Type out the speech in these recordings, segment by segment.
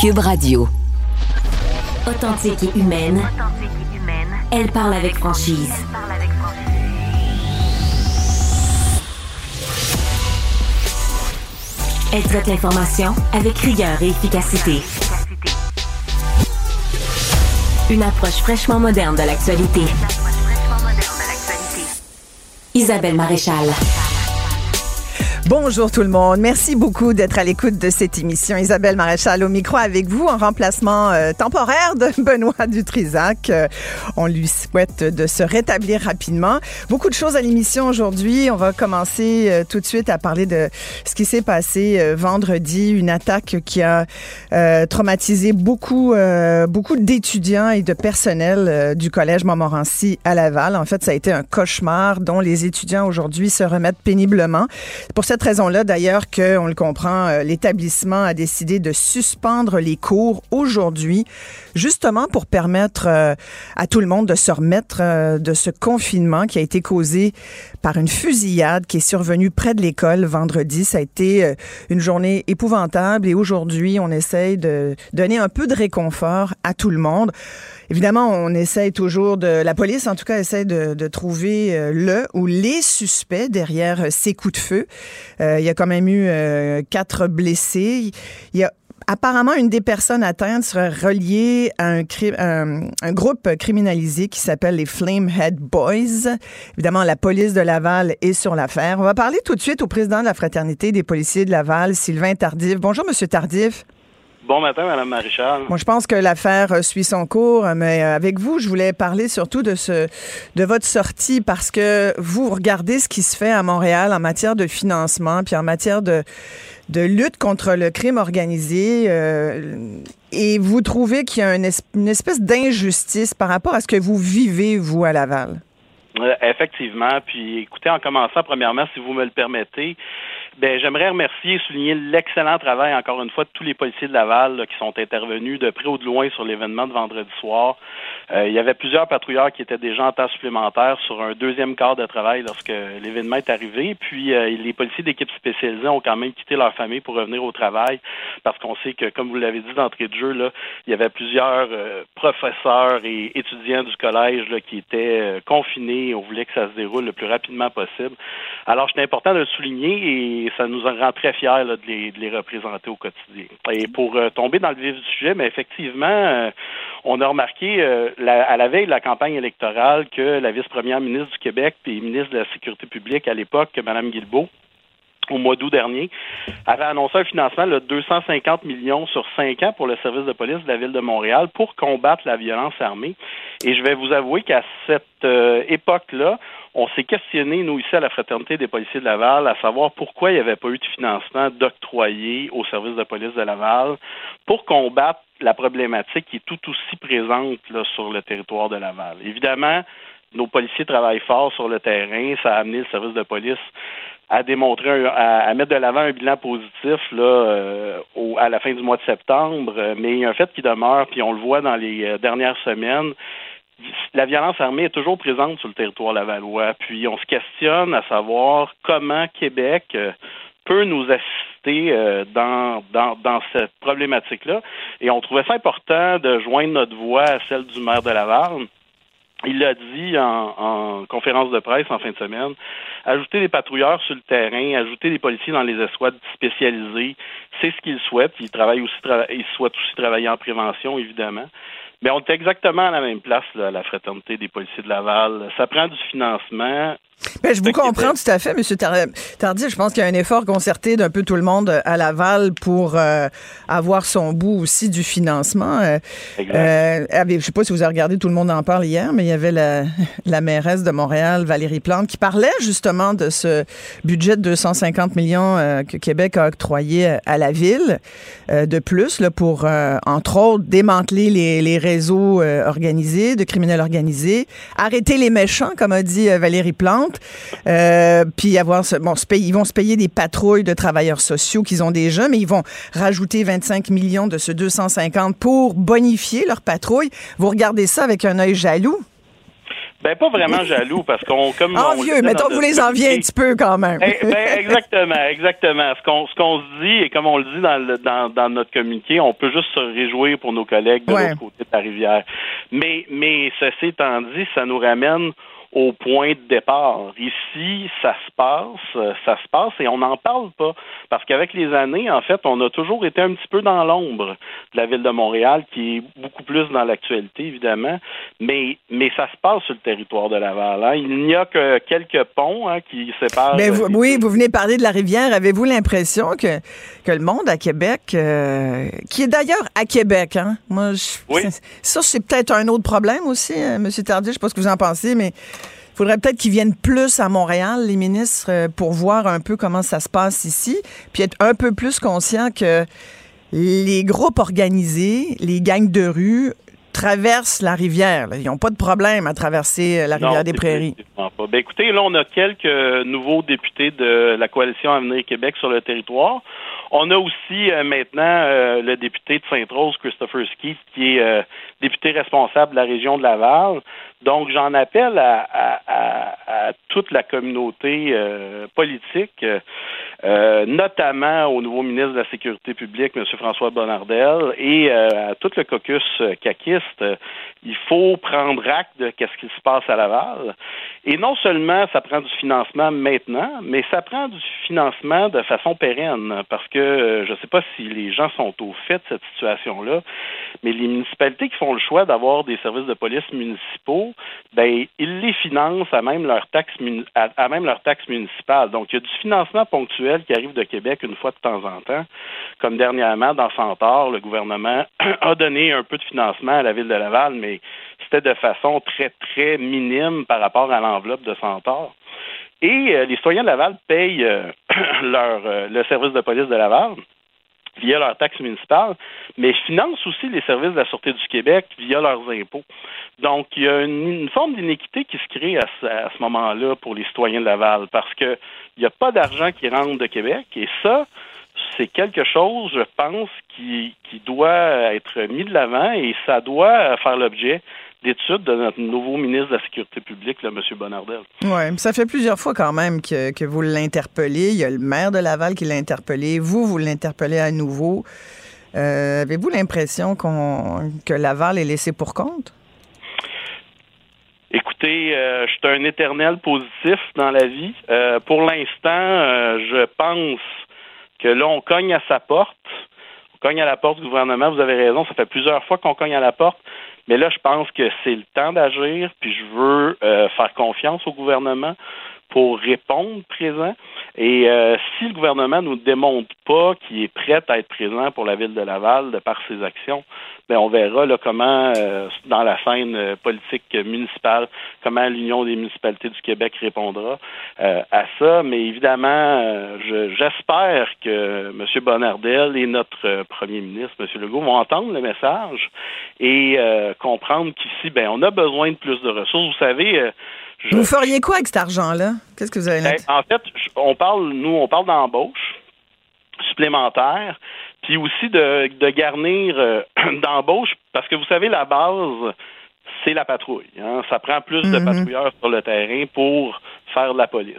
Cube Radio. Authentique et humaine. Elle parle avec franchise. Elle traite l'information avec rigueur et efficacité. Une approche fraîchement moderne de l'actualité. Isabelle Maréchal. Bonjour tout le monde. Merci beaucoup d'être à l'écoute de cette émission. Isabelle Maréchal au micro avec vous en remplacement euh, temporaire de Benoît Dutrisac. Euh, on lui souhaite de se rétablir rapidement. Beaucoup de choses à l'émission aujourd'hui. On va commencer euh, tout de suite à parler de ce qui s'est passé vendredi, une attaque qui a traumatisé beaucoup beaucoup d'étudiants et de personnel du collège Montmorency à Laval. En fait, ça a été un cauchemar dont les étudiants aujourd'hui se remettent péniblement. Pour raison-là, d'ailleurs, qu'on le comprend, euh, l'établissement a décidé de suspendre les cours aujourd'hui, justement pour permettre euh, à tout le monde de se remettre euh, de ce confinement qui a été causé par une fusillade qui est survenue près de l'école vendredi. Ça a été une journée épouvantable et aujourd'hui, on essaye de donner un peu de réconfort à tout le monde. Évidemment, on essaye toujours de, la police en tout cas essaie de, de trouver euh, le ou les suspects derrière euh, ces coups de feu. Euh, il y a quand même eu quatre blessés. Il y a apparemment, une des personnes atteintes serait reliée à un, un, un groupe criminalisé qui s'appelle les Flamehead Boys. Évidemment, la police de Laval est sur l'affaire. On va parler tout de suite au président de la Fraternité des policiers de Laval, Sylvain Tardif. Bonjour, Monsieur Tardif. Bon matin, Madame Maréchal. Moi, je pense que l'affaire suit son cours, mais euh, avec vous, je voulais parler surtout de ce, de votre sortie parce que vous regardez ce qui se fait à Montréal en matière de financement, puis en matière de, de lutte contre le crime organisé, euh, et vous trouvez qu'il y a une, une espèce d'injustice par rapport à ce que vous vivez, vous, à Laval? effectivement. Puis, écoutez, en commençant, premièrement, si vous me le permettez, ben, j'aimerais remercier et souligner l'excellent travail, encore une fois, de tous les policiers de Laval qui sont intervenus de près ou de loin sur l'événement de vendredi soir. Euh, il y avait plusieurs patrouilleurs qui étaient déjà en temps supplémentaire sur un deuxième quart de travail lorsque l'événement est arrivé. Puis euh, les policiers d'équipe spécialisée ont quand même quitté leur famille pour revenir au travail parce qu'on sait que, comme vous l'avez dit d'entrée de jeu, là, il y avait plusieurs euh, professeurs et étudiants du collège là, qui étaient confinés. On voulait que ça se déroule le plus rapidement possible. Alors, c'est important de le souligner et ça nous rend très fiers de, les, représenter au quotidien. Et pour tomber dans le vif du sujet, mais effectivement, euh, on a remarqué euh, à la veille de la campagne électorale que la vice-première ministre du Québec et ministre de la Sécurité publique à l'époque, Mme Guilbeault, au mois d'août dernier, avait annoncé un financement de 250 millions sur cinq ans pour le service de police de la ville de Montréal pour combattre la violence armée. Et je vais vous avouer qu'à cette époque-là, on s'est questionné, nous, ici, à la Fraternité des policiers de Laval, à savoir pourquoi il n'y avait pas eu de financement d'octroyer au service de police de Laval pour combattre la problématique qui est tout aussi présente sur le territoire de Laval. Évidemment, nos policiers travaillent fort sur le terrain. Ça a amené le service de police à démontrer, à, mettre de l'avant un bilan positif là, euh, à la fin du mois de septembre. Mais il y a un fait qui demeure, puis on le voit dans les euh, dernières semaines, la violence armée est toujours présente sur le territoire lavallois. Puis on se questionne à savoir comment Québec euh, peut nous assister euh, dans, dans, cette problématique-là. Et on trouvait ça important de joindre notre voix à celle du maire de Laval il l'a dit en, conférence de presse en fin de semaine, ajouter des patrouilleurs sur le terrain, ajouter des policiers dans les escouades spécialisées, c'est ce qu'il souhaite. Il travaille aussi, il souhaite aussi travailler en prévention, évidemment. Mais on est exactement à la même place, la fraternité des policiers de Laval. Ça prend du financement. Ben, je vous comprends tout à fait, M. Tardy. Je pense qu'il y a un effort concerté d'un peu tout le monde à Laval pour euh, avoir son bout aussi du financement. Euh, euh, je ne sais pas si vous avez regardé, tout le monde en parle hier, mais il y avait la, la mairesse de Montréal, Valérie Plante, qui parlait justement de ce budget de 250 millions que Québec a octroyé à la ville de plus là, pour, entre autres, démanteler les, les réseaux organisés, de criminels organisés, arrêter les méchants, comme a dit Valérie Plante, euh, puis avoir bon, ils vont se payer des patrouilles de travailleurs sociaux qu'ils ont déjà, mais ils vont rajouter 25 millions de ce 250 pour bonifier leur patrouille. Vous regardez ça avec un œil jaloux? Ben pas vraiment jaloux parce qu'on comme envieux, mettons vous les enviez un petit peu quand même. Eh, ben, exactement, exactement. Ce qu'on ce qu'on se dit et comme on le dit dans, le, dans, dans notre communiqué, on peut juste se réjouir pour nos collègues de l'autre côté de la rivière. Mais mais ceci étant dit, ça nous ramène au point de départ. Ici, ça se passe, ça se passe et on n'en parle pas parce qu'avec les années, en fait, on a toujours été un petit peu dans l'ombre de la ville de Montréal, qui est beaucoup plus dans l'actualité, évidemment, mais, mais ça se passe sur le territoire de Laval. Hein. Il n'y a que quelques ponts hein, qui séparent. Mais oui, vous venez parler de la rivière. Avez-vous l'impression que, que le monde à Québec, euh, qui est d'ailleurs à Québec, hein? Moi, ça, c'est peut-être un autre problème aussi, hein, M. Tardy, je sais pas ce que vous en pensez, mais faudrait peut-être qu'ils viennent plus à Montréal, les ministres, euh, pour voir un peu comment ça se passe ici, puis être un peu plus conscient que les groupes organisés, les gangs de rue, traversent la rivière. Ils n'ont pas de problème à traverser euh, la rivière des Prairies. Pas. Ben, écoutez, là, on a quelques nouveaux députés de la coalition Avenir Québec sur le territoire. On a aussi euh, maintenant le député de Sainte-Rose, Christopher Skeet, qui est député responsable de la région de Laval. Donc, j'en appelle à, à, toute la communauté euh, politique, euh, notamment au nouveau ministre de la Sécurité publique, M. François Bonnardel, et euh, à tout le caucus caquiste. Il faut prendre acte de ce qui se passe à Laval. Et non seulement ça prend du financement maintenant, mais ça prend du financement de façon pérenne, parce que je ne sais pas si les gens sont au fait de cette situation-là, mais les municipalités qui font le choix d'avoir des services de police municipaux, ben ils les financent à même leur taxe à, même leur taxe municipale. Donc il y a du financement ponctuel qui arrive de Québec une fois de temps en temps, comme dernièrement dans Centaure, le gouvernement a donné un peu de financement à la ville de Laval, mais c'était de façon très très minime par rapport à l'enveloppe de Centaure. Et euh, les citoyens de Laval payent euh, leur euh, le service de police de Laval via leur taxe municipale, mais financent aussi les services de la Sûreté du Québec via leurs impôts. Donc, il y a une, forme d'inéquité qui se crée à ce, moment-là pour les citoyens de Laval, parce qu'il n'y a pas d'argent qui rentre de Québec, et ça, c'est quelque chose, je pense, qui doit être mis de l'avant et ça doit faire l'objet d'études de notre nouveau ministre de la Sécurité publique, là, M. Bonardel. Oui, ça fait plusieurs fois quand même que, que vous l'interpellez. Il y a le maire de Laval qui l'a interpellé. Vous, vous l'interpellez à nouveau. Euh, avez-vous l'impression qu'on que Laval est laissé pour compte? Écoutez, euh, je suis un éternel positif dans la vie. Euh, pour l'instant, je pense que là, on cogne à sa porte. On cogne à la porte du gouvernement. Vous avez raison, ça fait plusieurs fois qu'on cogne à la porte. Mais là, je pense que c'est le temps d'agir, puis je veux euh, faire confiance au gouvernement pour répondre présent. Et euh, si le gouvernement ne nous démontre pas qu'il est prêt à être présent pour la ville de Laval de par ses actions, ben on verra là, comment, euh, dans la scène euh, politique municipale, comment l'Union des municipalités du Québec répondra à ça. Mais évidemment, j'espère que M. Bonnardel et notre premier ministre, M. Legault, vont entendre le message et comprendre qu'ici, ben, on a besoin de plus de ressources. Vous savez, vous feriez quoi avec cet argent-là? Qu'est-ce que vous avez ben, En fait, on parle, nous, on parle d'embauche supplémentaire, puis aussi de, de garnir euh, d'embauche, parce que vous savez, la base, c'est la patrouille. Hein. Ça prend plus de mhm. patrouilleurs sur le terrain pour faire de la police.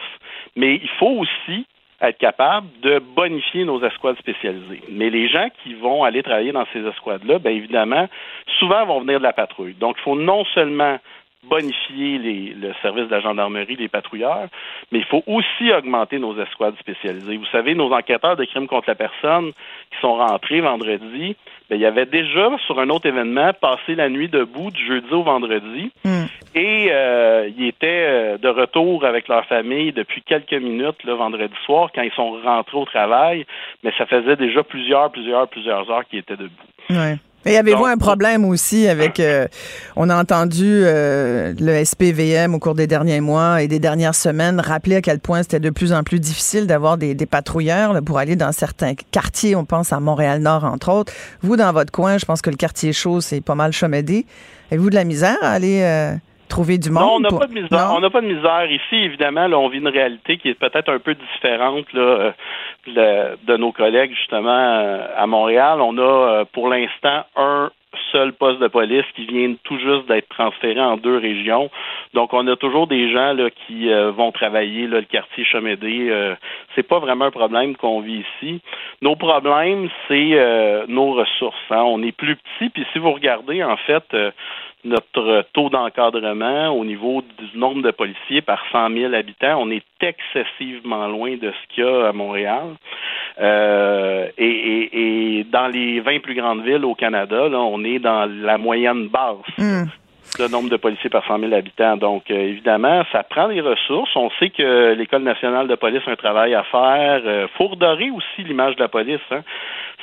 Mais il faut aussi être capable de bonifier nos escouades spécialisées. Mais les gens qui vont aller travailler dans ces escouades-là, bien évidemment, souvent vont venir de la patrouille. Donc, il faut non seulement bonifier les, le service de la gendarmerie, les patrouilleurs, mais il faut aussi augmenter nos escouades spécialisées. Vous savez, nos enquêteurs de crimes contre la personne qui sont rentrés vendredi, ben, il y avait déjà sur un autre événement passé la nuit debout du jeudi au vendredi Hmm. et euh, ils étaient euh, de retour avec leur famille depuis quelques minutes le vendredi soir quand ils sont rentrés au travail, mais ça faisait déjà plusieurs, plusieurs, plusieurs heures qu'ils étaient debout. Ouais. Et avez-vous un problème aussi avec, euh, on a entendu euh, le SPVM au cours des derniers mois et des dernières semaines rappeler à quel point c'était de plus en plus difficile d'avoir des, des patrouilleurs là, pour aller dans certains quartiers, on pense à Montréal-Nord entre autres. Vous, dans votre coin, je pense que le quartier chaud, c'est pas mal Chomédé. Avez-vous de la misère à aller euh, trouver du monde? Non, on n'a pour- pas de misère. Non? On n'a pas de misère ici. Évidemment, là, on vit une réalité qui est peut-être un peu différente là, euh, de nos collègues justement euh, à Montréal. On a euh, pour l'instant un seul poste de police qui vient tout juste d'être transféré en deux régions. Donc, on a toujours des gens là, qui euh, vont travailler là, le quartier Chomédé. Euh, c'est pas vraiment un problème qu'on vit ici. Nos problèmes, c'est euh, nos ressources. hein. On est plus petit, puis si vous regardez, en fait, notre taux d'encadrement au niveau du nombre de policiers par 100 000 habitants, on est excessivement loin de ce qu'il y a à Montréal. Euh, et, et- et dans les 20 plus grandes villes au Canada, là, on est dans la moyenne basse Hmm. le nombre de policiers par 100 000 habitants. Donc, euh, évidemment, ça prend des ressources. On sait que l'École nationale de police a un travail à faire. Euh, faut redorer aussi l'image de la police. Hein.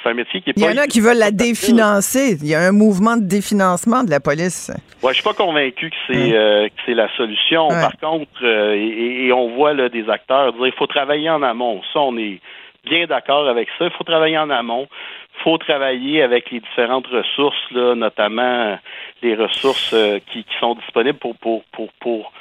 C'est un métier qui est Il y en a qui veulent la définancer. Il y a un mouvement de définancement de la police. Ouais, je suis pas convaincu que c'est euh, que c'est la solution. Ouais. Par contre, euh, et, et on voit là, des acteurs dire il faut travailler en amont. Ça, on est bien d'accord avec ça. Il faut travailler en amont. Il faut travailler avec les différentes ressources, là, notamment les ressources euh, qui, qui sont disponibles pour, pour, pour, pour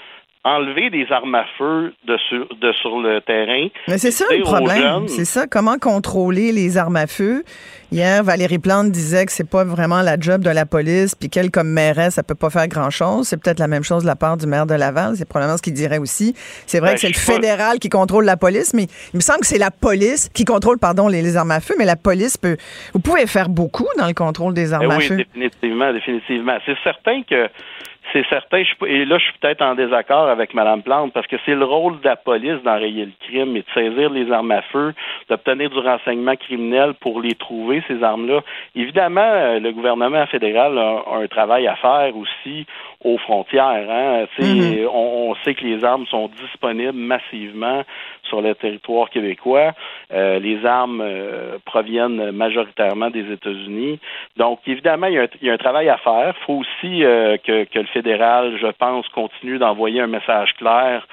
enlever des armes à feu de sur, de sur le terrain. Mais c'est ça le problème. C'est ça. Comment contrôler les armes à feu? Hier, Valérie Plante disait que c'est pas vraiment la job de la police, puis qu'elle, comme mairesse, elle peut pas faire grand-chose. C'est peut-être la même chose de la part du maire de Laval. C'est probablement ce qu'il dirait aussi. C'est vrai Ben, que c'est le pas- fédéral qui contrôle la police, mais il me semble que c'est la police qui contrôle, pardon, les, les armes à feu, mais la police peut... Vous pouvez faire beaucoup dans le contrôle des armes Eh à oui, feu. définitivement, définitivement. C'est certain que c'est certain, je et là je suis peut-être en désaccord avec Mme Plante parce que c'est le rôle de la police d'enrayer le crime et de saisir les armes à feu, d'obtenir du renseignement criminel pour les trouver, ces armes-là. Évidemment, euh, le gouvernement fédéral a un travail à faire aussi aux frontières. Hein. Mhm. on, on sait que les armes sont disponibles massivement sur le territoire québécois. Euh, les armes euh, proviennent majoritairement des États-Unis. Donc, évidemment, il y a un, il y a un travail à faire. Il faut aussi euh, que, que le fédéral, je pense, continue d'envoyer un message clair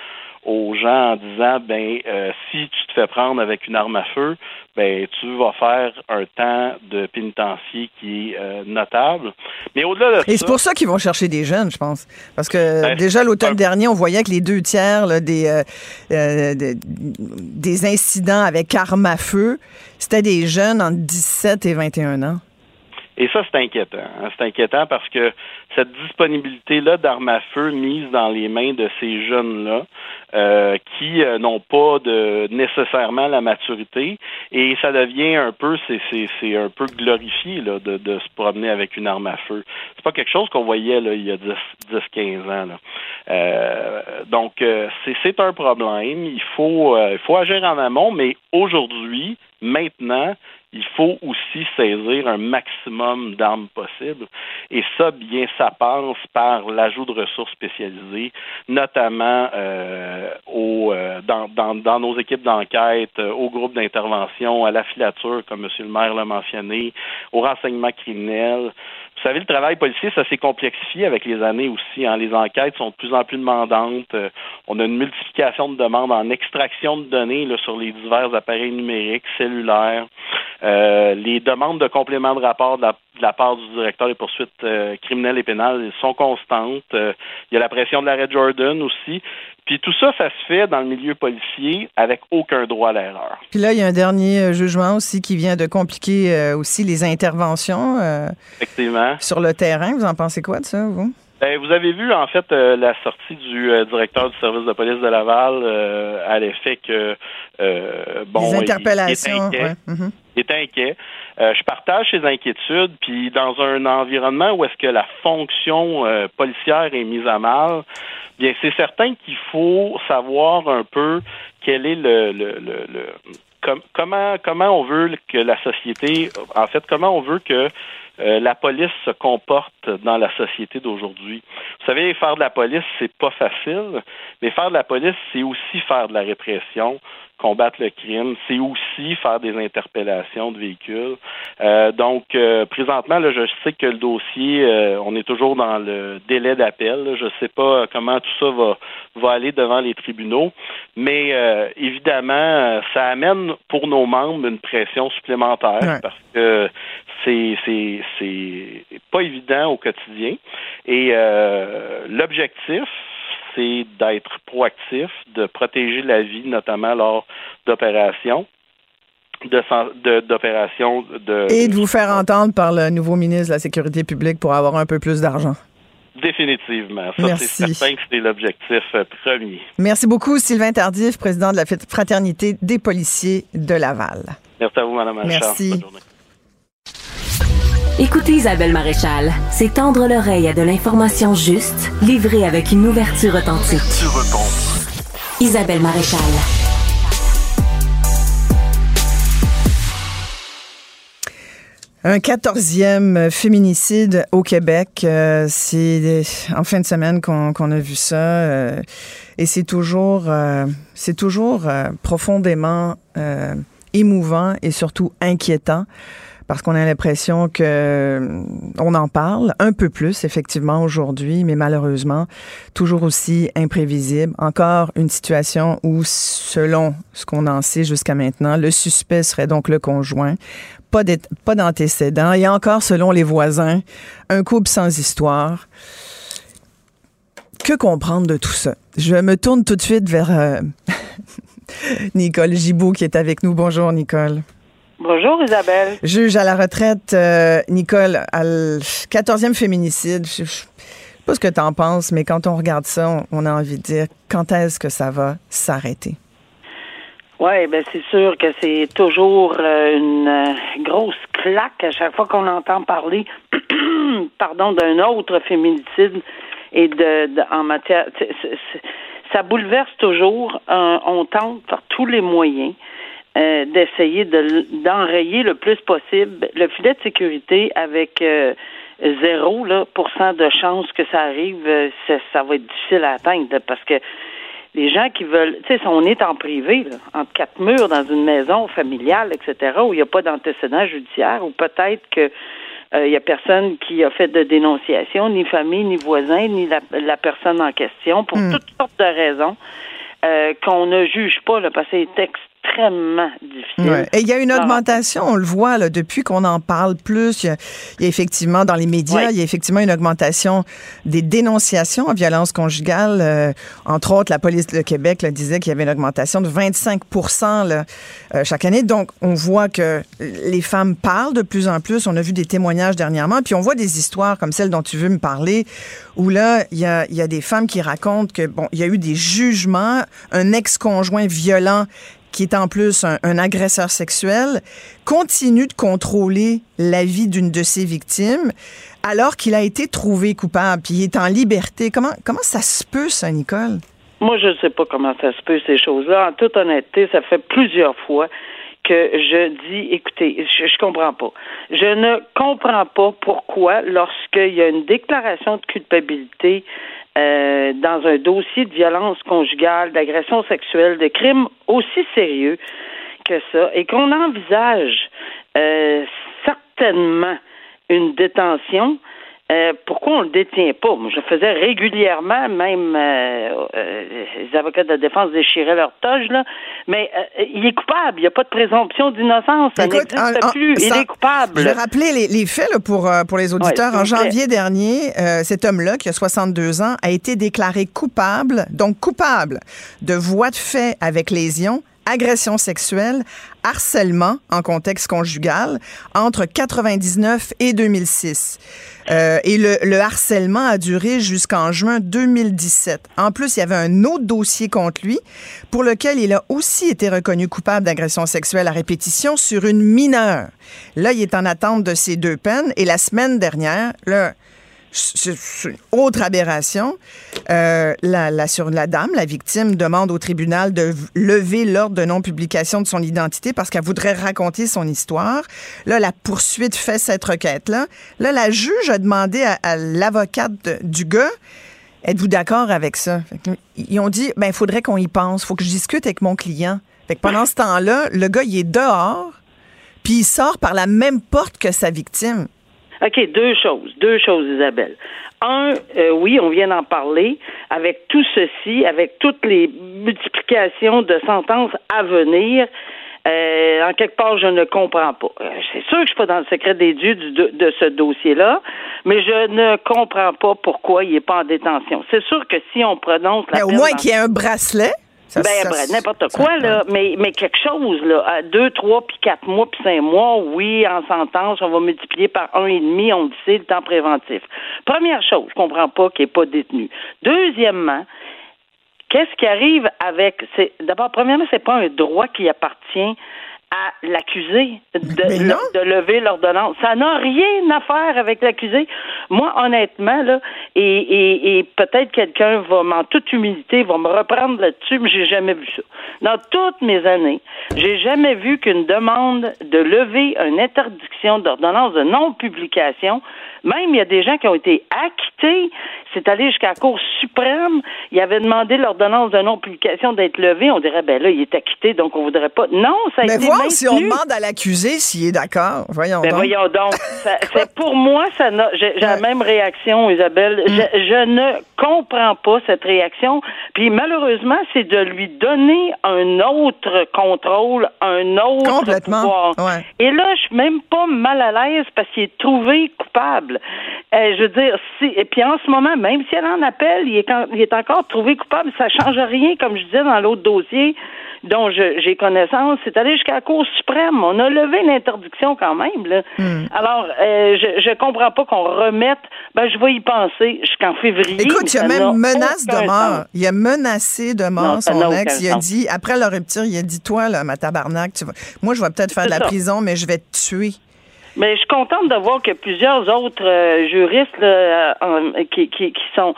aux gens en disant ben euh, si tu te fais prendre avec une arme à feu, ben tu vas faire un temps de pénitencier qui est euh, notable. Mais au-delà de Et c'est pour ça qu'ils vont chercher des jeunes, je pense. Parce que Ben, déjà l'automne dernier, on voyait que les deux tiers là, des, euh, euh, de- des incidents avec armes à feu, c'était des jeunes entre 17 et 21 ans. Et ça, c'est inquiétant. hein. C'est inquiétant parce que cette disponibilité-là d'armes à feu mise dans les mains de ces jeunes-là, euh, qui euh, n'ont pas nécessairement la maturité, et ça devient un peu, c'est, un peu glorifié de, se promener avec une arme à feu. C'est pas quelque chose qu'on voyait il y a 10, 10 15 ans. Euh, donc, c'est, un problème. Il faut, faut agir en amont, mais aujourd'hui, maintenant, il faut aussi saisir un maximum d'armes possibles. Et ça, bien, ça passe par l'ajout de ressources spécialisées, notamment euh, au, euh, dans, dans, dans nos équipes d'enquête, euh, au groupe d'intervention, à la filature, comme M. le maire l'a mentionné, au renseignement criminel. Vous savez, le travail policier, ça s'est complexifié avec les années aussi. Hein. Les enquêtes sont de plus en plus demandantes. Euh, on a une multiplication de demandes en extraction de données sur les divers appareils numériques, cellulaires. Euh, les demandes de compléments de rapport de la, part du directeur des poursuites euh, criminelles et pénales sont constantes. Il y a la pression de l'arrêt Jordan aussi. Puis tout ça, ça se fait dans le milieu policier avec aucun droit à l'erreur. Puis là, il y a un dernier euh, jugement aussi qui vient de compliquer euh, aussi les interventions euh, Effectivement. sur le terrain. Vous en pensez quoi de ça, vous? Ben, vous avez vu en fait euh, la sortie du directeur du service de police de Laval à l'effet que bon les il- il est interpellations. inquiet. Est inquiet. Euh, je partage ses inquiétudes, puis dans un environnement où est-ce que la fonction euh, policière est mise à mal, bien c'est certain qu'il faut savoir un peu quel est le, le, le, comment comment on veut que la société, en fait, comment on veut que euh, la police se comporte dans la société d'aujourd'hui. Vous savez, faire de la police, c'est pas facile, mais faire de la police, c'est aussi faire de la répression, combattre le crime, c'est aussi faire des interpellations de véhicules. Euh, donc, euh, présentement, là, je sais que le dossier, euh, on est toujours dans le délai d'appel. Je ne sais pas comment tout ça va, va aller devant les tribunaux, mais évidemment, ça amène pour nos membres une pression supplémentaire parce que c'est c'est pas évident au quotidien. Et l'objectif, c'est d'être proactif, de protéger la vie, notamment lors d'opérations. d'opérations de, Et de vous faire entendre par le nouveau ministre de la Sécurité publique pour avoir un peu plus d'argent. Définitivement. Ça, c'est certain que c'est l'objectif euh, premier. Merci beaucoup, Sylvain Tardif, président de la Fraternité des policiers de Laval. Merci à vous, Mme Merci. Écoutez Isabelle Maréchal, c'est tendre l'oreille à de l'information juste, livrée avec une ouverture authentique. Isabelle Maréchal. Un quatorzième féminicide au Québec. Euh, c'est en fin de semaine qu'on a vu ça. Euh, et c'est toujours, euh, c'est toujours profondément émouvant et surtout inquiétant parce qu'on a l'impression que euh, on en parle un peu plus effectivement aujourd'hui, mais malheureusement toujours aussi imprévisible. Encore une situation où, selon ce qu'on en sait jusqu'à maintenant, le suspect serait donc le conjoint. Pas d'antécédents. Et encore, selon les voisins, un couple sans histoire. Que comprendre de tout ça? Je me tourne tout de suite vers euh, Nicole Gibault qui est avec nous. Bonjour, Nicole. Bonjour Isabelle. Juge à la retraite, euh, Nicole, à 14e féminicide. Je, ne sais pas ce que tu en penses, mais quand on regarde ça, on, a envie de dire quand est-ce que ça va s'arrêter? Oui, ben c'est sûr que c'est toujours euh, une euh, grosse claque à chaque fois qu'on entend parler pardon d'un autre féminicide et de, en matière ça bouleverse toujours. on tente par tous les moyens euh, d'essayer de, d'enrayer le plus possible le filet de sécurité avec euh, zéro là, de chance que ça arrive, euh, ça, ça, va être difficile à atteindre parce que les gens qui veulent, tu sais, si on est en privé, là, entre quatre murs dans une maison familiale, etc., où il n'y a pas d'antécédent judiciaire, ou peut-être que il y a personne qui a fait de dénonciation, ni famille, ni voisin, ni la, la personne en question, pour hmm. toutes sortes de raisons. qu'on ne juge pas, là, parce que textes extrêmement difficile. Et il y a une augmentation, on le voit là, depuis qu'on en parle plus. Il y, a, effectivement dans les médias, il y a effectivement une augmentation des dénonciations en violence conjugale. Euh, entre autres, la police de Québec là, disait qu'il y avait une augmentation de 25 là, euh, chaque année. Donc, on voit que les femmes parlent de plus en plus. On a vu des témoignages dernièrement, puis on voit des histoires comme celle dont tu veux me parler, où là, il y a, y a des femmes qui racontent que bon, il y a eu des jugements, un ex-conjoint violent qui est en plus un, agresseur sexuel, continue de contrôler la vie d'une de ses victimes alors qu'il a été trouvé coupable, puis il est en liberté. Comment, ça se peut, ça, Nicole? Moi, je ne sais pas comment ça se peut, ces choses-là. En toute honnêteté, ça fait plusieurs fois que je dis, écoutez, je, je comprends pas. Je ne comprends pas pourquoi, lorsqu'il y a une déclaration de culpabilité euh, dans un dossier de violence conjugale, d'agression sexuelle, de crimes aussi sérieux que ça, et qu'on envisage euh, certainement une détention, euh, pourquoi on le détient pas? Moi, je le faisais régulièrement, même euh, euh, les avocats de la défense déchiraient leur toge, là. Mais il est coupable. Il n'y a pas de présomption d'innocence. Ça n'existe plus. il est coupable. Je vais rappeler les, les faits pour, pour les auditeurs. en janvier dernier, cet homme-là, qui a 62 ans, a été déclaré coupable, donc coupable de voie de fait avec lésion agression sexuelle, harcèlement en contexte conjugal entre 99 et 2006. Euh, et le, le, harcèlement a duré jusqu'en juin 2017. En plus, il y avait un autre dossier contre lui pour lequel il a aussi été reconnu coupable d'agression sexuelle à répétition sur une mineure. Là, il est en attente de ces deux peines. Et la semaine dernière, là, autre aberration. Euh, la, sur la dame, la victime, demande au tribunal de lever l'ordre de non-publication de son identité parce qu'elle voudrait raconter son histoire. Là, la poursuite fait cette requête-là. Là, la juge a demandé à, l'avocate du gars Êtes-vous d'accord avec ça? Ils ont dit, ben, il faudrait qu'on y pense. Faut que je discute avec mon client. Fait que pendant ce temps-là, le gars, il est dehors, puis il sort par la même porte que sa victime. OK, deux choses. Deux choses, Isabelle. Un, euh, oui, on vient d'en parler. Avec tout ceci, avec toutes les multiplications de sentences à venir, euh, en quelque part, je ne comprends pas. Euh, c'est sûr que je suis pas dans le secret des dieux de, ce dossier-là, mais je ne comprends pas pourquoi il n'est pas en détention. C'est sûr que si on prononce la mais au moins qu'il y ait un bracelet. Ben, n'importe quoi, là. Mais, mais quelque chose, là. À deux, trois, puis quatre mois, puis cinq mois, oui, en sentence, on va multiplier par un et demi, on dit c'est le temps préventif. Première chose, je comprends pas qu'il n'est pas détenu. Deuxièmement, qu'est-ce qui arrive avec. C'est, d'abord, premièrement, c'est pas un droit qui appartient à l'accusé de, de, lever l'ordonnance. Ça n'a rien à faire avec l'accusé. Moi, honnêtement, là, et, et, et peut-être quelqu'un va, en toute humilité, va me reprendre là-dessus, mais j'ai jamais vu ça. Dans toutes mes années, j'ai jamais vu qu'une demande de lever une interdiction d'ordonnance de non-publication même, il y a des gens qui ont été acquittés. C'est allé jusqu'à la Cour suprême. Il avait demandé l'ordonnance de non-publication d'être levée. On dirait, ben là, il est acquitté, donc on voudrait pas. Non, ça a Mais été voir si on demande à l'accusé s'il est d'accord. Voyons ben donc. voyons donc. c'est pour moi, ça j'ai la même réaction, Isabelle. Je, je, ne comprends pas cette réaction. Puis malheureusement, c'est de lui donner un autre contrôle, un autre Complètement. pouvoir. Ouais. Et là, je suis même pas mal à l'aise parce qu'il est trouvé coupable. Euh, je veux dire, si, et puis en ce moment, même si elle en appelle, il est, il est encore trouvé coupable, ça change rien, comme je disais dans l'autre dossier dont j'ai connaissance, c'est allé jusqu'à la Cour suprême. On a levé l'interdiction quand même. Là. Hmm. Alors, euh, je, je comprends pas qu'on remette. Ben, je vais y penser jusqu'en février. Écoute, il y a même menace de mort. Il a menacé de mort son ex. Il a dit, après la rupture, il a dit, toi, là, ma tabarnak, tu vas... moi, je vais peut-être faire de la prison, mais je vais te tuer. Mais je suis contente de voir que plusieurs autres euh, juristes là, euh, qui, qui, qui sont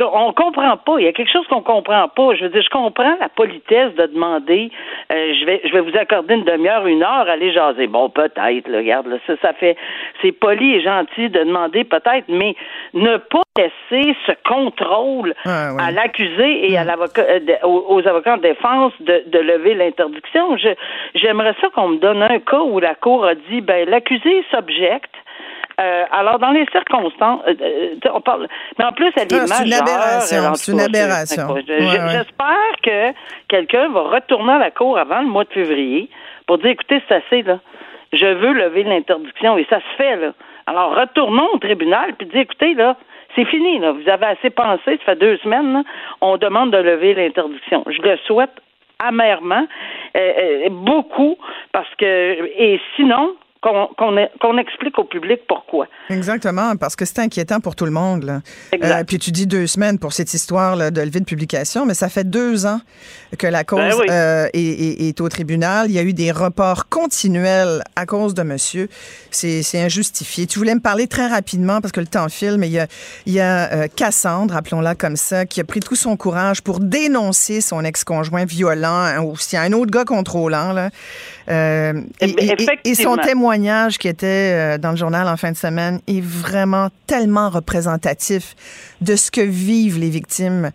on comprend pas. Il y a quelque chose qu'on comprend pas. Je veux dire, je comprends la politesse de demander. Euh, je vais, je vais vous accorder une demi-heure, une heure, aller jaser. Bon, peut-être. Regarde, là, ça, ça fait, c'est poli et gentil de demander peut-être, mais ne pas laisser ce contrôle à l'accusé et à mm. l'avocat, euh, aux, avocats de défense de, de lever l'interdiction. Je, j'aimerais ça qu'on me donne un cas où la cour a dit, ben, l'accusé s'objecte euh, alors, dans les circonstances, euh, euh, on parle, mais en plus, elle est ah, C'est une aberration. C'est une aberration. J'espère que quelqu'un va retourner à la cour avant le mois de février pour dire, écoutez, c'est assez, là. Je veux lever l'interdiction et ça se fait, là. Alors, retournons au tribunal puis dire, écoutez, là, c'est fini, là. Vous avez assez pensé, ça fait deux semaines, là, on demande de lever l'interdiction. Je le souhaite amèrement, beaucoup, parce que, et sinon, qu'on explique au public pourquoi. Exactement, parce que c'est inquiétant pour tout le monde. Là. Euh, puis tu dis deux semaines pour cette histoire là, de levée de publication, mais ça fait deux ans que la cause ben euh, est, au tribunal. Il y a eu des reports continuels à cause de monsieur. C'est injustifié. Tu voulais me parler très rapidement parce que le temps file, mais il y a, il y a euh, Cassandre, appelons-la comme ça, qui a pris tout son courage pour dénoncer son ex-conjoint violent hein, ou s'il y a un autre gars contrôlant. Là. et, et son témoignage qui était euh, dans le journal en fin de semaine est vraiment tellement représentatif de ce que vivent les victimes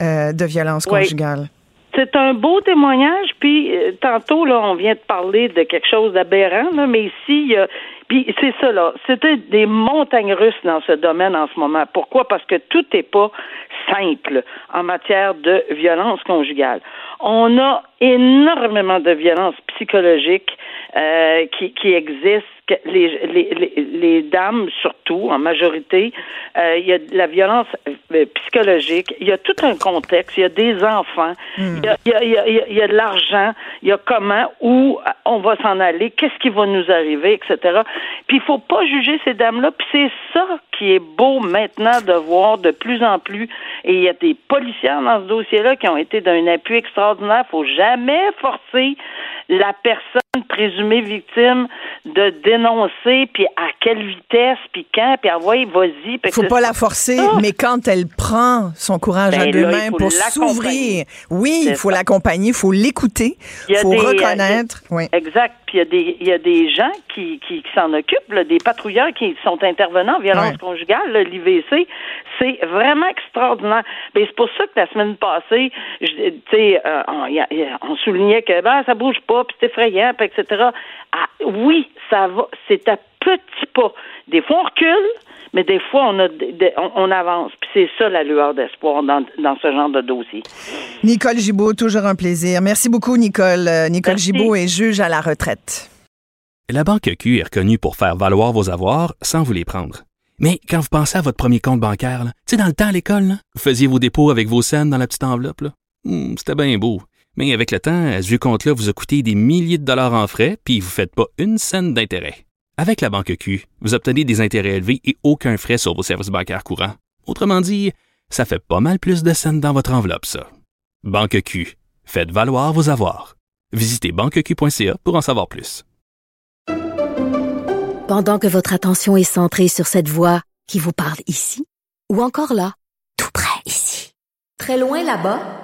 euh, de violences conjugales. C'est un beau témoignage, puis euh, tantôt, là, on vient de parler de quelque chose d'aberrant, mais ici, puis c'est ça, là, c'était des montagnes russes dans ce domaine en ce moment. Pourquoi? Parce que tout n'est pas simple en matière de violence conjugale. On a énormément de violence psychologique euh, qui, qui existe les, les, les, dames, surtout, en majorité, euh, il y a de la violence euh, psychologique, il y a tout un contexte, il y a des enfants, hmm. il, y a, il, y a, il, y a, de l'argent, il y a comment, où on va s'en aller, qu'est-ce qui va nous arriver, etc. Puis il faut pas juger ces dames-là, puis c'est ça qui est beau maintenant de voir de plus en plus, et il y a des policiers dans ce dossier-là qui ont été d'un appui extraordinaire, faut jamais forcer la personne présumée victime de dénoncer, puis à quelle vitesse, puis quand, puis ouais, vas-y. Faut pas la forcer, mais quand elle prend son courage à ben deux mains pour s'ouvrir, oui, il faut l'accompagner, il faut l'écouter, il faut reconnaître. oui. Exact. Il y a des, il y a des gens qui, qui, s'en occupent, des patrouilleurs qui sont intervenants en violence conjugale, l'IVC. C'est vraiment extraordinaire. Mais c'est pour ça que la semaine passée, tu sais, euh, on, soulignait que ben, ça bouge pas, puis c'est effrayant, etc. Ah, oui, ça va, c'est à petit pas. Des fois, on recule, mais des fois, on, a, on, avance. Puis c'est ça la lueur d'espoir dans, dans, ce genre de dossier. Nicole Gibault, toujours un plaisir. Merci beaucoup, Nicole. Euh, Nicole Gibault est juge à la retraite. La Banque Q est reconnue pour faire valoir vos avoirs sans vous les prendre. Mais quand vous pensez à votre premier compte bancaire, tu sais, dans le temps à l'école, vous faisiez vos dépôts avec vos scènes dans la petite enveloppe. Hmm, c'était bien beau. Mais avec le temps, ce vieux compte-là vous a coûté des milliers de dollars en frais, puis vous ne faites pas une scène d'intérêt. Avec la banque Q, vous obtenez des intérêts élevés et aucun frais sur vos services bancaires courants. Autrement dit, ça fait pas mal plus de scènes dans votre enveloppe, ça. Banque Q, faites valoir vos avoirs. Visitez banqueq.ca pour en savoir plus. Pendant que votre attention est centrée sur cette voix qui vous parle ici, ou encore là, tout près ici, très loin là-bas,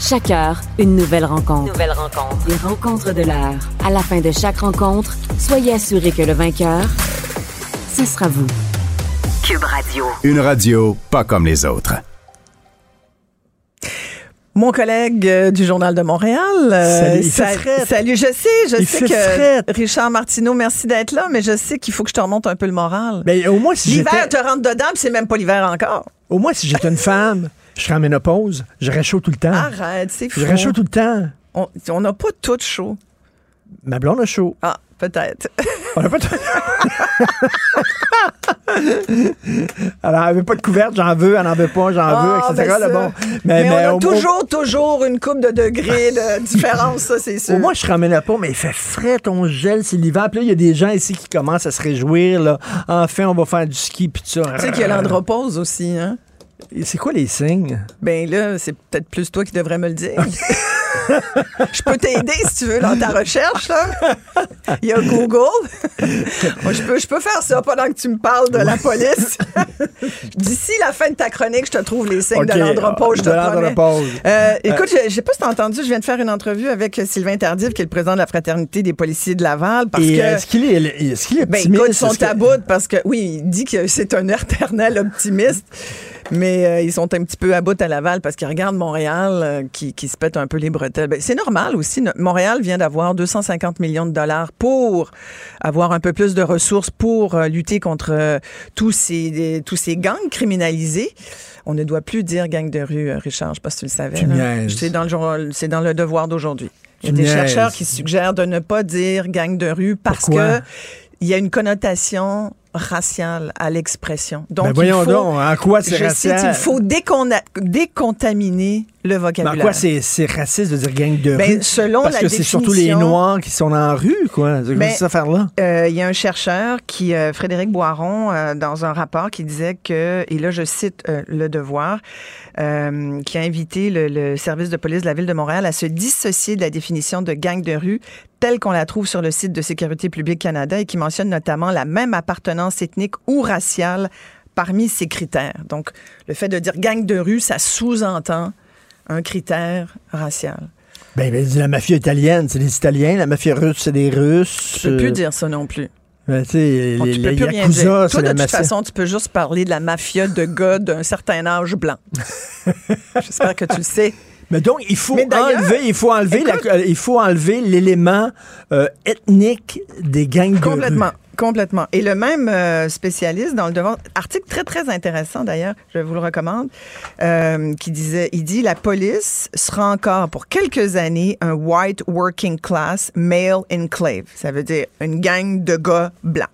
Chaque heure, une nouvelle rencontre. Nouvelle rencontre. Les rencontres de l'heure. À la fin de chaque rencontre, soyez assurés que le vainqueur, ce sera vous. Cube Radio. Une radio pas comme les autres. Mon collègue euh, du Journal de Montréal. Euh, salut, salut, je sais, je sais que Richard Martineau, merci d'être là, mais je sais qu'il faut que je te remonte un peu le moral. Mais au moins si L'hiver te rentre dedans, c'est même pas l'hiver encore. Au moins si j'étais une femme, je serais en ménopause, j'aurais chaud tout le temps. Arrête, c'est fou. J'aurais chaud tout le temps. On n'a pas tout chaud. Ma blonde a chaud. Ah, peut-être. On n'a pas tout... Alors, elle veut pas de couverte, j'en veux, elle n'en veut pas, j'en veux, ah, etc. Ben bon. Mais, mais, on a toujours, toujours une coupe de degrés de différence, ça, c'est sûr. Au moins, je ramène pas, mais il fait frais, ton gel, c'est l'hiver. Puis là, il y a des gens ici qui commencent à se réjouir. Là. Enfin, on va faire du ski, puis tout ça. Tu sais qu'il y a l'andropause aussi, hein? C'est quoi les signes? Ben là, c'est peut-être plus toi qui devrais me le dire. je peux t'aider si tu veux dans ta recherche. Là. Il y a Google. je, peux, je peux faire ça pendant que tu me parles de la police. D'ici la fin de ta chronique, je te trouve les signes de l'andropause. Je te euh, écoute, je, ne sais pas si tu as entendu, je viens de faire une entrevue avec Sylvain Tardif, qui est le président de la Fraternité des policiers de Laval. Parce que, est-ce qu'il est, est, qu est, ben, écoute, son parce que oui, il dit que c'est un éternel optimiste. Mais euh, ils sont un petit peu à bout à Laval parce qu'ils regardent Montréal euh, qui, qui, se pète un peu les bretelles. Ben, c'est normal aussi. Montréal vient d'avoir 250 millions de dollars pour avoir un peu plus de ressources pour euh, lutter contre tous, ces, tous ces gangs criminalisés. On ne doit plus dire gang de rue, Richard. Je ne sais pas si tu le savais. C'est dans, le, dans le devoir d'aujourd'hui. Il y a des chercheurs qui suggèrent de ne pas dire gang de rue parce que il y a une connotation raciale à l'expression. Donc, ben voyons donc, en quoi c'est racial? il faut décontaminer le vocabulaire. Mais en quoi c'est raciste de dire gang de ben, rue? Selon Parce que c'est surtout les Noirs qui sont en rue, quoi. C'est ben, cette affaire-là? Euh, il y a un chercheur, qui, euh, Frédéric Boiron, euh, dans un rapport qui disait que, et là je cite Le Devoir, qui a invité le, le service de police de la Ville de Montréal à se dissocier de la définition de gang de rue telle qu'on la trouve sur le site de Sécurité publique Canada et qui mentionne notamment la même appartenance ethnique ou raciale parmi ces critères. Donc, le fait de dire gang de rue, ça sous-entend un critère racial. Ben, ben, la mafia italienne, c'est des Italiens. La mafia russe, c'est des Russes. Tu peux plus dire ça non plus. Ben, tu les, peux les plus rien Yakuza, dire. c'est Toi, la de toute mafia. façon, tu peux juste parler de la mafia de gars d'un certain âge blanc. J'espère que tu le sais. Mais donc, il faut enlever, il faut enlever, écoute- euh, il faut enlever l'élément euh, ethnique des gangs de Complètement. rue. Complètement. Et le même euh, spécialiste dans le devoir, article très très intéressant d'ailleurs, je vous le recommande, euh, qui disait, il dit la police sera encore pour quelques années un white working class male enclave. Ça veut dire une gang de gars blancs.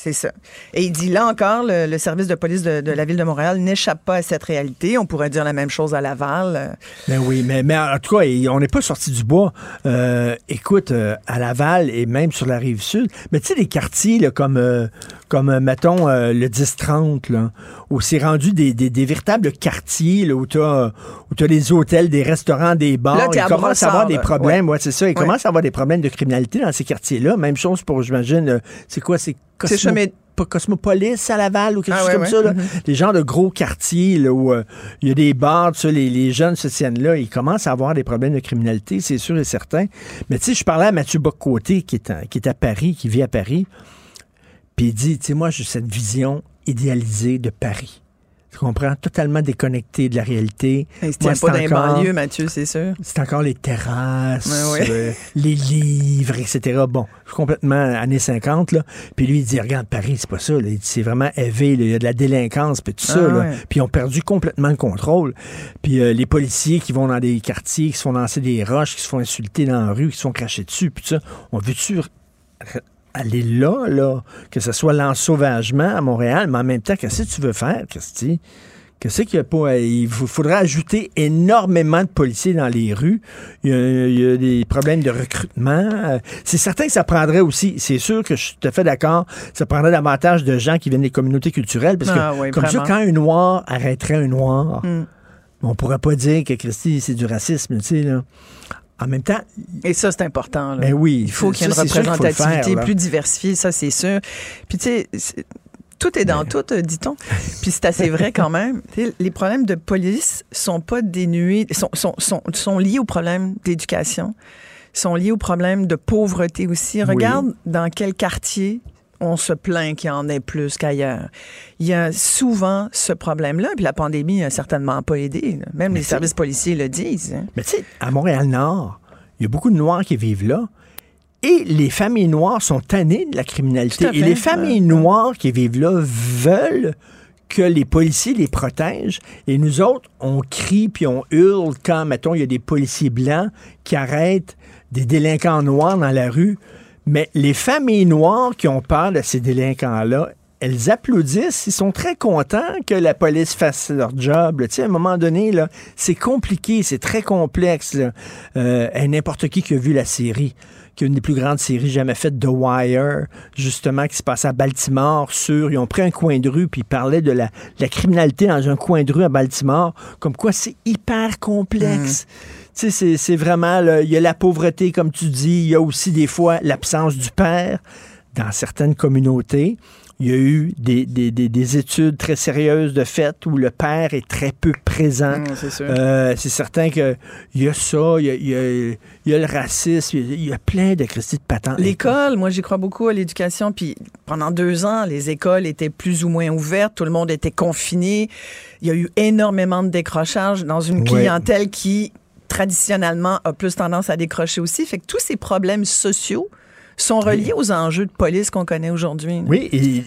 C'est ça. Et il dit là encore, le, le service de police de, de la ville de Montréal n'échappe pas à cette réalité. On pourrait dire la même chose à Laval. Ben oui, mais, mais en tout cas, on n'est pas sorti du bois. Euh, écoute, euh, à Laval et même sur la rive sud, mais tu sais, des quartiers là, comme, euh, comme euh, mettons, euh, le 10-30, là, où c'est rendu des, des, des véritables quartiers là, où tu as, des hôtels, des restaurants, des bars. Là, t'es il à avoir des problèmes. Ouais, c'est ça. Il Ouais. commence à avoir des problèmes de criminalité dans ces quartiers-là. Même chose pour, j'imagine, c'est quoi? C'est Cosmo- pas Cosmopolis à Laval ou quelque Ah chose ouais, comme ouais. ça. Là. Mhm. Des genres de gros quartiers là, où euh, il y a des bars, ça, les, les jeunes se tiennent là. Ils commencent à avoir des problèmes de criminalité, c'est sûr et certain. Mais tu sais, je parlais à Mathieu Bocoté, qui est, à, qui est à Paris, qui vit à Paris. Puis il dit, tu sais, moi, j'ai cette vision idéalisée de Paris. Tu comprends? Totalement déconnecté de la réalité. il se tient pas dans les banlieues, Mathieu, c'est sûr. c'est encore les terrasses, euh, les livres, etc. Bon, complètement années 50, là. Puis lui, il dit, regarde, Paris, c'est pas ça. là. Il dit, C'est vraiment élevé. Il y a de la délinquance, puis tout ça. Ah, là. ouais. Puis ils ont perdu complètement le contrôle. Puis euh, les policiers qui vont dans des quartiers, qui se font lancer des roches, qui se font insulter dans la rue, qui se font cracher dessus, puis tout ça. On veut-tu aller là, là? Que ce soit l'ensauvagement à Montréal, mais en même temps, qu'est-ce que tu veux faire, Christy? Qu'est-ce qu'il y a pas? Il faut- faudrait ajouter énormément de policiers dans les rues. Il y a, il y a des problèmes de recrutement. Euh, C'est certain que ça prendrait aussi, c'est sûr que je suis tout à fait d'accord, ça prendrait davantage de gens qui viennent des communautés culturelles. Parce que Ah oui, comme vraiment. ça, quand un noir arrêterait un noir, Mm. on pourrait pas dire que Christy, c'est du racisme, tu sais, là. En même temps, Et ça, c'est important. là. ben oui. Il faut qu'il y ait une représentativité faire, plus diversifiée, ça c'est sûr. Puis tu sais, tout est dans tout, euh, dit-on. Puis c'est assez vrai quand même. Les problèmes de police sont pas dénués, sont, sont, sont, sont liés aux problèmes d'éducation, sont liés aux problèmes de pauvreté aussi. Regarde dans quel quartier on se plaint qu'il y en ait plus qu'ailleurs. Il y a souvent ce problème-là, puis la pandémie n'a certainement pas aidé. là. Même Mais les services policiers le disent. hein. Mais tu sais, à Montréal-Nord, il y a beaucoup de Noirs qui vivent là. Et les familles noires sont tannées de la criminalité. Et les familles noires qui vivent là veulent que les policiers les protègent. Et nous autres, on crie puis on hurle quand, mettons, il y a des policiers blancs qui arrêtent des délinquants noirs dans la rue. Mais les familles noires qui ont peur de ces délinquants-là, elles applaudissent, ils sont très contents que la police fasse leur job. Tu sais, à un moment donné, là, c'est compliqué, c'est très complexe. Euh, et n'importe qui qui a vu la série, qui est une des plus grandes séries jamais faites, The Wire, justement, qui se passe à Baltimore, sur, ils ont pris un coin de rue, puis ils parlaient de la, criminalité dans un coin de rue à Baltimore, comme quoi c'est hyper complexe. Tu sais, c'est- vraiment, il y a la pauvreté, comme tu dis, il y a aussi des fois l'absence du père dans certaines communautés. Il y a eu des, des- des- des études très sérieuses de fait où le père est très peu présent. Mm, c'est. Euh, certain qu'il y a ça, il y a, il y a- il y a le racisme, il y a, il y a plein de Christy de patentes. L'école, moi, j'y crois beaucoup à l'éducation. Puis pendant deux ans, les écoles étaient plus ou moins ouvertes, tout le monde était confiné. Il y a eu énormément de décrochage dans une Ouais. clientèle qui, traditionnellement, a plus tendance à décrocher aussi. Fait que tous ces problèmes sociaux sont reliés aux enjeux de police qu'on connaît aujourd'hui. Oui, et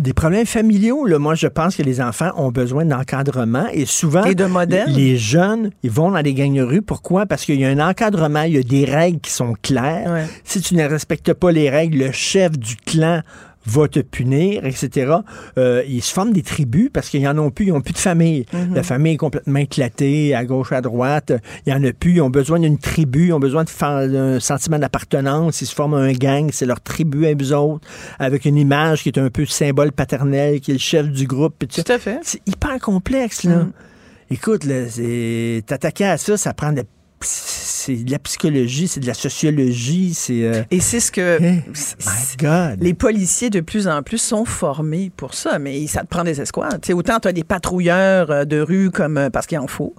des problèmes familiaux, là, moi, je pense que les enfants ont besoin d'encadrement et souvent, Et de modèles. les jeunes, ils vont dans des gangs de rue. Pourquoi? Parce qu'il y a un encadrement, il y a des règles qui sont claires. Ouais. Si tu ne respectes pas les règles, le chef du clan va te punir, etc. Euh, ils se forment des tribus parce qu'ils en ont plus, ils n'ont plus de famille. Mm-hmm. La famille est complètement éclatée, à gauche, à droite. Il n'y en a plus, ils ont besoin d'une tribu, ils ont besoin de faire un sentiment d'appartenance. Ils se forment un gang, c'est leur tribu à eux autres, avec une image qui est un peu symbole paternel, qui est le chef du groupe. tout à fait. C'est hyper complexe, là. Mm. Écoute, t'attaquer à ça, ça prend de, c'est de la psychologie, c'est de la sociologie, c'est... euh, Et c'est ce que hey, my God. les policiers de plus en plus sont formés pour ça, mais ça te prend des escouades. Tu sais, autant tu as des patrouilleurs euh, de rue comme euh, parce qu'il en faut.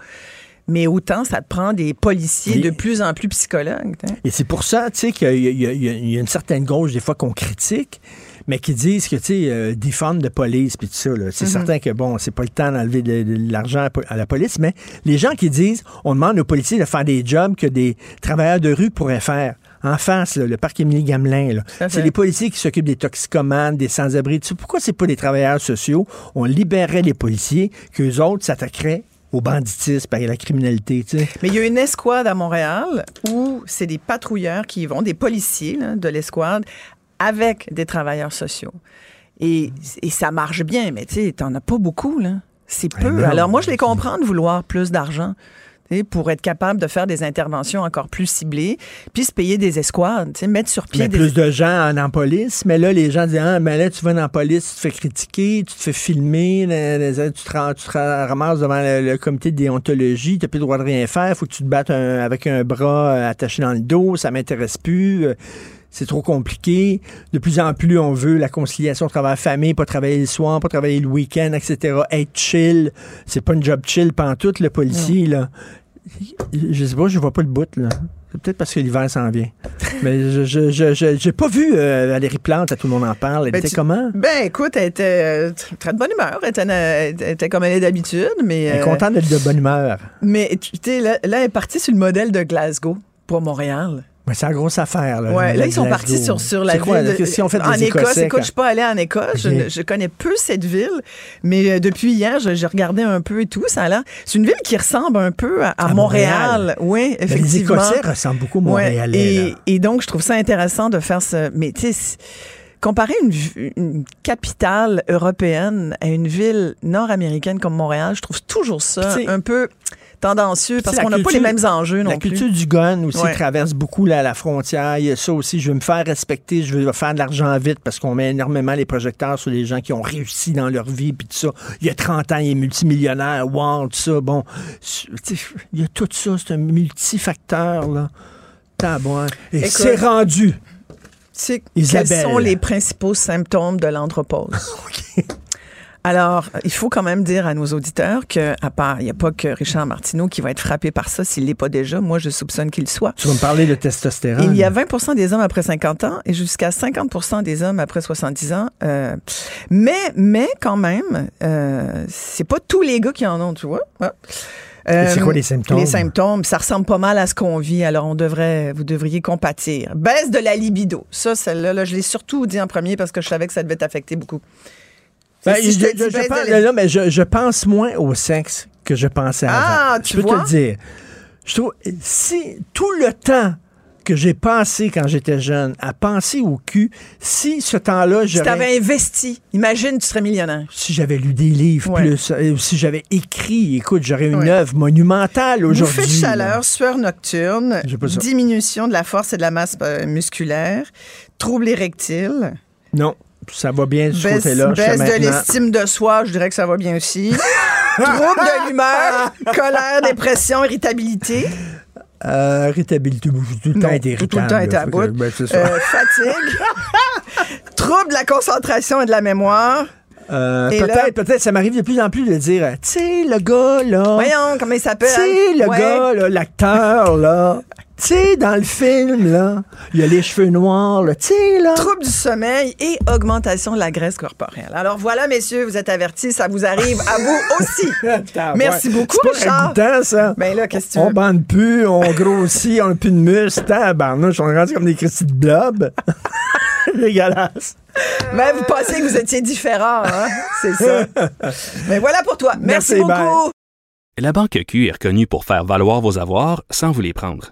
mais autant ça te prend des policiers de plus en plus psychologues. Et c'est pour ça, tu sais, qu'il y, a une certaine gauche, des fois, qu'on critique, mais qui disent que, tu sais, euh, défendre de police, puis tout ça, c'est mhm. certain que, bon, c'est pas le temps d'enlever de, l'argent à la police, mais les gens qui disent, on demande aux policiers de faire des jobs que des travailleurs de rue pourraient faire. En face, le parc Émilie Gamelin, c'est les policiers qui s'occupent des toxicomanes, des sans-abri. Pourquoi c'est pas des travailleurs sociaux? On libérerait les policiers, qu'eux autres s'attaqueraient au banditisme et à la criminalité. Mais il y a une escouade à Montréal où c'est des patrouilleurs qui vont, des policiers de l'escouade, avec des travailleurs sociaux. Et, ça marche bien, mais tu sais, t'en as pas beaucoup, là. C'est peu. Alors moi, je les comprends de vouloir plus d'argent pour être capable de faire des interventions encore plus ciblées, puis se payer des escouades, mettre sur pied mais plus de gens en, police, mais là, les gens disent, ah, mais là, tu vas en police, tu te fais critiquer, tu te fais filmer, tu te, tu te ramasses devant le, comité de déontologie, tu n'as plus le droit de rien faire, il faut que tu te battes avec un bras euh, attaché dans le dos, ça m'intéresse plus. C'est trop compliqué. De plus en plus, on veut la conciliation travail-famille, pas travailler le soir, pas travailler le week-end, etc. Être chill. C'est pas une job chill tout le policier, là. Je sais pas, je vois pas le bout, là. C'est peut-être parce que l'hiver s'en vient. Mais je je, j'ai pas vu euh, Valérie Plante, à tout le monde en parle. Elle ben, était comment? Ben écoute, elle était euh, très de bonne humeur. Elle était, comme elle est d'habitude, mais... Elle est euh, contente d'être de bonne humeur. Mais tu sais, là, là, elle est partie sur le modèle de Glasgow pour Montréal. Mais c'est une grosse affaire. Là, ouais, là, ils sont partis sur, sur la quoi, ville. si on fait en Écosse, écoute, je suis pas allée en Écosse. Je, je, connais peu cette ville. Mais euh, depuis hier, j'ai regardé un peu et tout. Ça a C'est une ville qui ressemble un peu à, Montréal. Oui, effectivement. les Écossais ressemblent beaucoup à Montréal. et, et, donc, je trouve ça intéressant de faire ce. Mais tu sais, comparer une, une, capitale européenne à une ville nord-américaine comme Montréal, je trouve toujours ça un peu tendancieux parce qu'on n'a pas les mêmes enjeux non la plus. La culture du gun aussi traverse beaucoup la frontière. Il y a ça aussi. Je veux me faire respecter. Je veux faire de l'argent vite parce qu'on met énormément les projecteurs sur les gens qui ont réussi dans leur vie. Puis tout ça. Il y a 30 ans, il est multimillionnaire. Wow, tout ça. Bon, il y a tout ça. C'est un multifacteur, là. Et c'est rendu. Quels sont les principaux symptômes de l'andropause? Alors, il faut quand même dire à nos auditeurs que, à part, il n'y a pas que Richard Martineau qui va être frappé par ça s'il l'est pas déjà. Moi, je soupçonne qu'il soit. Tu vas me parler de testostérone. Il y a 20% des hommes après 50 ans et jusqu'à 50% des hommes après 70 ans. Euh, mais, mais quand même, euh, c'est pas tous les gars qui en ont, tu vois. Euh, c'est quoi les symptômes? Les symptômes, ça ressemble pas mal à ce qu'on vit. Alors, on devrait, vous devriez compatir. Baisse de la libido. Ça, celle-là, là, je l'ai surtout dit en premier parce que je savais que ça devait t'affecter beaucoup. Ben, je, pense, moins au sexe que je pensais ah, avant. Tu je peux te le dire. Je trouve, si tout le temps que j'ai pensé quand j'étais jeune à penser au cul, si ce temps-là, j'aurais... Si t'avais investi, imagine, tu serais millionnaire. Si j'avais lu des livres plus, euh, si j'avais écrit, écoute, j'aurais une œuvre monumentale aujourd'hui. Bouffée de chaleur, sueur nocturne, diminution de la force et de la masse euh, musculaire, trouble érectile. Non ça va bien de ce côté-là. Baisse de l'estime de soi, je dirais que ça va bien aussi. Trouble de l'humeur, colère, dépression, irritabilité. Euh, irritabilité, tout le temps été irritable. Tout le temps été à bout. Ben, euh, fatigue. Trouble de la concentration et de la mémoire. Euh, peut-être, peut-être, ça m'arrive de plus en plus de dire, tu sais, le gars, là. Voyons, comment il s'appelle? Tu sais, le gars, là, l'acteur, là. Tu sais, dans le film, là, il y a les cheveux noirs, là, tu sais, là. Trouble du sommeil et augmentation de la graisse corporelle. Alors voilà, messieurs, vous êtes avertis, ça vous arrive à vous aussi. Merci beaucoup, C'est pas Richard. ça. Ben là, qu'est-ce que tu On bande plus, on grossit, on n'a plus de muscles. Tabarnouche, on est rendu comme des cristaux de blob. Dégueulasse. Mais vous pensez que vous étiez différent, hein? C'est ça. Mais voilà pour toi. Merci, beaucoup. La Banque Q est reconnue pour faire valoir vos avoirs sans vous les prendre.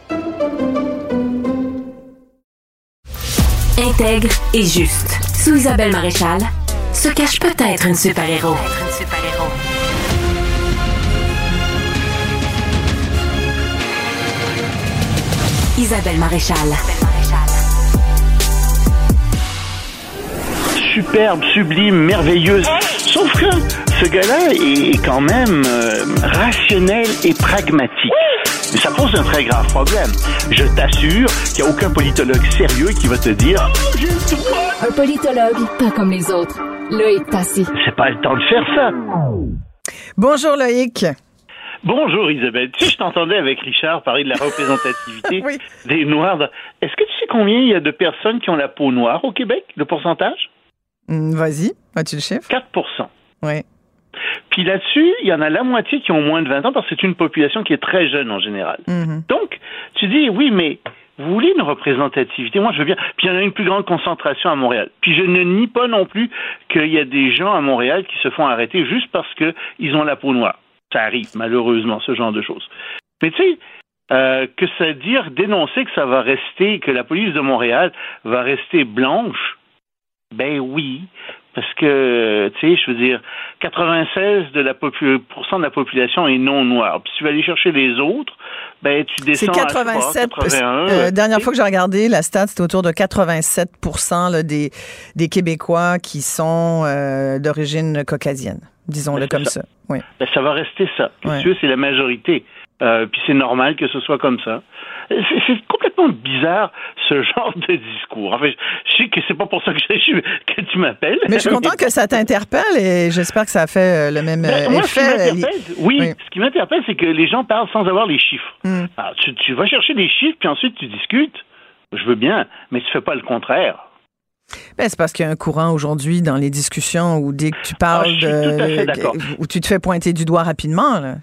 Intègre et juste. Sous Isabelle Maréchal, se cache peut-être une super-héros. Isabelle Maréchal. superbe, sublime, merveilleuse. Sauf que ce gars-là est quand même euh, rationnel et pragmatique. Ça pose un très grave problème. Je t'assure qu'il n'y a aucun politologue sérieux qui va te dire oh, Un politologue, pas comme les autres. Loïc Tassi. C'est pas le temps de faire ça. Bonjour Loïc. Bonjour Isabelle. Tu sais, je t'entendais avec Richard parler de la représentativité des Noirs. Est-ce que tu sais combien il y a de personnes qui ont la peau noire au Québec, le pourcentage? Mm, vas-y, as-tu le chiffre? 4% Oui. Puis là-dessus, il y en a la moitié qui ont moins de 20 ans parce que c'est une population qui est très jeune en général. Mm-hmm. Donc, tu dis, oui, mais vous voulez une représentativité? Moi, je veux bien. Puis il y en a une plus grande concentration à Montréal. Puis je ne nie pas non plus qu'il y a des gens à Montréal qui se font arrêter juste parce qu'ils ont la peau noire. Ça arrive, malheureusement, ce genre de choses. Mais tu sais, euh, que ça dire dénoncer que ça va rester, que la police de Montréal va rester blanche, ben oui, parce que, tu sais, je veux dire, 96 de la de la population est non noire. Puis si tu vas aller chercher les autres, ben tu descends C'est 87. À euh, dernière fois que j'ai regardé, la stat, c'était autour de 87 des, des Québécois qui sont euh, d'origine caucasienne, disons-le ben, comme ça. Oui. Ben, ça va rester ça. Ouais. c'est la majorité. Euh, puis c'est normal que ce soit comme ça. C'est complètement bizarre ce genre de discours. Enfin, je sais que c'est pas pour ça que, je, que tu m'appelles. Mais je suis content que ça t'interpelle et j'espère que ça fait euh, le même ben, effet. oui, ce qui m'interpelle, c'est que les gens parlent sans avoir les chiffres. Hmm. tu, vas chercher des chiffres, puis ensuite tu discutes. Je veux bien, mais tu fais pas le contraire. Ben, c'est parce qu'il y a un courant aujourd'hui dans les discussions où dès que tu parles ah, de, où tu te fais pointer du doigt rapidement. Là.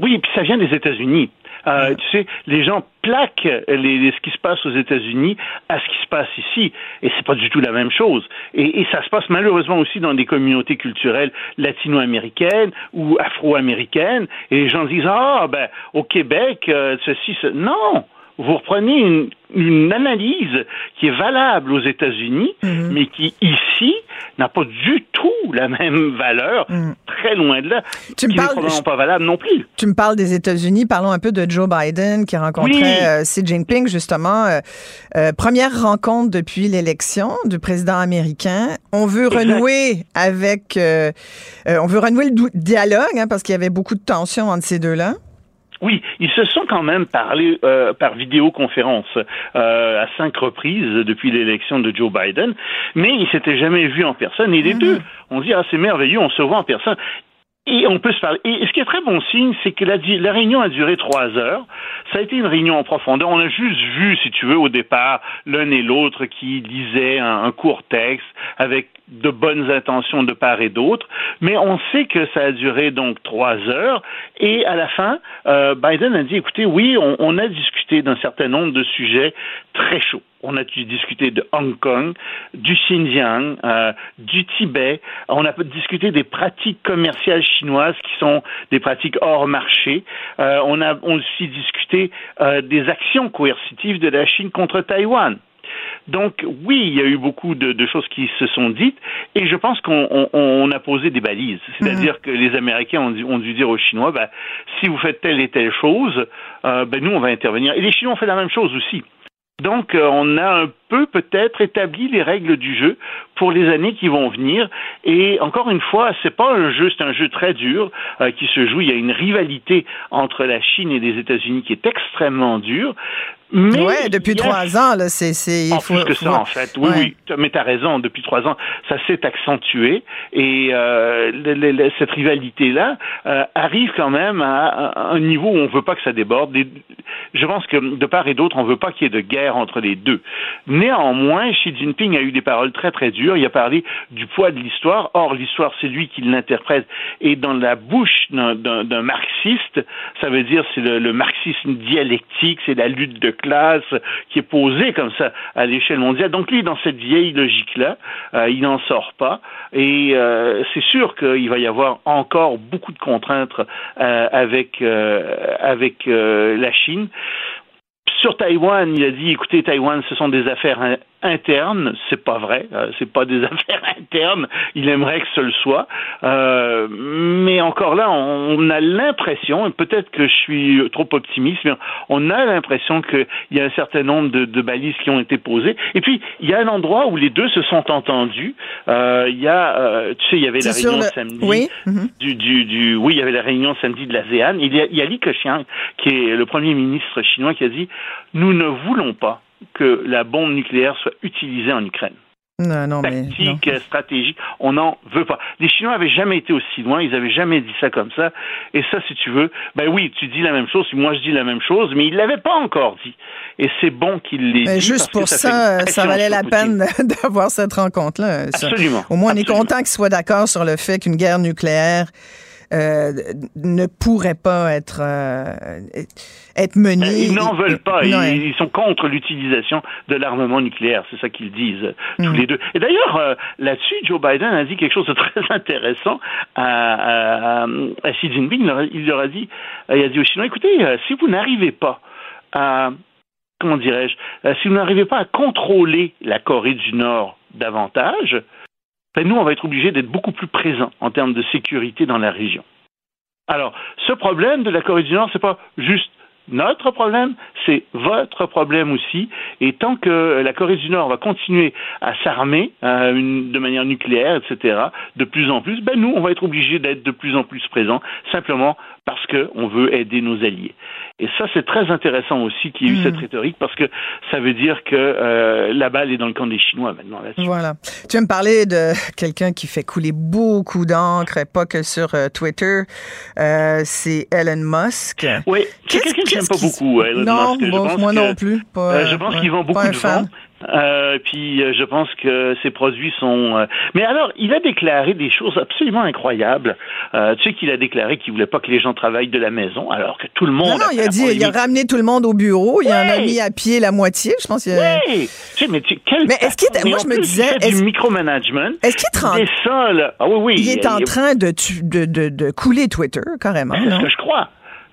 Oui, puis ça vient des États-Unis. Euh, tu sais, les gens plaquent les, ce qui se passe aux États-Unis à ce qui se passe ici, et c'est pas du tout la même chose. Et, et, ça se passe malheureusement aussi dans des communautés culturelles latino-américaines ou afro-américaines, et les gens disent ah ben au Québec euh, ceci, ce... non vous reprenez une, une, analyse qui est valable aux États-Unis, mhm. mais qui ici n'a pas du tout la même valeur, mhm. très loin de là, tu qui n'est probablement pas valable non plus. Tu me parles des États-Unis, parlons un peu de Joe Biden qui rencontrait euh, Xi Jinping justement. Euh, euh, première rencontre depuis l'élection du président américain. On veut renouer avec, on veut renouer le dialogue hein, parce qu'il y avait beaucoup de tensions entre ces deux-là. Oui, ils se sont quand même parlé euh, par vidéoconférence euh, à cinq reprises depuis l'élection de Joe Biden, mais ils s'étaient jamais vus en personne. Et les mhm. deux, on dit ah c'est merveilleux, on se voit en personne. Et on peut se parler. Et ce qui est très bon signe, c'est que la, la, réunion a duré trois heures. Ça a été une réunion en profondeur. On a juste vu, si tu veux, au départ, l'un et l'autre qui lisaient un, court texte avec de bonnes intentions de part et d'autre. Mais on sait que ça a duré donc trois heures. Et à la fin, euh, Biden a dit, écoutez, oui, on a discuté d'un certain nombre de sujets très chauds. On a discuté de Hong Kong, du Xinjiang, euh, du Tibet. On a discuté des pratiques commerciales chinoises qui sont des pratiques hors marché. Euh, on a aussi discuté euh, des actions coercitives de la Chine contre Taïwan. Donc oui, il y a eu beaucoup de, choses qui se sont dites et je pense qu'on a posé des balises. C'est-à-dire mhm. que les Américains ont, dû dire aux Chinois, bah, si vous faites telle et telle chose, ben, nous on va intervenir. Et les Chinois ont fait la même chose aussi. Donc, euh, on a un peu peut-être établi les règles du jeu pour les années qui vont venir. Et encore une fois, c'est pas un jeu, c'est un jeu très dur euh, qui se joue. Il y a une rivalité entre la Chine et les États-Unis qui est extrêmement dure. Mais ouais, depuis trois ans, là, c'est, c'est, il faut, plus que ça, en fait. Oui, oui, mais t'as raison. Depuis trois ans, ça s'est accentué et euh, cette rivalité-là euh, arrive quand même à, un niveau où on veut pas que ça déborde. Je pense que de part et d'autre, on ne veut pas qu'il y ait de guerre entre les deux. Néanmoins, Xi Jinping a eu des paroles très très dures. Il a parlé du poids de l'histoire. Or, l'histoire, c'est lui qui l'interprète. Et dans la bouche d'un marxiste, ça veut dire c'est le, marxisme dialectique, c'est la lutte de classe qui est posée comme ça à l'échelle mondiale. Donc lui, dans cette vieille logique-là, euh, il n'en sort pas. Et euh, c'est sûr qu'il va y avoir encore beaucoup de contraintes euh, avec avec la Chine. Sur Taïwan, il a dit écoutez, Taïwan, ce sont des affaires interne, c'est pas vrai, euh, c'est pas des affaires internes, il aimerait que ce le soit, euh, mais encore là, on, a l'impression, peut-être que je suis trop optimiste, mais on a l'impression qu'il y a un certain nombre de, de, balises qui ont été posées, et puis il y a un endroit où les deux se sont entendus, euh, il y a, euh, tu sais, il y avait la réunion samedi, oui? Mhm. du, du, du, oui, il y avait la réunion samedi de l'ASEAN, il y a, il y a Li Keqiang, qui est le premier ministre chinois, qui a dit, nous ne voulons pas que la bombe nucléaire soit utilisée en Ukraine. Non, non, Tactique, stratégique, on n'en veut pas. Les Chinois n'avaient jamais été aussi loin, ils n'avaient jamais dit ça comme ça. Et ça, si tu veux, ben oui, tu dis la même chose, moi je dis la même chose, mais ils l'avaient pas encore dit. Et c'est bon qu'ils l'aient dit. Juste pour ça, ça, valait la peine d'avoir cette rencontre-là. Absolument. Au moins, on est content qu'ils soient d'accord sur le fait qu'une guerre nucléaire euh, ne pourrait pas être euh, être menée. Ils n'en veulent pas. Ils, sont contre l'utilisation de l'armement nucléaire. C'est ça qu'ils disent euh, tous mm. les deux. Et d'ailleurs, là-dessus, Joe Biden a dit quelque chose de très intéressant à, à, Xi Jinping. Il leur a dit, il a dit aux Chinois, écoutez, si vous n'arrivez pas à comment dirais-je, si vous n'arrivez pas à contrôler la Corée du Nord davantage, nous, on va être obligés d'être beaucoup plus présents en termes de sécurité dans la région. Alors, ce problème de la Corée du Nord, ce n'est pas juste notre problème, c'est votre problème aussi. Et tant que la Corée du Nord va continuer à s'armer euh, de manière nucléaire, etc., de plus en plus, ben nous, on va être obligés d'être de plus en plus présents, simplement parce qu'on veut aider nos alliés. Et ça, c'est très intéressant aussi qu'il y ait eu hmm. cette rhétorique parce que ça veut dire que euh, la balle est dans le camp des Chinois maintenant là-dessus. Voilà. Tu vas me parler de quelqu'un qui fait couler beaucoup d'encre, pas que sur euh, Twitter. Euh, c'est Elon Musk. Oui, c'est quelqu'un que j'aime pas beaucoup, Elon non, Musk. Non, moi non plus. Pas, je pense qu'ils vont beaucoup de vent. Euh, puis euh, je pense que ces produits sont. Euh, mais alors, il a déclaré des choses absolument incroyables. Euh, tu sais qu'il a déclaré qu'il voulait pas que les gens travaillent de la maison, alors que tout le monde. Non, non, il a dit, il a ramené tout le monde au bureau. Il en a mis à pied la moitié, je pense. A... Oui. Tu sais, mais tu, quel mais est-ce qu'il, moi je me disais, est du micromanagement. Est-ce qu'il est en... des sols. Ah oui, oui. Il est en train de, de, de, de couler Twitter carrément. C'est ce que je crois.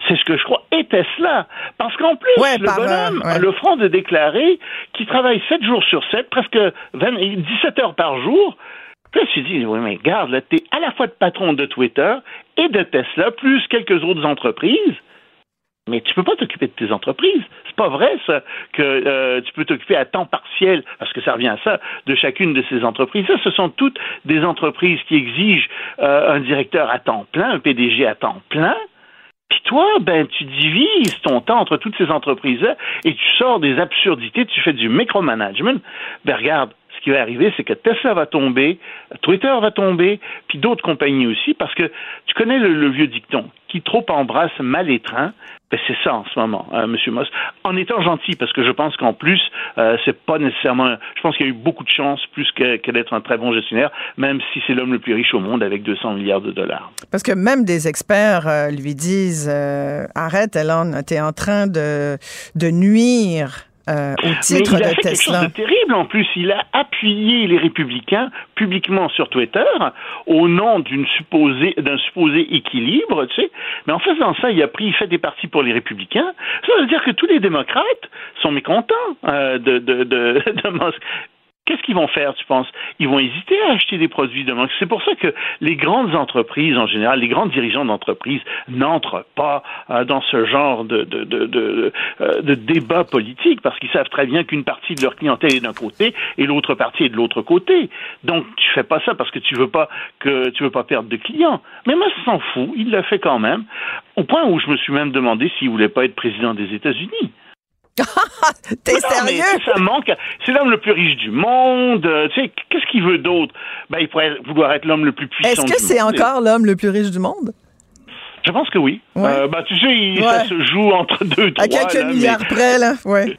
C'est ce que je crois. Et Tesla. Parce qu'en plus, le bonhomme a le front de déclarer qu'il travaille 7 jours sur 7, presque 20, 17 heures par jour. Puis là, tu dis, oui, mais garde, tu es à la fois le patron de Twitter et de Tesla, plus quelques autres entreprises. Mais tu peux pas t'occuper de tes entreprises. C'est pas vrai, ça, que euh, tu peux t'occuper à temps partiel, parce que ça revient à ça, de chacune de ces entreprises. Ça, ce sont toutes des entreprises qui exigent euh, un directeur à temps plein, un PDG à temps plein. Puis toi, ben, tu divises ton temps entre toutes ces entreprises-là et tu sors des absurdités, tu fais du micromanagement. Ben, regarde, qui va arriver, c'est que Tesla va tomber, Twitter va tomber, puis d'autres compagnies aussi, parce que tu connais le vieux dicton, qui trop embrasse mal étreint, ben c'est ça en ce moment, euh, M. Moss. En étant gentil, parce que je pense qu'en plus, euh, c'est pas nécessairement. Je pense qu'il y a eu beaucoup de chance, plus que, d'être un très bon gestionnaire, même si c'est l'homme le plus riche au monde avec 200 milliards de dollars. Parce que même des experts euh, lui disent arrête, Elon, es en train de, de nuire euh, au titre Mais il a fait Quelque chose de terrible en plus. Il a appuyé les républicains publiquement sur Twitter au nom d'une supposée d'un supposé équilibre, tu sais. Mais en faisant ça, il a pris, il fait des partis pour les républicains. Ça veut dire que tous les démocrates sont mécontents euh, de, de, de, de Musk. Qu'est-ce qu'ils vont faire, tu penses? Ils vont hésiter à acheter des produits de marque. C'est pour ça que les grandes entreprises, en général, les grands dirigeants d'entreprises n'entrent pas euh, dans ce genre de, de, de, de, euh, de débat politique parce qu'ils savent très bien qu'une partie de leur clientèle est d'un côté et l'autre partie est de l'autre côté. Donc, tu fais pas ça parce que tu veux pas que tu veux pas perdre de clients. Mais moi, s'en fout. Il l'a fait quand même. Au point où je me suis même demandé s'il voulait pas être président des États-Unis. T'es sérieux? ça manque. C'est l'homme le plus riche du monde. Euh, tu sais, qu'est-ce qu'il veut d'autre? Ben, il pourrait vouloir être l'homme le plus puissant. Est-ce que c'est encore l'homme le plus riche du monde? Je pense que oui. Euh, bah, tu sais, ça se joue entre deux, trois. À quelques milliards près, là, ouais.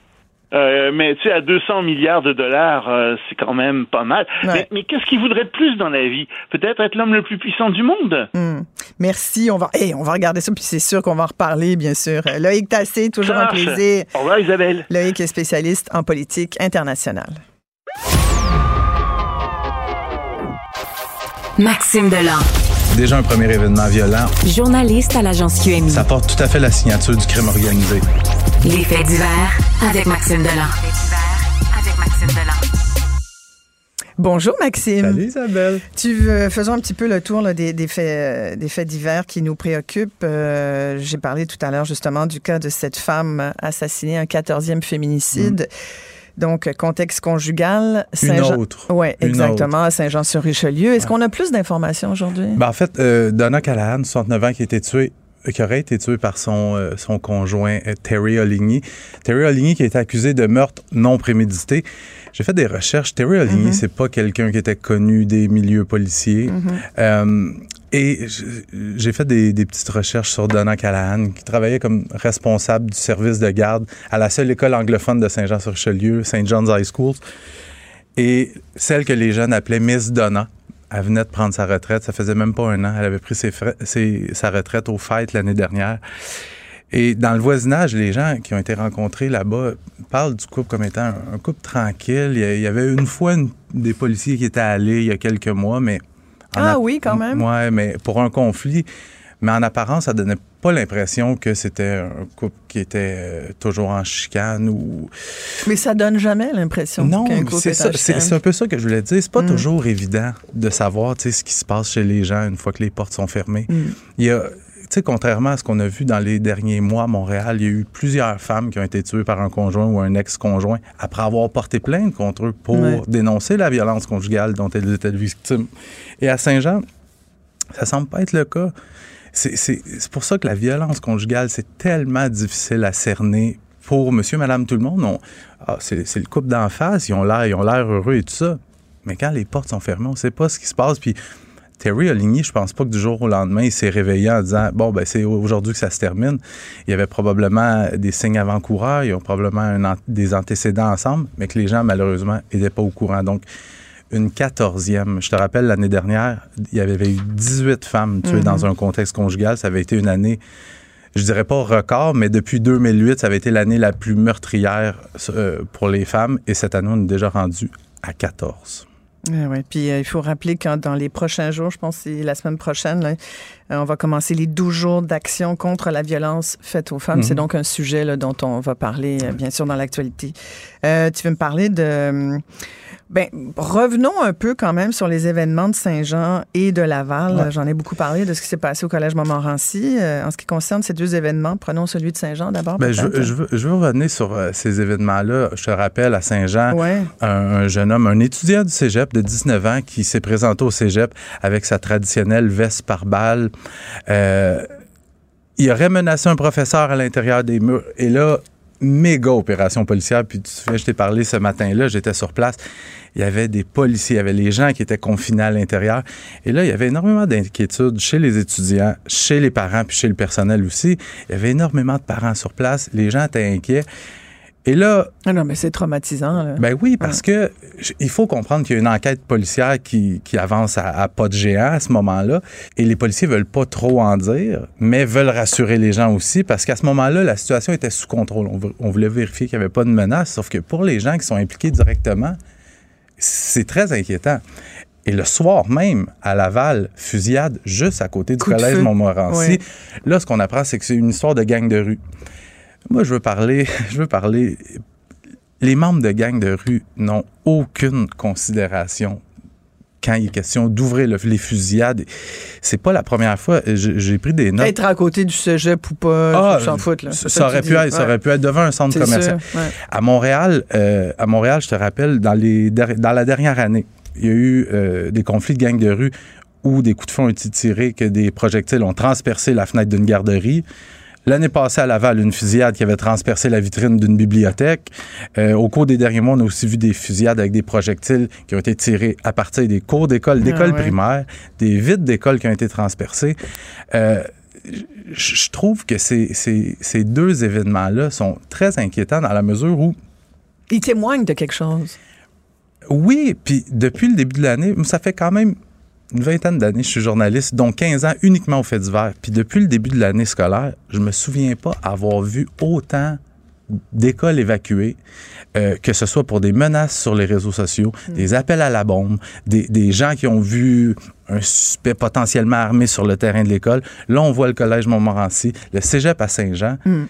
Euh, mais tu sais, à 200 milliards de dollars, euh, c'est quand même pas mal. Mais, qu'est-ce qu'il voudrait de plus dans la vie? Peut-être être l'homme le plus puissant du monde. Hmm. Merci. On va, on va regarder ça, puis c'est sûr qu'on va en reparler, bien sûr. Loïc Tassé, toujours un plaisir. Au revoir, Isabelle. Loïc est spécialiste en politique internationale. Maxime Delan. Déjà un premier événement violent. Journaliste à l'agence QMI. Ça porte tout à fait la signature du crime organisé. Les faits divers avec Maxime Delan. avec Maxime Delan. Bonjour Maxime. Salut Isabelle. Tu faisons un petit peu le tour des, faits, des faits divers qui nous préoccupent. Euh, j'ai parlé tout à l'heure justement du cas de cette femme assassinée, un 14e féminicide. Mm. Donc, contexte conjugal. Saint-Jean. Une autre. Oui, exactement, à Saint-Jean-sur-Richelieu. Est-ce qu'on a plus d'informations aujourd'hui? Ben, en fait, euh, Donna Callahan, 69 ans, qui a été tuée qui aurait été tuée par son, euh, son conjoint euh, Terry Oligny. Terry Oligny qui a été accusé de meurtre non prémédité. J'ai fait des recherches. Terry Oligny, mm-hmm. c'est pas quelqu'un qui était connu des milieux policiers. Mm-hmm. Et j'ai fait des, petites recherches sur Donna Callahan, qui travaillait comme responsable du service de garde à la seule école anglophone de Saint-Jean-sur-Richelieu, St. John's High School. Et celle que les jeunes appelaient Miss Donna. Elle venait de prendre sa retraite. Ça faisait même pas un an. Elle avait pris sa retraite aux fêtes l'année dernière. Et dans le voisinage, les gens qui ont été rencontrés là-bas parlent du couple comme étant un, couple tranquille. Il y avait une fois des policiers qui étaient allés il y a quelques mois, mais ah oui, quand même. Oui, mais pour un conflit. Mais en apparence, ça donnait pas l'impression que c'était un couple qui était euh, toujours en chicane ou. Mais ça donne jamais l'impression qu'un couple c'est ça, c'est, un peu ça que je voulais dire. C'est pas mm. toujours évident de savoir, ce qui se passe chez les gens une fois que les portes sont fermées. Mm. Il y a, sais, contrairement à ce qu'on a vu dans les derniers mois à Montréal, il y a eu plusieurs femmes qui ont été tuées par un conjoint ou un ex-conjoint après avoir porté plainte contre eux pour dénoncer la violence conjugale dont elles étaient victimes. Et à Saint-Jean, ça semble pas être le cas. C'est pour ça que la violence conjugale, c'est tellement difficile à cerner pour monsieur, madame, tout le monde. Ah, c'est le couple d'en face, ils ont l'air heureux et tout ça. Mais quand les portes sont fermées, on ne sait pas ce qui se passe. Puis Terry Oligny, je pense pas que du jour au lendemain, il s'est réveillé en disant bon ben c'est aujourd'hui que ça se termine. Il y avait probablement des signes avant-coureurs, ils ont probablement des antécédents ensemble, mais que les gens malheureusement n'étaient pas au courant. Donc une quatorzième. Je te rappelle l'année dernière, il y avait eu 18 femmes tuées dans mhm. un contexte conjugal. Ça avait été une année je dirais pas record, mais depuis 2008, ça avait été l'année la plus meurtrière euh, pour les femmes. Et cette année, on est déjà rendu à 14. Oui, ouais. Puis euh, il faut rappeler que dans les prochains jours, je pense c'est la semaine prochaine, euh, on va commencer les 12 jours d'action contre la violence faite aux femmes. C'est mhm. donc un sujet dont on va parler, euh, bien sûr, dans l'actualité. tu veux me parler de ben, revenons un peu quand même sur les événements de Saint-Jean et de Laval. J'en ai beaucoup parlé de ce qui s'est passé au Collège Montmorency. Euh, en ce qui concerne ces deux événements, prenons celui de Saint-Jean d'abord. Ben, je, veux, je, veux, revenir sur euh, ces événements-là. Je te rappelle, à Saint-Jean, un, jeune homme, un étudiant du cégep de 19 ans qui s'est présenté au cégep avec sa traditionnelle veste par balle. Euh, il aurait menacé un professeur à l'intérieur des murs. Et là, méga opération policière. Puis tu sais, je t'ai parlé ce matin-là, j'étais sur place. Il y avait des policiers, il y avait les gens qui étaient confinés à l'intérieur. Et là, il y avait énormément d'inquiétudes chez les étudiants, chez les parents, puis chez le personnel aussi. Il y avait énormément de parents sur place. Les gens étaient inquiets. Et là. Ah non, mais c'est traumatisant. Là. Ben oui, parce que il faut comprendre qu'il y a une enquête policière qui, qui avance à, pas de géant à ce moment-là. Et les policiers veulent pas trop en dire, mais veulent rassurer les gens aussi, parce qu'à ce moment-là, la situation était sous contrôle. On, voulait vérifier qu'il n'y avait pas de menace, sauf que pour les gens qui sont impliqués directement, c'est très inquiétant. Et le soir même, à Laval, fusillade juste à côté du collège Montmorency. Là, ce qu'on apprend, c'est que c'est une histoire de gang de rue. Moi, je veux parler, je veux parler. Les membres de gangs de rue n'ont aucune considération quand il est question d'ouvrir les fusillades. C'est pas la première fois. J'ai pris des notes. Être à côté du cégep ou pas, ah, s'en foutre. Là. Ça, aurait pu être, ça aurait pu être devant un centre commercial. À Montréal, euh, à Montréal, je te rappelle, dans, les, dans la dernière année, il y a eu euh, des conflits de gangs de rue où des coups de feu ont été tirés, que des projectiles ont transpercé la fenêtre d'une garderie. L'année passée à Laval, une fusillade qui avait transpercé la vitrine d'une bibliothèque. Euh, au cours des derniers mois, on a aussi vu des fusillades avec des projectiles qui ont été tirés à partir des cours d'école, ah primaires, des vides d'écoles qui ont été transpercées. Euh, je trouve que ces, ces, ces deux événements-là sont très inquiétants dans la mesure où... Ils témoignent de quelque chose. Oui, puis depuis le début de l'année, ça fait quand même une vingtaine d'années, je suis journaliste, dont 15 ans uniquement au fait divers. Puis depuis le début de l'année scolaire, je me souviens pas avoir vu autant d'écoles évacuées, euh, que ce soit pour des menaces sur les réseaux sociaux, mm. des appels à la bombe, des, des, gens qui ont vu un suspect potentiellement armé sur le terrain de l'école. Là, on voit le collège Montmorency, le cégep à Saint-Jean. Mm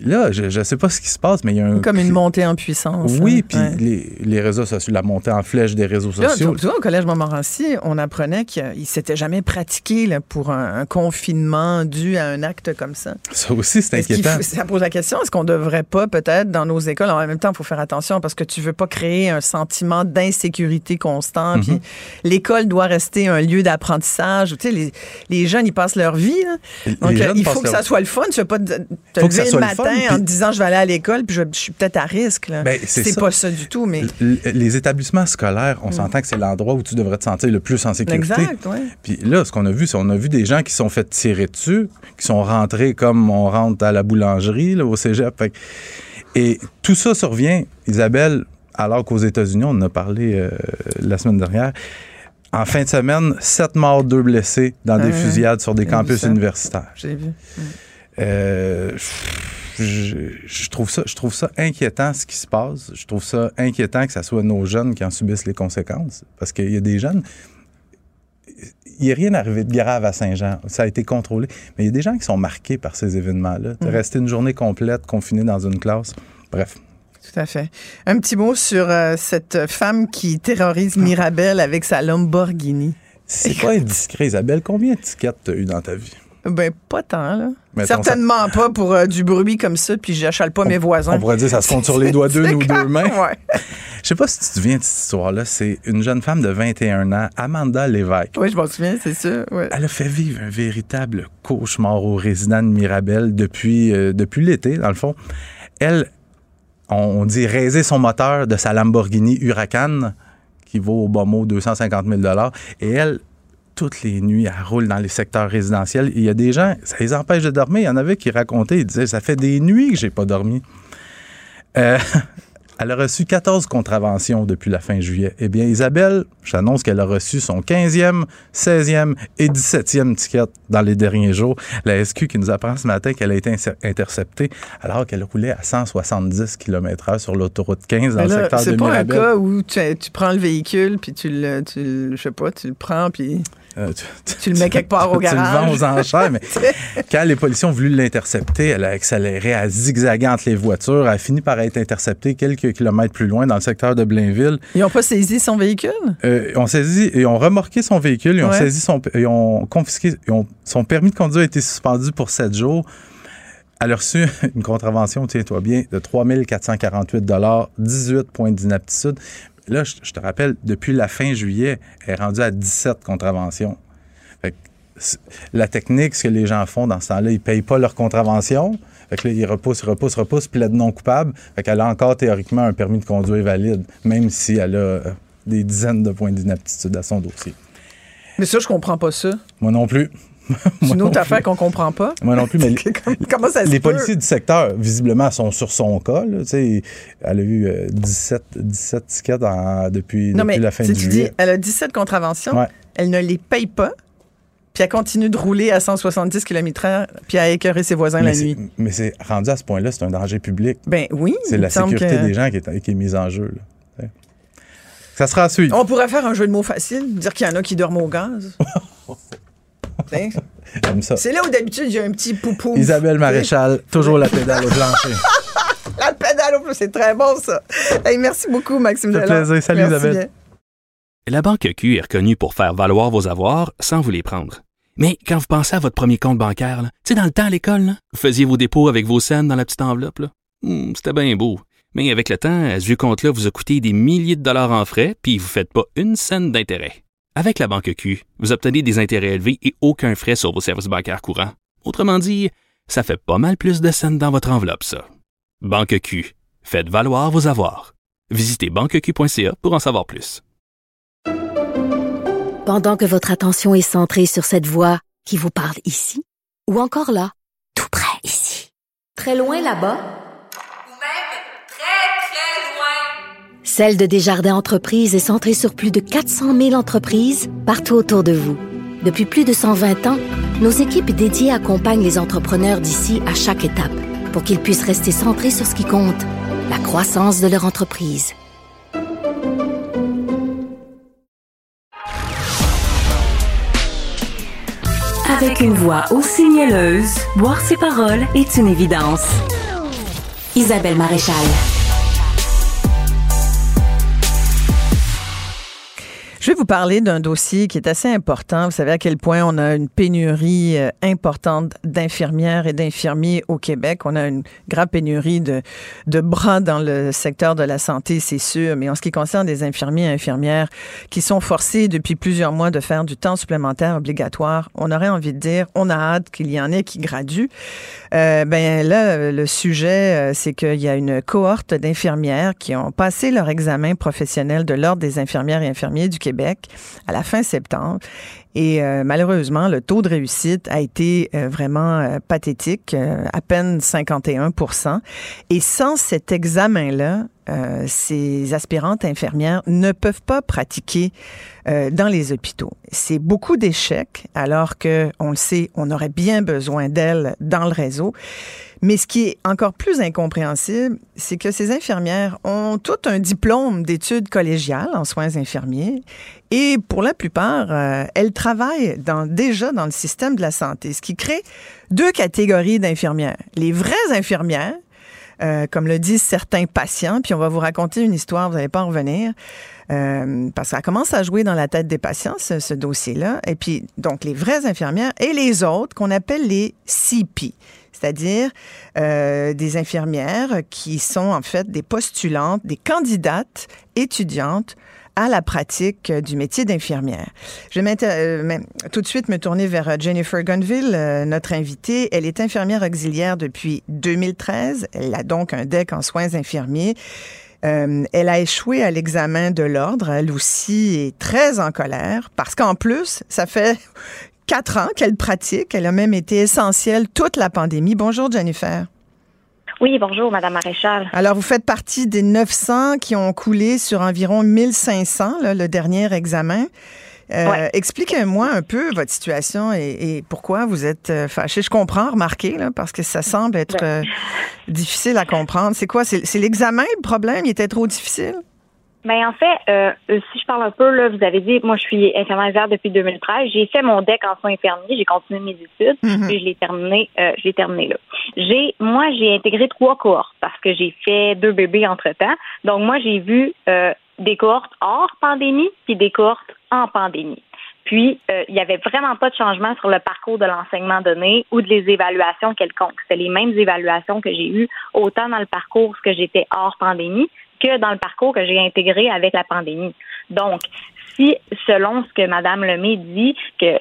là, je ne sais pas ce qui se passe, mais il y a un. Comme une montée en puissance. Oui, hein, puis les, les, réseaux sociaux, la montée en flèche des réseaux sociaux. tu vois, au Collège Montmorency, on apprenait qu'il ne s'était jamais pratiqué là, pour un, confinement dû à un acte comme ça. Ça aussi, c'est inquiétant. ça pose la question est-ce qu'on ne devrait pas, peut-être, dans nos écoles, en même temps, il faut faire attention parce que tu ne veux pas créer un sentiment d'insécurité constant. Puis mhm. l'école doit rester un lieu d'apprentissage. Tu sais, les, les, jeunes, ils passent leur vie. Donc, il faut que ça soit le fun. Tu ne veux pas te, lever le matin en te disant je vais aller à l'école puis je, suis peut-être à risque. Ben, c'est pas ça du tout. Mais les établissements scolaires, on mm. s'entend que c'est l'endroit où tu devrais te sentir le plus en sécurité. Exact, ouais. Puis là, ce qu'on a vu, c'est on a vu des gens qui sont fait tirer dessus, qui sont rentrés comme on rentre à la boulangerie là, au cégep. Et tout ça survient, Isabelle, alors qu'aux États-Unis, on en a parlé euh, la semaine dernière. En fin de semaine, sept morts, deux blessés dans des fusillades sur des campus universitaires. J'ai vu. Euh, je, trouve ça, je trouve ça inquiétant ce qui se passe. Je trouve ça inquiétant que ce soit nos jeunes qui en subissent les conséquences. Parce qu'il y a des jeunes. Il n'y a rien arrivé de grave à Saint-Jean. Ça a été contrôlé. Mais il y a des gens qui sont marqués par ces événements-là. Mm. rester une journée complète confiné dans une classe. Bref. Tout à fait. Un petit mot sur euh, cette femme qui terrorise Mirabel avec sa Lamborghini. C'est pas indiscret, Isabelle. Combien de tickets tu as eu dans ta vie? Ben, pas tant, là. Certainement pas pour euh, du bruit comme ça, puis j'achale pas mes voisins. On pourrait dire ça se compte sur les doigts d'une ou deux mains. Ouais. Je sais pas si tu te souviens de cette histoire-là. C'est une jeune femme de 21 ans, Amanda Lévesque. Oui, je m'en souviens, c'est ça. Elle a fait vivre un véritable cauchemar aux résidents de Mirabel depuis, euh, depuis l'été, dans le fond. Elle, on dit raiser son moteur de sa Lamborghini Huracan, qui vaut au bas mot 250 000 Et elle, toutes les nuits, elle roule dans les secteurs résidentiels. Il y a des gens, ça les empêche de dormir. Il y en avait qui racontaient, ils disaient, ça fait des nuits que j'ai pas dormi. Euh, Elle a reçu 14 contraventions depuis la fin juillet. Eh bien, Isabelle, j'annonce qu'elle a reçu son 15e, 16e et 17e ticket dans les derniers jours. La SQ qui nous apprend ce matin qu'elle a été interceptée alors qu'elle roulait à 170 km/h sur l'autoroute 15 dans le secteur de Mirabel. C'est pas un cas où tu, prends le véhicule puis tu le, tu, je sais pas, tu le prends puis... Euh, tu, le mets quelque part au garage. tu le vends aux enchères, mais quand les policiers ont voulu l'intercepter, elle a accéléré, à zigzaguer entre les voitures, elle a fini par être interceptée quelques kilomètres plus loin dans le secteur de Blainville. Ils n'ont pas saisi son véhicule? Euh, ils ont saisi, ils ont remorqué son véhicule, ils ont saisi son, ils ont confisqué, son permis de conduire a été suspendu pour sept jours. Elle a reçu une contravention, tiens-toi bien, de 3 448 18 points d'inaptitude. Là, je, te rappelle, depuis la fin juillet, elle est rendue à 17 contraventions. la technique, ce que les gens font dans ce temps-là, ils ne payent pas leur contravention. Fait que là, ils repoussent, repoussent, repoussent, plaide non coupable. Fait qu'elle a encore théoriquement un permis de conduire valide, même si elle a euh, des dizaines de points d'inaptitude à son dossier. Mais ça, je comprends pas ça. Moi non plus. C'est une autre affaire qu'on comprend pas. Moi non plus, mais comment ça se les policiers du secteur, visiblement, sont sur son cas. elle a eu 17, euh, 17 tickets depuis, la fin du juillet. elle a 17 contraventions, elle ne les paye pas, puis elle continue de rouler à 170 km/h, puis à écœurer ses voisins la nuit. Mais c'est rendu à ce point-là, c'est un danger public. Ben oui. C'est la sécurité des gens qui est, qui est mise en jeu. Ça sera à suivre. On pourrait faire un jeu de mots facile, dire qu'il y en a qui dorment au gaz. C'est là où d'habitude j'ai un petit poupou. Isabelle Maréchal, toujours la pédale au plancher. la pédale au plancher, c'est très bon ça. merci beaucoup Maxime Ça plaisir. Salut Isabelle. La Banque Q est reconnue pour faire valoir vos avoirs sans vous les prendre. Mais quand vous pensez à votre premier compte bancaire, tu sais, dans le temps à l'école, vous faisiez vos dépôts avec vos scènes dans la petite enveloppe. Hmm, c'était bien beau. Mais avec le temps, ce vieux compte-là vous a coûté des milliers de dollars en frais, puis vous ne faites pas une scène d'intérêt. Avec la banque Q, vous obtenez des intérêts élevés et aucun frais sur vos services bancaires courants. Autrement dit, ça fait pas mal plus de scènes dans votre enveloppe, ça. Banque Q, faites valoir vos avoirs. Visitez banqueq.ca pour en savoir plus. Pendant que votre attention est centrée sur cette voix qui vous parle ici, ou encore là, tout près ici. Très loin là-bas. Ou même très, très loin. Celle de Desjardins Entreprises est centrée sur plus de 400 000 entreprises partout autour de vous. Depuis plus de 120 ans, nos équipes dédiées accompagnent les entrepreneurs d'ici à chaque étape pour qu'ils puissent rester centrés sur ce qui compte, la croissance de leur entreprise. Avec une voix aussi mielleuse, boire ses paroles est une évidence. Isabelle Maréchal. Je vais vous parler d'un dossier qui est assez important. Vous savez à quel point on a une pénurie euh, importante d'infirmières et d'infirmiers au Québec. On a une grave pénurie de, bras dans le secteur de la santé, c'est sûr. Mais en ce qui concerne des infirmiers et infirmières qui sont forcés depuis plusieurs mois de faire du temps supplémentaire obligatoire, on aurait envie de dire, on a hâte qu'il y en ait qui graduent. Euh, ben là, le sujet, euh, c'est qu'il y a une cohorte d'infirmières qui ont passé leur examen professionnel de l'Ordre des infirmières et infirmiers du Québec à la fin septembre. Et euh, malheureusement, le taux de réussite a été euh, vraiment pathétique, à peine 51 Et sans cet examen-là, ces aspirantes infirmières ne peuvent pas pratiquer dans les hôpitaux. C'est beaucoup d'échecs, alors que, on le sait, on aurait bien besoin d'elles dans le réseau. Mais ce qui est encore plus incompréhensible, c'est que ces infirmières ont tout un diplôme d'études collégiales en soins infirmiers et pour la plupart, euh, elles travaillent dans, déjà dans le système de la santé, ce qui crée deux catégories d'infirmières. Les vraies infirmières, euh, comme le disent certains patients, puis on va vous raconter une histoire, vous n'allez pas en revenir, euh, parce que ça commence à jouer dans la tête des patients, ce, dossier-là. Et puis, donc, les vraies infirmières et les autres qu'on appelle les CP c'est-à-dire euh, des infirmières qui sont en fait des postulantes, des candidates étudiantes à la pratique du métier d'infirmière. Je vais euh, tout de suite me tourner vers Jennifer Gunville, euh, notre invitée. Elle est infirmière auxiliaire depuis 2013. Elle a donc un DEC en soins infirmiers. elle a échoué à l'examen de l'ordre. Elle aussi est très en colère parce qu'en plus, ça fait quatre ans qu'elle pratique. Elle a même été essentielle toute la pandémie. Bonjour, Jennifer. Oui, bonjour, Madame Maréchal. Alors, vous faites partie des 900 qui ont coulé sur environ 1500, le dernier examen. Euh, expliquez-moi un peu votre situation et, pourquoi vous êtes euh, fâchée. Je comprends, remarquez, parce que ça semble être euh, difficile à comprendre. C'est quoi? C'est l'examen le problème? Il était trop difficile? Ben en fait, euh, si je parle un peu, là, vous avez dit, moi je suis infirmière depuis 2013. J'ai fait mon DEC en soins infirmiers, j'ai continué mes études, mhm. puis je l'ai terminé, euh, je l'ai terminé là. J'ai, moi, j'ai intégré trois cohortes parce que j'ai fait deux bébés entre temps. Donc moi, j'ai vu euh, des cohortes hors pandémie puis des cohortes en pandémie. Puis, euh, il n'y avait vraiment pas de changement sur le parcours de l'enseignement donné ou de les évaluations quelconques. C'était les mêmes évaluations que j'ai eues autant dans le parcours que j'étais hors pandémie que dans le parcours que j'ai intégré avec la pandémie. Donc, si, selon ce que Mme Lemay dit, que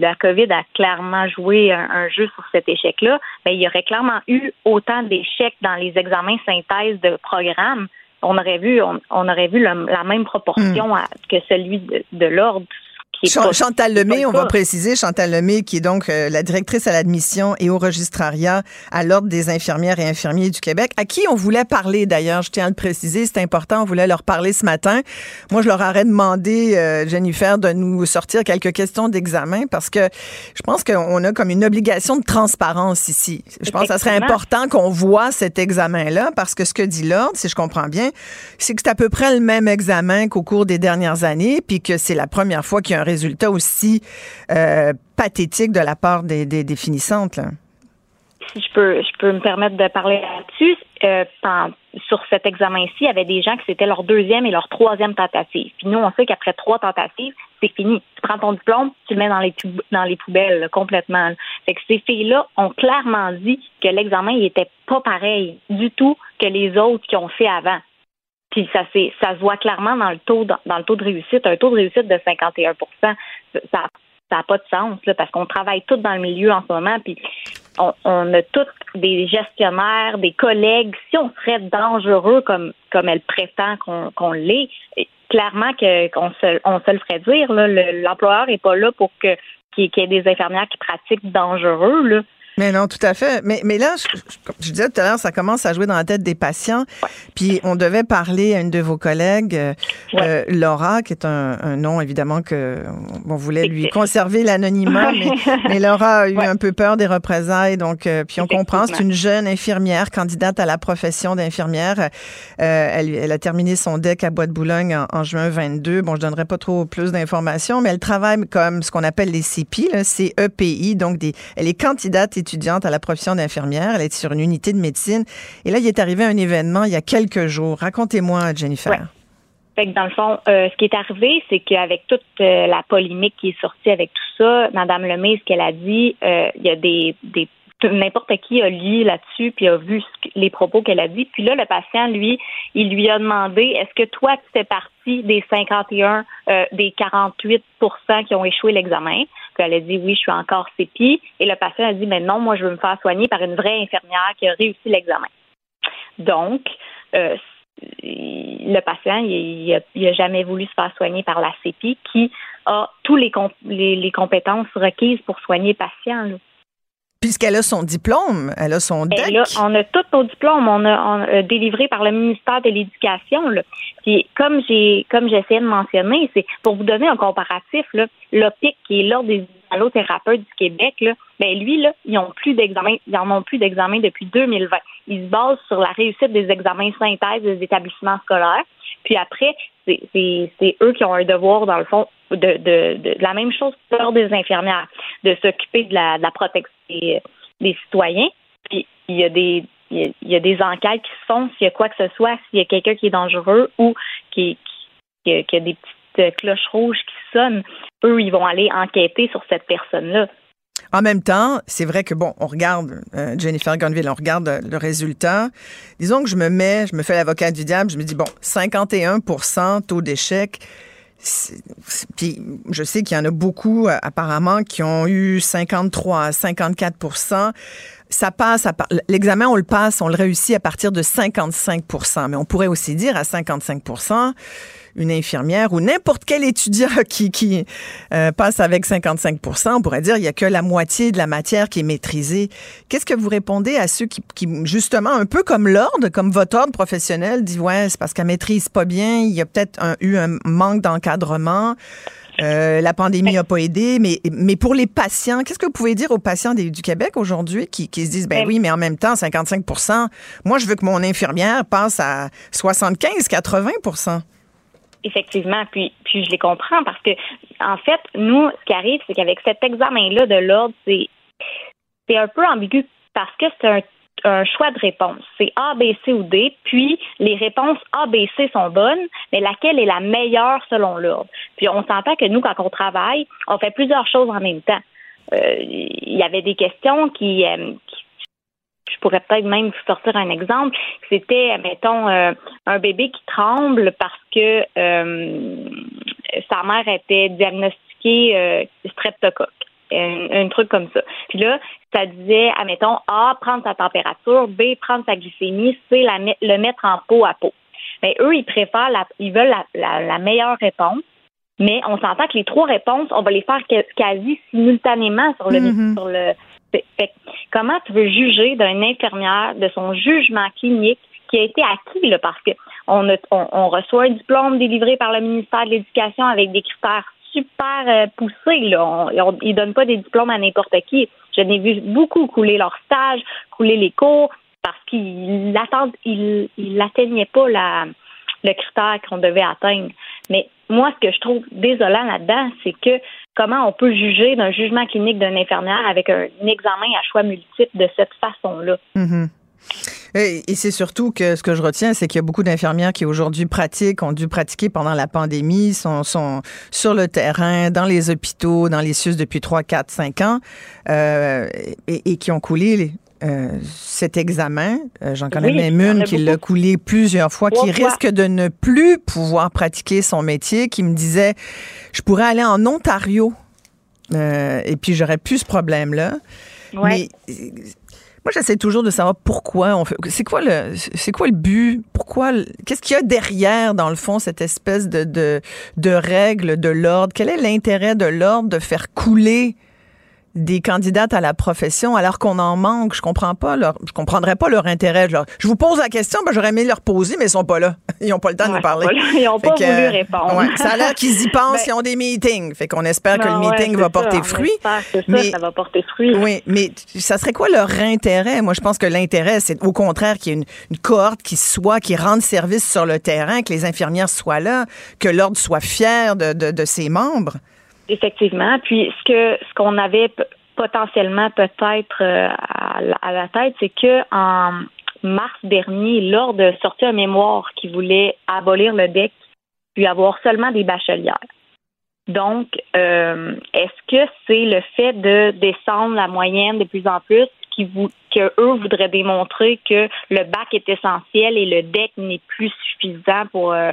la COVID a clairement joué un, jeu sur cet échec-là, ben, il y aurait clairement eu autant d'échecs dans les examens synthèse de programme. On aurait vu, on, aurait vu la même proportion hmm. que celui de l'ordre Chantal Lemay, on va préciser, Chantal Lemay, qui est donc euh, la directrice à l'admission et au registrariat à l'Ordre des infirmières et infirmiers du Québec, à qui on voulait parler d'ailleurs, je tiens à le préciser, c'est important, on voulait leur parler ce matin. Moi, je leur aurais demandé, euh, Jennifer, de nous sortir quelques questions d'examen parce que je pense qu'on a comme une obligation de transparence ici. Je pense que ça serait important qu'on voit cet examen-là parce que ce que dit l'Ordre, si je comprends bien, c'est que c'est à peu près le même examen qu'au cours des dernières années, puis que c'est la première fois qu'il y a un résultat aussi euh, pathétique de la part des, finissantes. Si je peux, je peux me permettre de parler là-dessus, euh, sur cet examen-ci, il y avait des gens qui c'était leur deuxième et leur troisième tentative. Puis nous, on sait qu'après trois tentatives, c'est fini. Tu prends ton diplôme, tu le mets dans les, dans les poubelles complètement. Fait que ces filles-là ont clairement dit que l'examen n'était pas pareil du tout que les autres qui ont fait avant. Puis ça, ça se voit clairement dans le taux taux de réussite, un taux de réussite de 51 Ça ça n'a pas de sens parce qu'on travaille tous dans le milieu en ce moment, puis on, a tous des gestionnaires, des collègues. Si on serait dangereux comme elle prétend qu'on l'est, clairement qu'on se on se le ferait dire. L'employeur n'est pas là pour qu'il y ait des infirmières qui pratiquent dangereux. Mais non, tout à fait. Mais, mais là, je, je, disais tout à l'heure, ça commence à jouer dans la tête des patients. Puis on devait parler à une de vos collègues, euh, euh, Laura, qui est un, un, nom évidemment que on voulait lui conserver l'anonymat, mais, mais, Laura a eu un peu peur des représailles. Donc, euh, puis on comprend, c'est une jeune infirmière, candidate à la profession d'infirmière. elle, elle, a terminé son DEC à Bois-de-Boulogne en, en, juin 22. Bon, je donnerai pas trop plus d'informations, mais elle travaille comme ce qu'on appelle les CPI, CEPI, donc des, elle est candidate étudiante à la profession d'infirmière. Elle est sur une unité de médecine. Et là, il est arrivé un événement il y a quelques jours. Racontez-moi, Jennifer. Fait que dans le fond, euh, ce qui est arrivé, c'est qu'avec toute euh, la polémique qui est sortie avec tout ça, Madame Lemay, ce qu'elle a dit, euh, il y a des, des n'importe qui a lu là-dessus puis a vu les propos qu'elle a dit. Puis là, le patient, lui, il lui a demandé est-ce que toi, tu fais partie des 51, euh, des 48% qui ont échoué l'examen? Puis elle a dit oui, je suis encore CPI. Et le patient a dit mais non, moi, je veux me faire soigner par une vraie infirmière qui a réussi l'examen. Donc, euh, le patient, il, il, a, jamais voulu se faire soigner par la CPI qui a tous les, les, compétences requises pour soigner le patient. Puisqu'elle a son diplôme, elle a son DEC. Là, on a tous nos diplômes, on a, on a délivré par le ministère de l'Éducation. Puis comme j'ai comme j'essayais de mentionner, c'est pour vous donner un comparatif, là, l'OPIC, qui est l'Ordre des allothérapeutes du Québec, là, ben lui, là, ils ont plus d'examen, ils en ont plus d'examen depuis 2020. Ils se basent sur la réussite des examens synthèse des établissements scolaires. Puis après, c'est eux qui ont un devoir, dans le fond, de, la même chose pour des infirmières, de s'occuper de la, de la protection des, citoyens. Puis il y a des il y a, des enquêtes qui se font s'il y a quoi que ce soit, s'il y a quelqu'un qui est dangereux ou qui, a des petites cloches rouges qui sonnent, eux, ils vont aller enquêter sur cette personne-là. En même temps, c'est vrai que, bon, on regarde euh, Jennifer Gonville, on regarde euh, le résultat. Disons que je me mets, je me fais l'avocat du diable, je me dis, bon, 51% taux d'échec. Puis je sais qu'il y en a beaucoup euh, apparemment qui ont eu 53, 54 ça passe, l'examen, on le passe, on le réussit à partir de 55 Mais on pourrait aussi dire à 55% une infirmière ou n'importe quel étudiant qui, qui euh, passe avec 55 on pourrait dire il y a que la moitié de la matière qui est maîtrisée. Qu'est-ce que vous répondez à ceux qui, qui justement, un peu comme l'ordre, comme votre ordre professionnel, dit ouais, c'est parce qu'elle maîtrise pas bien, il y a peut-être eu un manque d'encadrement. Euh, la pandémie n'a pas aidé, mais, mais pour les patients, qu'est-ce que vous pouvez dire aux patients du Québec aujourd'hui qui, qui, se disent, ben oui, mais en même temps, 55% moi, je veux que mon infirmière passe à 75-80% Effectivement, puis, puis je les comprends parce que, en fait, nous, ce qui arrive, c'est qu'avec cet examen-là de l'ordre, c'est, c'est un peu ambigu parce que c'est un un choix de réponse. C'est A, B, C ou D, puis les réponses A, B, C sont bonnes, mais laquelle est la meilleure selon l'ordre? Puis on s'entend que nous, quand on travaille, on fait plusieurs choses en même temps. Euh, il y avait des questions qui, euh, je pourrais peut-être même vous sortir un exemple. C'était, mettons, euh, un bébé qui tremble parce que sa mère était diagnostiquée streptocoque un, truc comme ça. Puis là, ça disait, admettons, A, prendre sa température, B, prendre sa glycémie, C, la, le mettre en peau à peau. Mais eux, ils préfèrent, la, ils veulent la, la, meilleure réponse. Mais on s'entend que les trois réponses, on va les faire quasi simultanément sur le, mm-hmm. sur le. Fait, comment tu veux juger d'une infirmière, de son jugement clinique qui a été acquis, là, parce que on, on, on reçoit un diplôme délivré par le ministère de l'Éducation avec des critères super euh, poussés. Là. ils ne donnent pas des diplômes à n'importe qui. Je n'ai vu beaucoup couler leur stage, couler les cours, parce qu'ils n'atteignaient pas le critère qu'on devait atteindre. Mais moi, ce que je trouve désolant là-dedans, c'est que comment on peut juger d'un jugement clinique d'un infirmière avec un, examen à choix multiple de cette façon-là? Mm-hmm. Et, c'est surtout que ce que je retiens, c'est qu'il y a beaucoup d'infirmières qui aujourd'hui pratiquent, ont dû pratiquer pendant la pandémie, sont, sont sur le terrain, dans les hôpitaux, dans les SUS depuis 3, 4, 5 ans, euh, et, qui ont coulé euh, cet examen. Euh, j'en connais même une qui l'a coulé plusieurs fois, qui risque de ne plus pouvoir pratiquer son métier, qui me disait, je pourrais aller en Ontario, et puis j'aurais plus ce problème-là. Mais moi, j'essaie toujours de savoir pourquoi on fait. C'est quoi le, c'est quoi le but? Pourquoi Qu'est-ce qu'il y a derrière, dans le fond, cette espèce de de, de règle de l'ordre? Quel est l'intérêt de l'ordre de faire couler des candidates à la profession alors qu'on en manque. Je comprends pas leur, je comprendrais pas leur intérêt. je vous pose la question, ben, j'aurais aimé leur poser, mais ils sont pas là. Ils ont pas le temps de nous parler. Ils ont pas voulu répondre. ça a l'air qu'ils y pensent, ben, ils ont des meetings. Fait qu'on espère que le meeting va porter fruit. mais, ça, va porter fruit. Oui, mais ça serait quoi leur intérêt? Moi, je pense que l'intérêt, c'est au contraire qu'il y ait une, une, cohorte qui soit, qui rende service sur le terrain, que les infirmières soient là, que l'ordre soit fier de, de, de ses membres. Effectivement. Puis ce que ce qu'on avait potentiellement peut-être euh, à, la tête, c'est que en mars dernier, l'ordre a sorti un mémoire qui voulait abolir le DEC puis avoir seulement des bachelières. Donc, euh, est-ce que c'est le fait de descendre la moyenne de plus en plus qui vous, que eux voudraient démontrer que le bac est essentiel et le DEC n'est plus suffisant pour, euh,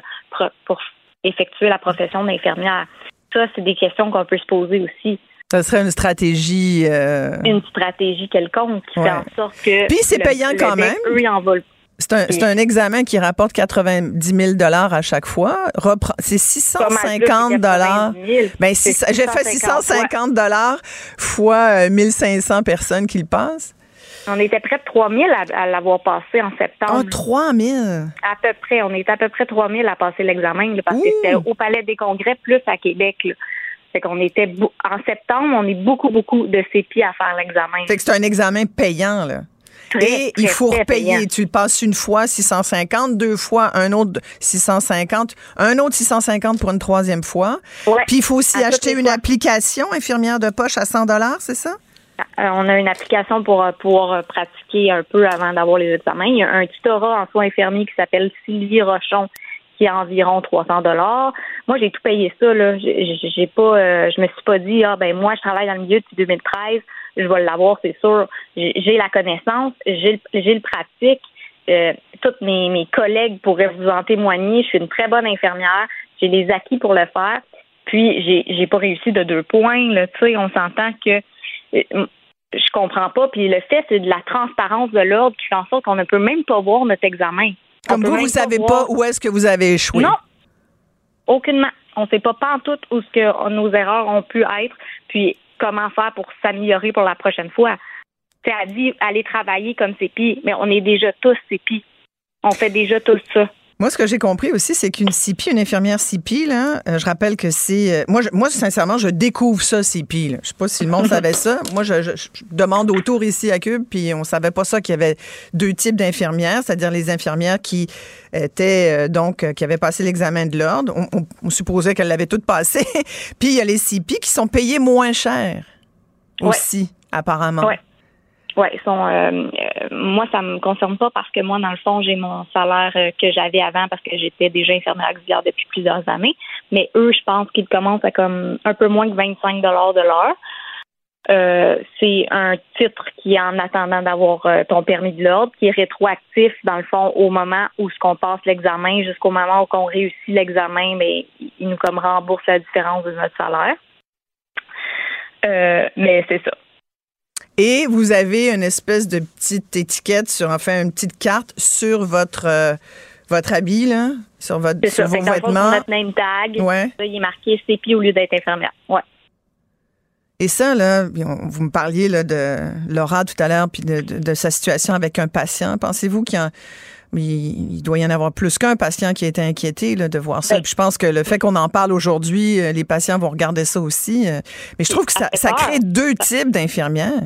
pour effectuer la profession d'infirmière? Ça, c'est des questions qu'on peut se poser aussi. Ça serait une stratégie. Euh, une stratégie quelconque qui fait en sorte que. Puis c'est payant quand même. C'est un, c'est un, examen qui rapporte 90 000 à chaque fois. C'est 650 dollars. Ben, j'ai fait 650 dollars fois 1500 euh, personnes qui le passent. On était près de 3 000 à, l'avoir passé en septembre. Ah, 3 000? À peu près. On était à peu près 3 000 à passer l'examen parce que c'était au Palais des Congrès plus à Québec. Là. Fait qu'on était en septembre, on est beaucoup, beaucoup de CPI à faire l'examen. Fait que c'est un examen payant, là. Et il faut repayer. Tu le passes une fois 650, deux fois un autre 650, un autre 650 pour une troisième fois. Puis il faut aussi acheter une application infirmière de poche à 100 dollars, c'est ça? Euh, on a une application pour euh, pouvoir euh, pratiquer un peu avant d'avoir les examens. Il y a un tutorat en soins infirmiers qui s'appelle Sylvie Rochon qui est environ 300 dollars. Moi, j'ai tout payé ça là. J'ai pas, je me suis pas dit ah ben moi je travaille dans le milieu depuis 2013, je vais l'avoir c'est sûr. J'ai la connaissance, j'ai le, pratique. Euh, toutes mes, mes collègues pourraient vous en témoigner. Je suis une très bonne infirmière. J'ai les acquis pour le faire. Puis j'ai j'ai pas réussi de deux points. Là, tu sais, on s'entend que je comprends pas. Puis le fait, c'est de la transparence de l'ordre qui fait en sorte qu'on ne peut même pas voir notre examen. Comme vous, vous savez pas, où est-ce que vous avez échoué? Non. Aucunement. On ne sait pas tout où ce que nos erreurs ont pu être, puis comment faire pour s'améliorer pour la prochaine fois. C'est à dire aller travailler comme CPI, mais on est déjà tous CPI. On fait déjà tout ça. Moi, ce que j'ai compris aussi, c'est qu'une CPI, une infirmière CPI, là, euh, je rappelle que c'est. Euh, moi, moi, sincèrement, je découvre ça, CPI. Là. Je sais pas si le monde savait ça. Moi, je, demande autour ici à Cube, puis on savait pas ça qu'il y avait deux types d'infirmières, c'est-à-dire les infirmières qui étaient, euh, donc, qui avaient passé l'examen de l'ordre. On, supposait qu'elles l'avaient toutes passé. puis il y a les CPI qui sont payés moins cher aussi, apparemment. Oui, sont. Euh, euh, moi, ça me concerne pas parce que moi, dans le fond, j'ai mon salaire euh, que j'avais avant parce que j'étais déjà infirmière auxiliaire depuis plusieurs années. Mais eux, je pense qu'ils commencent à comme un peu moins que 25 dollars de l'heure. c'est un titre qui est en attendant d'avoir ton permis de l'ordre, qui est rétroactif dans le fond au moment où ce qu'on passe l'examen jusqu'au moment où on réussit l'examen, mais il nous comme rembourse la différence de notre salaire. mais c'est ça. Et vous avez une espèce de petite étiquette sur, enfin, une petite carte sur votre, euh, votre habit, là, sur, votre, sur vos vêtements. Sur notre name tag, il est marqué CPI au lieu d'être infirmière. Ouais. Et ça, là, vous me parliez là, de Laura tout à l'heure, puis de, sa situation avec un patient. Pensez-vous qu'il il doit y en avoir plus qu'un patient qui a été inquiété là, de voir ça? Ben, je pense que le fait qu'on en parle aujourd'hui, euh, les patients vont regarder ça aussi. Euh. Mais je trouve que ça, ça crée deux types d'infirmières.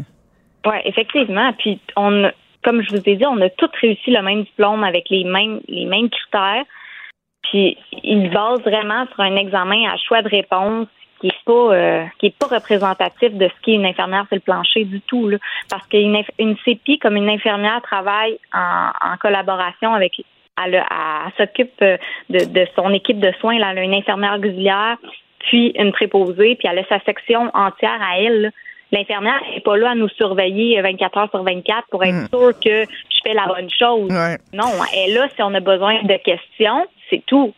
Oui, effectivement. Puis on comme je vous ai dit, on a tous réussi le même diplôme avec les mêmes les mêmes critères. Puis il base vraiment sur un examen à choix de réponse qui est pas euh, qui pas représentatif de ce qu'est une infirmière sur le plancher du tout là. parce qu'une une CPI comme une infirmière travaille en, collaboration avec elle, elle, s'occupe de, de, son équipe de soins elle a une infirmière auxiliaire puis une préposée puis elle a sa section entière à elle l'infirmière n'est pas là à nous surveiller 24 heures sur 24 pour être hmm. sûr que je fais la bonne chose. Non, elle est là si on a besoin de questions, c'est tout.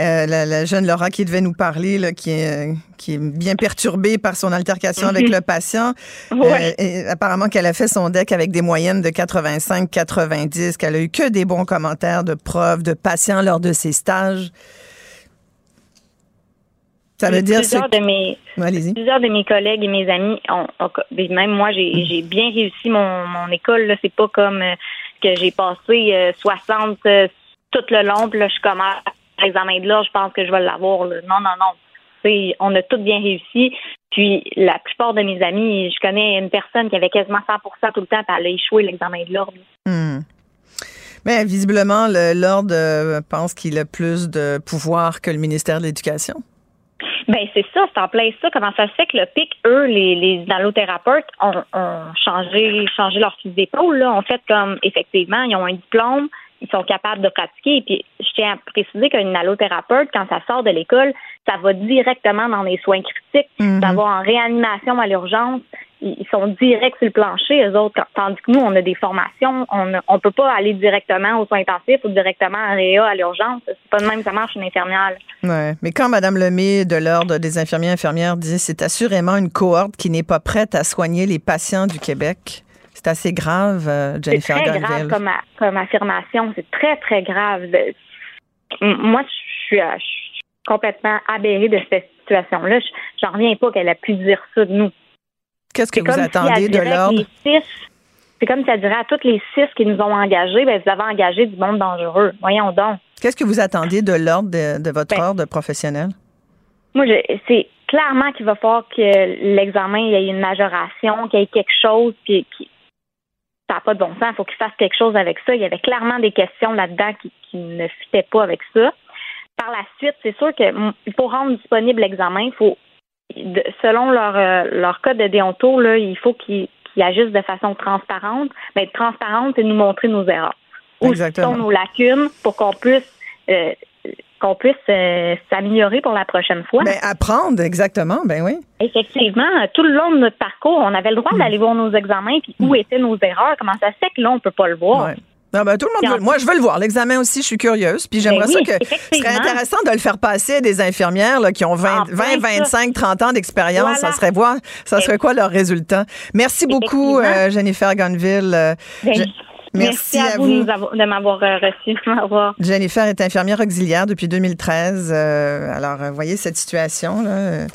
Euh, la, jeune Laura qui devait nous parler, là, qui, est, qui est bien perturbée par son altercation avec le patient. Euh, apparemment qu'elle a fait son deck avec des moyennes de 85-90, qu'elle a eu que des bons commentaires de profs, de patients lors de ses stages. Ça veut dire plusieurs de mes plusieurs de mes collègues et mes amis ont, même moi j'ai j'ai bien réussi mon, mon école là. C'est pas comme euh, que j'ai passé 60 euh, euh, tout le long puis là je commence l'examen de là je pense que je vais l'avoir non non non. On a tout bien réussi. Puis la plupart de mes amis je connais une personne qui avait quasiment 100% tout le temps puis elle a échoué l'examen de l'ordre. Mais visiblement l'ordre pense qu'il a plus de pouvoir que le ministère de l'Éducation ben c'est ça, c'est en plein ça. Comment ça se fait que le PIC, eux, les, les allothérapeutes, ont, ont changé, changé leur fusil d'épaule, là, ont fait comme effectivement, ils ont un diplôme, sont capables de pratiquer. Et puis, je tiens à préciser qu'une allothérapeute, quand ça sort de l'école, ça va directement dans les soins critiques, mm-hmm. ça va en réanimation à l'urgence, ils sont directs sur le plancher, eux autres, tandis que nous, on a des formations, on ne peut pas aller directement aux soins intensifs ou directement à réa à l'urgence. C'est pas de même ça marche une infirmière. Oui, mais quand Mme Lemay de l'Ordre des infirmiers et infirmières dit c'est assurément une cohorte qui n'est pas prête à soigner les patients du Québec, c'est assez grave, euh, Jennifer C'est très grave comme, comme affirmation. C'est très, très grave. Moi, je suis, je suis complètement aberrée de cette situation-là. J'en reviens pas qu'elle a pu dire ça de nous. Qu'est-ce que vous attendez de l'ordre? C'est comme si elle dirait à toutes les six qui nous ont engagés, ben, vous avez engagé du monde dangereux. Voyons donc. Qu'est-ce que vous attendez de l'ordre de, votre ben, ordre professionnel? Moi, c'est clairement qu'il va falloir que l'examen ait une majoration, qu'il y ait quelque chose, puis qui, ça n'a pas de bon sens. Il faut qu'il fasse quelque chose avec ça. Il y avait clairement des questions là-dedans qui, ne fitaient pas avec ça. Par la suite, c'est sûr que pour rendre disponible l'examen, il faut selon leur, euh, leur code de déonto, là, il faut qu'ils agissent de façon transparente. Mais transparente, c'est nous montrer nos erreurs. Où sont nos lacunes pour qu'on puisse euh, qu'on puisse euh, s'améliorer pour la prochaine fois. Ben, apprendre, exactement, ben oui. Effectivement, tout le long de notre parcours, on avait le droit hmm. d'aller voir nos examens, puis où hmm. étaient nos erreurs, comment ça se fait que là, on peut pas le voir. Ben, tout le monde Moi, je veux le voir. L'examen aussi, je suis curieuse. Puis j'aimerais ben ça que ce serait intéressant de le faire passer à des infirmières là, qui ont 20, 20 25, 30 ans d'expérience. Ça serait voir, ça serait quoi leur résultat? Merci beaucoup, euh, Jennifer Gonville. Euh, merci, à, vous, de m'avoir euh, reçu. Jennifer est infirmière auxiliaire depuis 2013. alors, voyez cette situation là.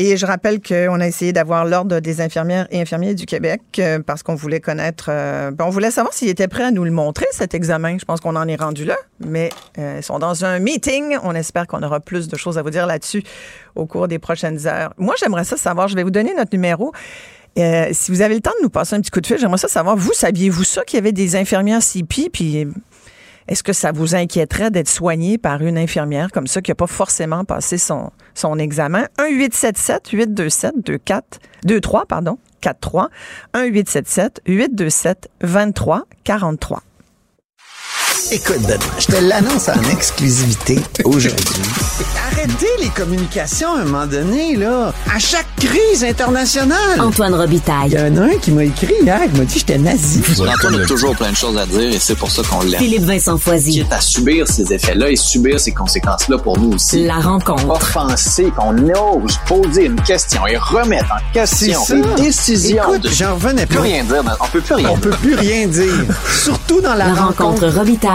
Et je rappelle qu'on a essayé d'avoir l'ordre des infirmières et infirmiers du Québec euh, parce qu'on voulait connaître, euh, ben, on voulait savoir s'ils étaient prêts à nous le montrer, cet examen. Je pense qu'on en est rendu là, mais euh, ils sont dans un meeting. On espère qu'on aura plus de choses à vous dire là-dessus au cours des prochaines heures. Moi, j'aimerais ça savoir, je vais vous donner notre numéro. Si vous avez le temps de nous passer un petit coup de fil, j'aimerais ça savoir, vous, saviez-vous ça qu'il y avait des infirmières CP, puis est-ce que ça vous inquiéterait d'être soigné par une infirmière comme ça qui n'a pas forcément passé son, son examen? 1-877-827-24, 23, pardon, 43. 1-877-827-2343. Écoute, Benoît, je te l'annonce en exclusivité aujourd'hui. Arrêtez les communications à un moment donné, là. À chaque crise internationale. Antoine Robitaille. Il y en a un qui m'a écrit hier, qui m'a dit que j'étais nazi. Antoine a toujours plein de choses à dire et c'est pour ça qu'on l'aime. Philippe Vincent Foisy. Quitte à subir ces effets-là et subir ces conséquences-là pour nous aussi. La rencontre. Offenser, qu'on ose poser une question et remettre en question les décisions. Écoute, j'en revenais pas. rien dire. On peut plus rien On peut plus rien dire. Surtout dans la, la rencontre. rencontre Robitaille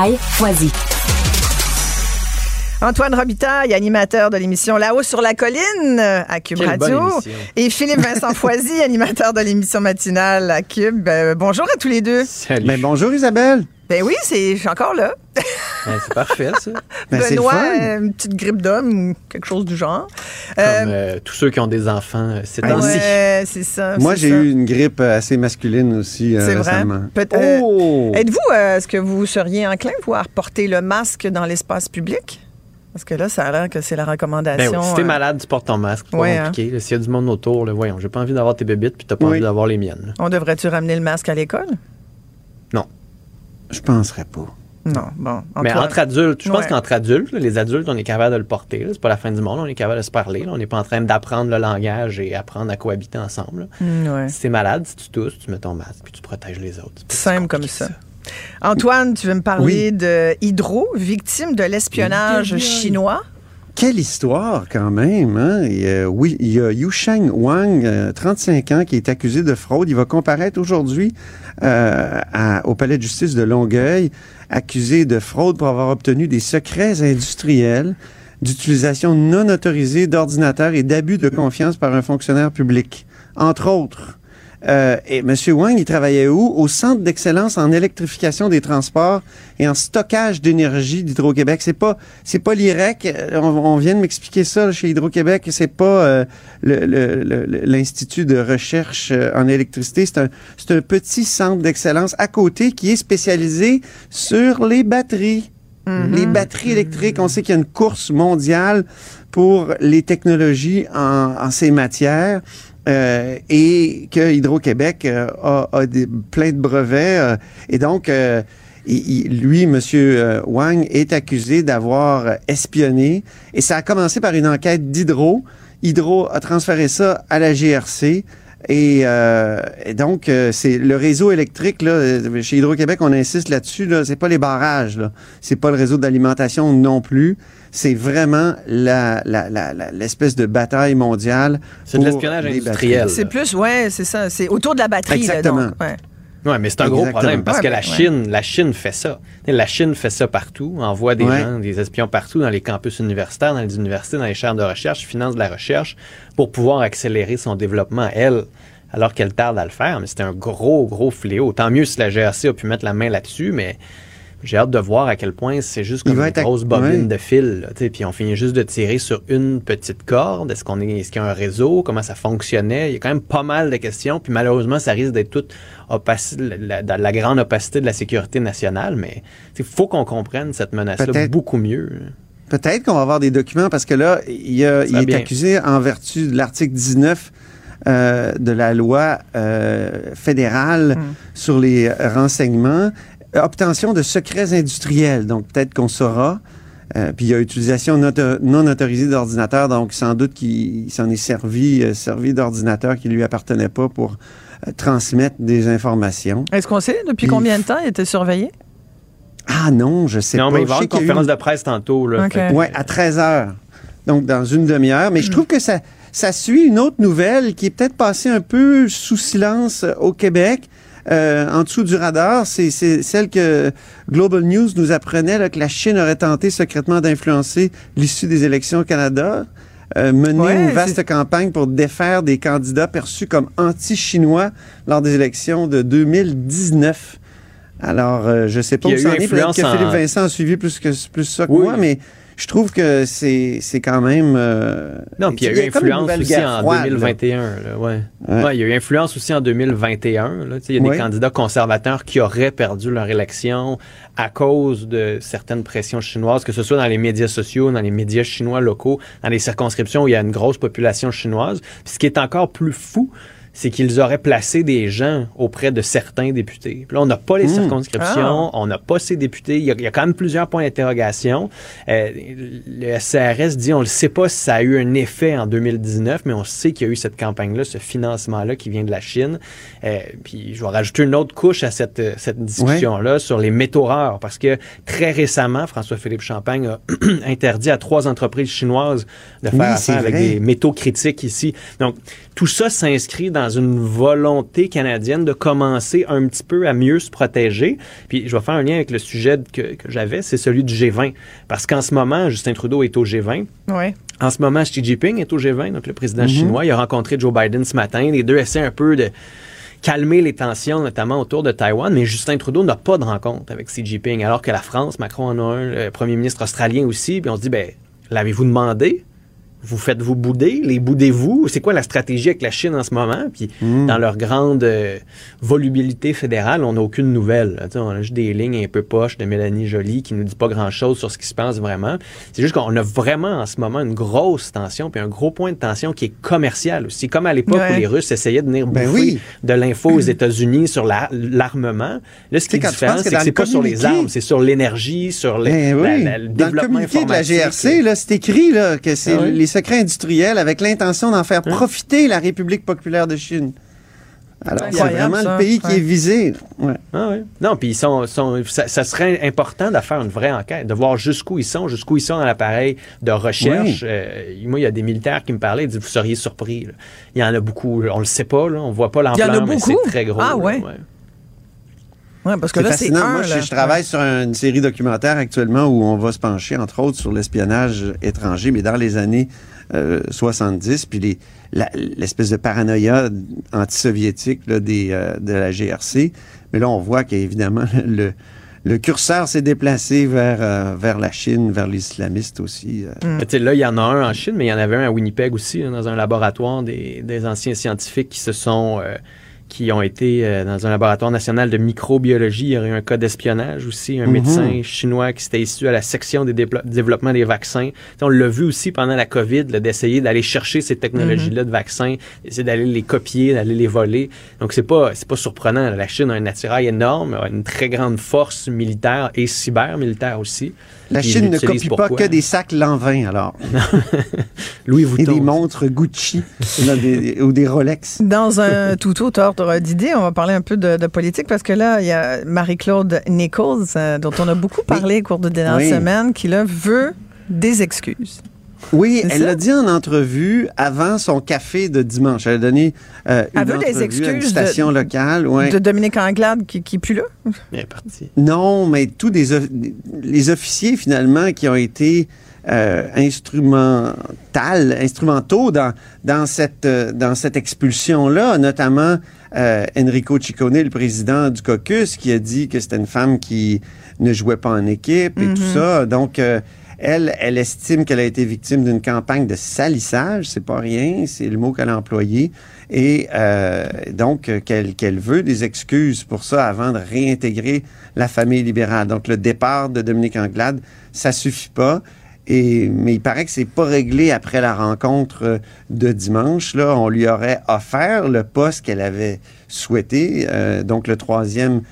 Antoine Robitaille, animateur de l'émission Là-haut sur la colline à Cube Radio. Et Philippe Vincent Foisy, animateur de l'émission matinale à Cube. Euh, bonjour à tous les deux. Salut. Ben, bonjour Isabelle. Ben oui, c'est, je suis encore là. C'est parfait, ça. Ben, Benoît, euh, une petite grippe d'homme ou quelque chose du genre. Comme euh, tous ceux qui ont des enfants, c'est temps Ouais, c'est ça. Moi, j'ai eu une grippe assez masculine aussi c'est récemment. Vrai? Oh! Êtes-vous, est-ce que vous seriez enclin, vous, à porter le masque dans l'espace public? Parce que là, ça a l'air que c'est la recommandation. Ben si t'es malade, tu portes ton masque. C'est pas hein. compliqué. S'il y a du monde autour, là, voyons, j'ai pas envie d'avoir tes bébites puis t'as pas envie d'avoir les miennes. On devrait-tu ramener le masque à l'école? Non. Je penserais pas. Non, bon. Mais entre adultes, je pense qu'entre adultes, les adultes, on est capable de le porter. C'est pas la fin du monde, on est capable de se parler. On n'est pas en train d'apprendre le langage et apprendre à cohabiter ensemble. Mm, si t'es malade, si tu tousses, tu mets ton masque puis tu protèges les autres. Simple comme ça. Antoine, tu veux me parler de Hydro, victime de l'espionnage chinois? Quelle histoire quand même. Hein? oui, il y a Yusheng Wang, 35 euh, ans, qui est accusé de fraude. Il va comparaître aujourd'hui euh, au palais de justice de Longueuil, accusé de fraude pour avoir obtenu des secrets industriels d'utilisation non autorisée d'ordinateurs et d'abus de confiance par un fonctionnaire public, entre autres. Euh, et M. Wang, il travaillait où? Au Centre d'excellence en électrification des transports et en stockage d'énergie d'Hydro-Québec. C'est pas, c'est pas l'IREC. Euh, on, vient de m'expliquer ça chez Hydro-Québec. C'est pas euh, l'Institut de recherche en électricité. C'est un, c'est un petit centre d'excellence à côté qui est spécialisé sur les batteries. Mm-hmm. Les batteries électriques, on sait qu'il y a une course mondiale pour les technologies en, en ces matières. Euh, et que Hydro-Québec euh, a, des, plein de brevets. Euh, et donc, lui, M. Wang, est accusé d'avoir espionné. Et ça a commencé par une enquête d'Hydro. Hydro a transféré ça à la GRC. Et, donc, c'est le réseau électrique là, chez Hydro-Québec, on insiste là-dessus. Là, c'est pas les barrages, là. c'est pas le réseau d'alimentation non plus c'est vraiment l'espèce la, la, de bataille mondiale. C'est de l'espionnage industriel. C'est plus, ouais, c'est ça. C'est autour de la batterie. Exactement. Là, donc, ouais. Oui, mais c'est un gros problème parce que la Chine, la Chine fait ça. La Chine fait ça partout, envoie des gens, des espions partout dans les campus universitaires, dans les universités, dans les chaires de recherche, finance de la recherche pour pouvoir accélérer son développement, elle, alors qu'elle tarde à le faire. Mais c'est un gros, gros fléau. Tant mieux si la GRC a pu mettre la main là-dessus, mais j'ai hâte de voir à quel point c'est juste comme une grosse bobine de fil. Puis on finit juste de tirer sur une petite corde. Est-ce qu'on est, est-ce qu'il y a un réseau? Comment ça fonctionnait? Il y a quand même pas mal de questions. Puis malheureusement, ça risque d'être toute la, la, grande opacité de la sécurité nationale. Mais il faut qu'on comprenne cette menace-là beaucoup mieux. Peut-être qu'on va avoir des documents parce que là, il, est accusé en vertu de l'article 19 euh, de la loi euh, fédérale hum. sur les renseignements obtention de secrets industriels. Donc, peut-être qu'on saura. Euh, puis il y a utilisation non autorisée d'ordinateur, donc sans doute qu'il s'en est servi, euh, servi d'ordinateur qui lui appartenait pas pour euh, transmettre des informations. Est-ce qu'on sait depuis combien de temps il était surveillé? Ah non, je sais pas. Non, mais il va y avoir une conférence de presse tantôt. Là, Oui, à 13 heures. Donc, dans une demi-heure. Mais je trouve que ça, ça suit une autre nouvelle qui est peut-être passée un peu sous silence au Québec. Euh, en dessous du radar, c'est celle que Global News nous apprenait là, que la Chine aurait tenté secrètement d'influencer l'issue des élections au Canada. Euh, mener une vaste campagne pour défaire des candidats perçus comme anti-chinois lors des élections de 2019. Alors, euh, je sais pas où ça en est. Peut-être que Philippe Vincent a suivi plus que plus ça que moi, mais je trouve que c'est, c'est quand même. Euh, non, puis il y a eu influence aussi en 2021. Là, ouais. Ouais. il y a eu influence aussi en 2021. Là, il y a des candidats conservateurs qui auraient perdu leur élection à cause de certaines pressions chinoises, que ce soit dans les médias sociaux, dans les médias chinois locaux, dans les circonscriptions où il y a une grosse population chinoise. Puis ce qui est encore plus fou, c'est qu'ils auraient placé des gens auprès de certains députés. Puis là, on n'a pas les hmm. circonscriptions, ah. on n'a pas ces députés. Il y, a, quand même plusieurs points d'interrogation. Euh, le CRS dit, on ne sait pas si ça a eu un effet en 2019, mais on sait qu'il y a eu cette campagne-là, ce financement-là qui vient de la Chine. Euh, puis je vais rajouter une autre couche à cette, cette discussion-là sur les métaux rares, parce que très récemment, François-Philippe Champagne a interdit à trois entreprises chinoises de faire affaire avec des métaux critiques ici. Donc, tout ça s'inscrit dans une volonté canadienne de commencer un petit peu à mieux se protéger. Puis je vais faire un lien avec le sujet que, j'avais, c'est celui du G20. Parce qu'en ce moment, Justin Trudeau est au G20. Oui. En ce moment, Xi Jinping est au G20, donc le président mhm. chinois. Il a rencontré Joe Biden ce matin. Les deux essaient un peu de calmer les tensions, notamment autour de Taïwan. Mais Justin Trudeau n'a pas de rencontre avec Xi Jinping, alors que la France, Macron en a un, le premier ministre australien aussi. Puis on se dit, ben, l'avez-vous demandé? Vous faites-vous bouder? Les boudez-vous? C'est quoi la stratégie avec la Chine en ce moment? Puis hmm. dans leur grande euh, volubilité fédérale, on n'a aucune nouvelle. On a juste des lignes un peu poches de Mélanie Joly qui nous dit pas grand-chose sur ce qui se passe vraiment. C'est juste qu'on a vraiment en ce moment une grosse tension, puis un gros point de tension qui est commercial aussi. Comme à l'époque où les Russes essayaient de venir ben bouffer de l'info aux États-Unis sur l'armement. là, ce qui est différent, c'est que c'est pas sur les armes, c'est sur l'énergie, sur les, ben le Dans le communiqué de la GRC, là, c'est écrit là, que c'est ah les secret industriel avec l'intention d'en faire hein? profiter la République populaire de Chine. Alors, c'est vraiment le pays qui est visé. Ah non, puis ils sont, ça, serait important de faire une vraie enquête, de voir jusqu'où ils sont, jusqu'où ils sont dans l'appareil de recherche. Euh, moi, il y a des militaires qui me parlaient, ils disent, vous seriez surpris. Il y en a beaucoup. On le sait pas, là, on voit pas l'ampleur, mais c'est très gros. Ah, ouais. Ouais, parce que là, c'est Moi, je, travaille sur une série documentaire actuellement où on va se pencher, entre autres, sur l'espionnage étranger, mais dans les années 70, puis les, l'espèce de paranoïa anti-soviétique des, euh, de la GRC. Mais là, on voit qu'évidemment, le, le curseur s'est déplacé vers, euh, vers la Chine, vers les islamistes aussi. Euh. Mm. Là, il y en a un en Chine, mais il y en avait un à Winnipeg aussi, dans un laboratoire des, des, anciens scientifiques qui se sont qui ont été euh, dans un laboratoire national de microbiologie. Il y aurait eu un cas d'espionnage aussi, un mhm. médecin chinois qui s'était issu à la section des développements des vaccins. on l'a vu aussi pendant la COVID, d'essayer d'aller chercher ces technologies-là mhm. de vaccins, d'essayer d'aller les copier, d'aller les voler. Donc c'est pas c'est pas surprenant. La Chine a un attirail énorme, a une très grande force militaire et cyber militaire aussi. La Chine ne copie pas que des sacs Lanvin, alors. Louis Vuitton. Et des montres Gucci ou des Rolex. Dans un tout autre ordre d'idées, on va parler un peu de, politique parce que là, il y a Marie-Claude Nichols, euh, dont on a beaucoup parlé au cours de dernières semaines, qui là veut des excuses. Oui, elle l'a dit en entrevue avant son café de dimanche. Elle a donné euh, une entrevue à une station locale. De Dominique Anglade qui, qui est plus là? Elle est partie. Non, mais tous des, les officiers finalement qui ont été euh, instrumental, instrumentaux dans, dans cette, euh, dans cette expulsion-là, notamment euh, Enrico Ciccone, le président du caucus, qui a dit que c'était une femme qui ne jouait pas en équipe et tout mm-hmm. ça. Donc, euh, elle, elle estime qu'elle a été victime d'une campagne de salissage, c'est pas rien, c'est le mot qu'elle a employé, et euh, donc qu'elle qu'elle veut des excuses pour ça avant de réintégrer la famille libérale. Donc le départ de Dominique Anglade, ça suffit pas. Et, mais il paraît que c'est pas réglé après la rencontre de dimanche. Là, on lui aurait offert le poste qu'elle avait souhaité, euh, donc le troisième,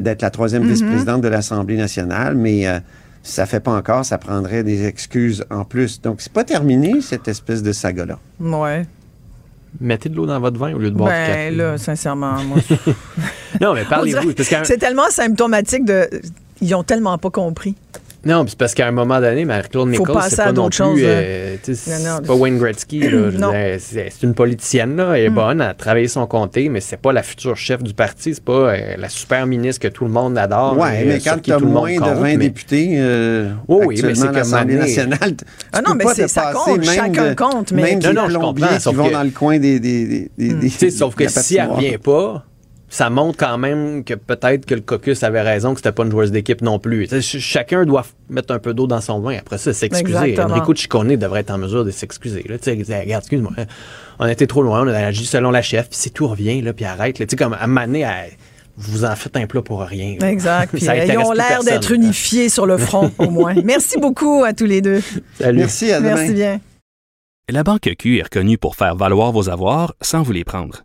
d'être la troisième mm-hmm. vice-présidente de l'Assemblée nationale, mais euh, ça fait pas encore, ça prendrait des excuses en plus. Donc, c'est pas terminé, cette espèce de saga-là. Ouais. Mettez de l'eau dans votre vin au lieu de boire ben, du café. là, sincèrement, moi... non, mais parlez-vous. C'est tellement symptomatique de... Ils ont tellement pas compris. Non, c'est parce qu'à un moment donné, Marie-Claude Nichols, c'est pas non plus... Euh, c'est pas Wayne Gretzky. C'est une politicienne, là, elle est mm. bonne, elle a travaillé son comté, mais c'est pas la future chef du parti, c'est pas euh, la super ministre que tout le monde adore. Oui, mais quand tu as moins de 20 députés euh, oh, oui, mais c'est à l'Assemblée nationale, ah non, mais c'est ça compte, chacun compte. Mais... Même non, non, je comprends, qui vont dans le coin des, mm. sauf que si elle revient pas ça montre quand même que peut-être que le caucus avait raison, que c'était pas une joueuse d'équipe non plus. chacun doit mettre un peu d'eau dans son vin. Après ça, s'excuser. Enrico Ciccone devrait être en mesure de s'excuser. Regarde, excuse-moi, on a été trop loin, on a agi selon la chef, puis c'est tout revient, là, puis arrête. Là, comme à maner à vous en faites un plat pour rien. Exact. Puis ils ont l'air d'être unifiés sur le front, au moins. Merci beaucoup à tous les deux. Salut. Merci, à demain. Merci bien. La Banque Q est reconnue pour faire valoir vos avoirs sans vous les prendre.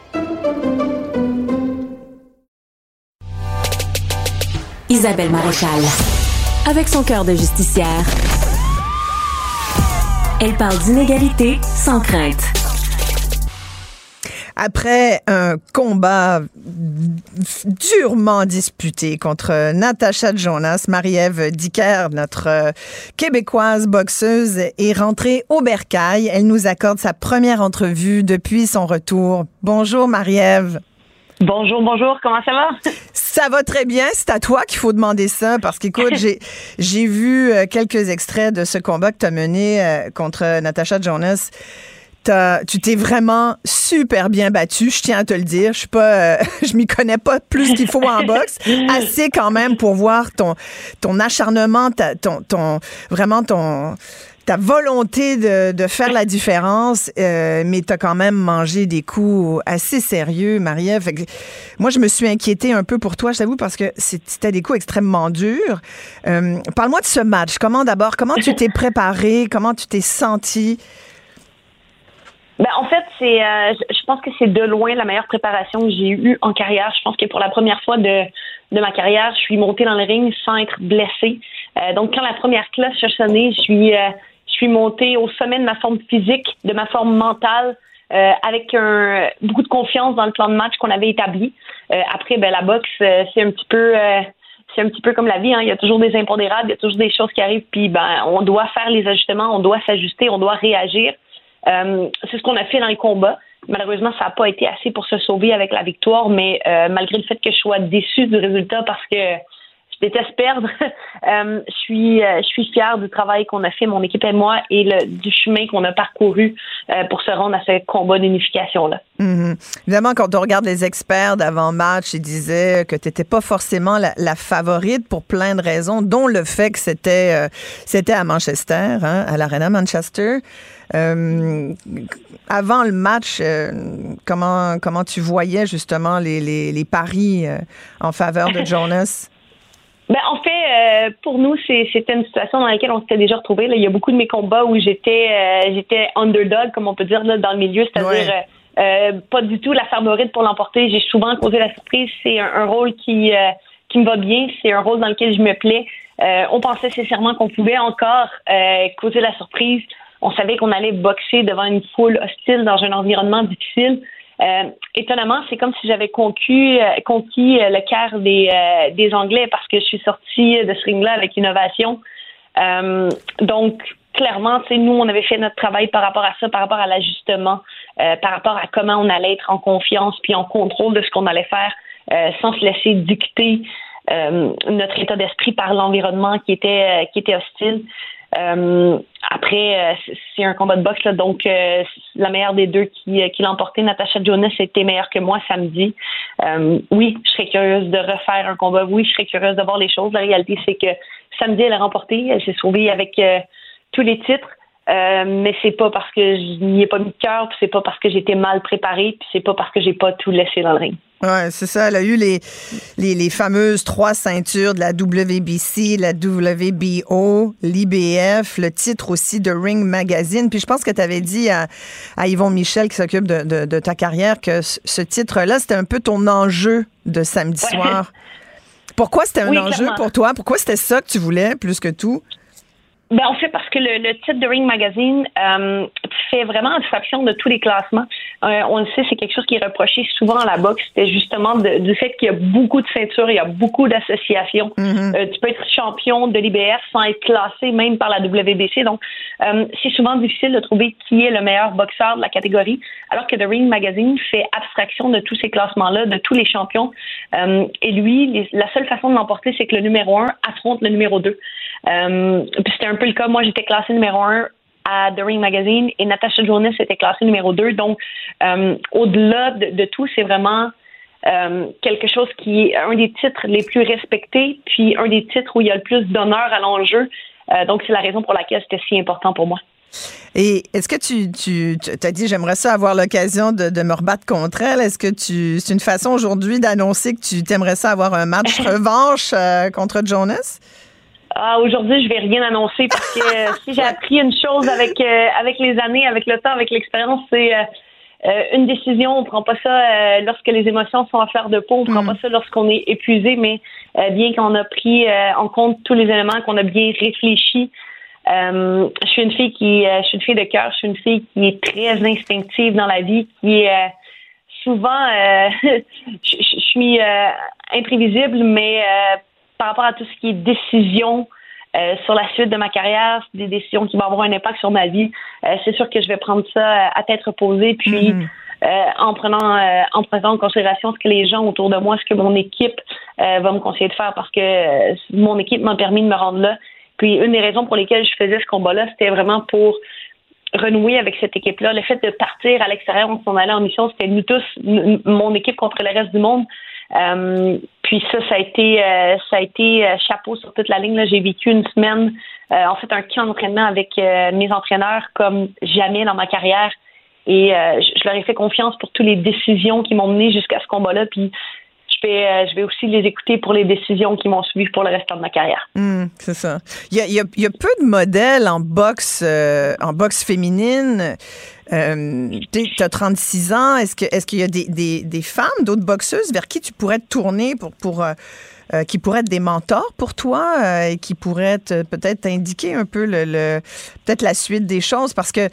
Isabelle Maréchal. Avec son cœur de justicière, elle parle d'inégalité sans crainte. Après un combat durement disputé contre Natacha Jonas, Marie-Ève Dicker, notre québécoise boxeuse, est rentrée au bercail. Elle nous accorde sa première entrevue depuis son retour. Bonjour Marie-Ève. Bonjour, bonjour, comment ça va? Ça va très bien. C'est à toi qu'il faut demander ça parce qu'écoute, j'ai, j'ai vu euh, quelques extraits de ce combat que tu as mené euh, contre Natasha Jonas. tu t'es vraiment super bien battu, je tiens à te le dire. Je suis pas, euh, je m'y connais pas plus qu'il faut en boxe, assez quand même pour voir ton ton acharnement, ton ton vraiment ton ta volonté de, faire la différence, euh, mais tu quand même mangé des coups assez sérieux, Marie-Ève. Moi, je me suis inquiétée un peu pour toi, je t'avoue, parce que c'était des coups extrêmement durs. Euh, Parle-moi de ce match. Comment d'abord, comment tu t'es préparé? Comment tu t'es senti? Ben, en fait, c'est, euh, je pense que c'est de loin la meilleure préparation que j'ai eue en carrière. Je pense que pour la première fois de, ma carrière, je suis montée dans le ring sans être blessée. Donc, quand la première classe a sonné, je suis, suis montée au sommet de ma forme physique, de ma forme mentale, euh, avec un, beaucoup de confiance dans le plan de match qu'on avait établi. après, ben, la boxe, c'est un petit peu c'est un petit peu comme la vie, hein. il y a toujours des impondérables, il y a toujours des choses qui arrivent, puis ben on doit faire les ajustements, on doit s'ajuster, on doit réagir. c'est ce qu'on a fait dans les combats. Malheureusement, ça n'a pas été assez pour se sauver avec la victoire, mais malgré le fait que je sois déçue du résultat parce que déteste perdre. euh, je suis euh, je suis fière du travail qu'on a fait, mon équipe et moi, et le, du chemin qu'on a parcouru euh, pour se rendre à ce combat d'unification-là. Mm-hmm. Évidemment, quand on regarde les experts d'avant-match, ils disaient que tu n'étais pas forcément la, la, favorite pour plein de raisons, dont le fait que c'était euh, c'était à Manchester, hein, à l'Arena Manchester. Euh, avant le match, euh, comment comment tu voyais justement les, les, les paris en faveur de Jonas? Ben, en fait, euh, pour nous, c'était une situation dans laquelle on s'était déjà retrouvé. Il y a beaucoup de mes combats où j'étais euh, j'étais underdog, comme on peut dire, là, dans le milieu, c'est-à-dire euh, pas du tout la favorite pour l'emporter. J'ai souvent causé la surprise. C'est un, rôle qui, qui me va bien. C'est un rôle dans lequel je me plais. on pensait sincèrement qu'on pouvait encore causer la surprise. On savait qu'on allait boxer devant une foule hostile dans un environnement difficile. Euh, étonnamment, c'est comme si j'avais conquis, euh, conquis euh, le cœur des, des Anglais parce que je suis sortie de ce ring-là avec innovation. donc, clairement, nous, on avait fait notre travail par rapport à ça, par rapport à l'ajustement, par rapport à comment on allait être en confiance puis en contrôle de ce qu'on allait faire sans se laisser dicter notre état d'esprit par l'environnement qui était qui était hostile. Euh, après, euh, c'est un combat de boxe, là, donc euh, la meilleure des deux qui, qui l'a emporté, Natasha Jonas, était meilleure que moi samedi. oui, je serais curieuse de refaire un combat. Oui, je serais curieuse de voir les choses. La réalité, c'est que samedi, elle a remporté. Elle s'est sauvée avec tous les titres. Euh, mais c'est pas parce que je n'y ai pas mis de cœur, puis c'est pas parce que j'étais mal préparée, puis c'est pas parce que j'ai pas tout laissé dans le ring. Ouais, c'est ça. Elle a eu les, les, les, fameuses trois ceintures de la WBC, la WBO, l'IBF, le titre aussi de Ring Magazine. Puis je pense que tu avais dit à, à, Yvon Michel, qui s'occupe de, de, de, ta carrière, que ce titre-là, c'était un peu ton enjeu de samedi soir. Pourquoi c'était un enjeu pour toi? Pourquoi c'était ça que tu voulais plus que tout? Ben, en fait, parce que le, le titre de Ring Magazine euh, fait vraiment abstraction de tous les classements. Euh, on le sait, c'est quelque chose qui est reproché souvent à la boxe. C'était justement du fait qu'il y a beaucoup de ceintures, il y a beaucoup d'associations. Mm-hmm. euh, tu peux être champion de l'IBF sans être classé même par la WBC. Donc, c'est souvent difficile de trouver qui est le meilleur boxeur de la catégorie, alors que The Ring Magazine fait abstraction de tous ces classements-là, de tous les champions. Et lui, la seule façon de l'emporter, c'est que le numéro un affronte le numéro deux. Puis c'était un peu le cas. Moi, j'étais classée numéro un à The Ring Magazine et Natasha Jonas était classée numéro 2. Donc, euh, au-delà de, tout, c'est vraiment euh, quelque chose qui est un des titres les plus respectés, puis un des titres où il y a le plus d'honneur à l'enjeu. Euh, donc, c'est la raison pour laquelle c'était si important pour moi. Et est-ce que tu, tu, as dit j'aimerais ça avoir l'occasion de, de, me rebattre contre elle? Est-ce que tu c'est une façon aujourd'hui d'annoncer que tu t'aimerais ça avoir un match revanche contre Jonas? Ah, aujourd'hui, je vais rien annoncer parce que euh, si j'ai appris une chose avec euh, avec les années, avec le temps, avec l'expérience, c'est euh, une décision. On prend pas ça lorsque les émotions sont à faire de peau. On prend mm. pas ça lorsqu'on est épuisé, mais bien qu'on a pris en compte tous les éléments, qu'on a bien réfléchi. je suis une fille qui, je suis une fille de cœur. Je suis une fille qui est très instinctive dans la vie, qui est souvent, je, suis imprévisible, mais par rapport à tout ce qui est décision euh, sur la suite de ma carrière, des décisions qui vont avoir un impact sur ma vie, euh, c'est sûr que je vais prendre ça à tête reposée, puis mhm. euh, en prenant en prenant en considération ce que les gens autour de moi, ce que mon équipe va me conseiller de faire, parce que mon équipe m'a permis de me rendre là. Puis une des raisons pour lesquelles je faisais ce combat-là, c'était vraiment pour renouer avec cette équipe-là. Le fait de partir à l'extérieur, on s'en allait en mission, c'était nous tous, mon équipe contre le reste du monde. Puis ça, ça a été, ça a été chapeau sur toute la ligne. J'ai vécu une semaine, en fait, un camp d'entraînement avec mes entraîneurs comme jamais dans ma carrière. Et je leur ai fait confiance pour toutes les décisions qui m'ont mené jusqu'à ce combat-là. Puis je vais, euh, je vais aussi les écouter pour les décisions qui m'ont suivi pour le restant de ma carrière. Hmm, c'est ça. Il y, a, y, a, peu de modèles en boxe, euh, en boxe féminine. Euh, tu as 36 ans. Est-ce qu'il est qu'il y a des, des, des femmes, d'autres boxeuses vers qui tu pourrais te tourner pour, pour euh, qui pourraient être des mentors pour toi euh, et qui pourraient peut-être t'indiquer un peu le, peut-être la suite des choses parce que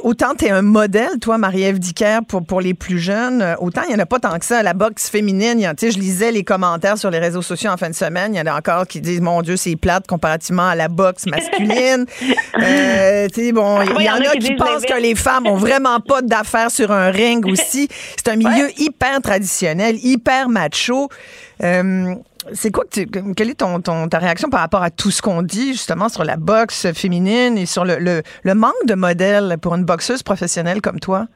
autant tu es un modèle, toi, Marie-Ève Dicker, pour, pour les plus jeunes, euh, autant il n'y en a pas tant que ça. La boxe féminine, je lisais les commentaires sur les réseaux sociaux en fin de semaine, il y en a encore qui disent Mon Dieu, c'est plate comparativement à la boxe masculine. bon, il y, en a, qui, pensent que les femmes ont vraiment pas d'affaires sur un ring aussi. C'est un milieu hyper traditionnel, hyper macho. Euh, c'est quoi que quelle est ton, ta réaction par rapport à tout ce qu'on dit justement sur la boxe féminine et sur le, le, manque de modèles pour une boxeuse professionnelle comme toi?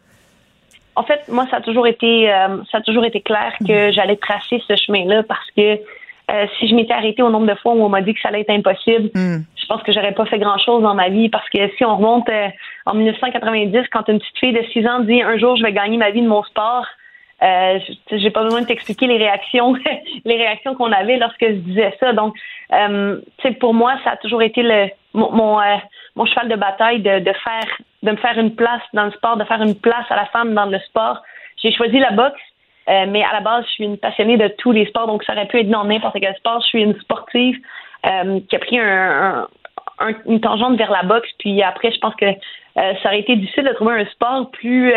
En fait, moi, ça a toujours été, euh, ça a toujours été clair que mm. j'allais tracer ce chemin-là parce que euh, si je m'étais arrêtée au nombre de fois où on m'a dit que ça allait être impossible, mm. je pense que j'aurais pas fait grand-chose dans ma vie parce que si on remonte en 1990, quand une petite fille de 6 ans dit un jour je vais gagner ma vie de mon sport, euh, j'ai pas besoin de t'expliquer les réactions, les réactions qu'on avait lorsque je disais ça. Donc, euh, pour moi, ça a toujours été le mon mon, euh, mon cheval de bataille de, de faire de me faire une place dans le sport, de faire une place à la femme dans le sport. J'ai choisi la boxe, euh, mais à la base, je suis une passionnée de tous les sports, donc ça aurait pu être dans n'importe quel sport. Je suis une sportive qui a pris un, un, une tangente vers la boxe, puis après, je pense que ça aurait été difficile de trouver un sport plus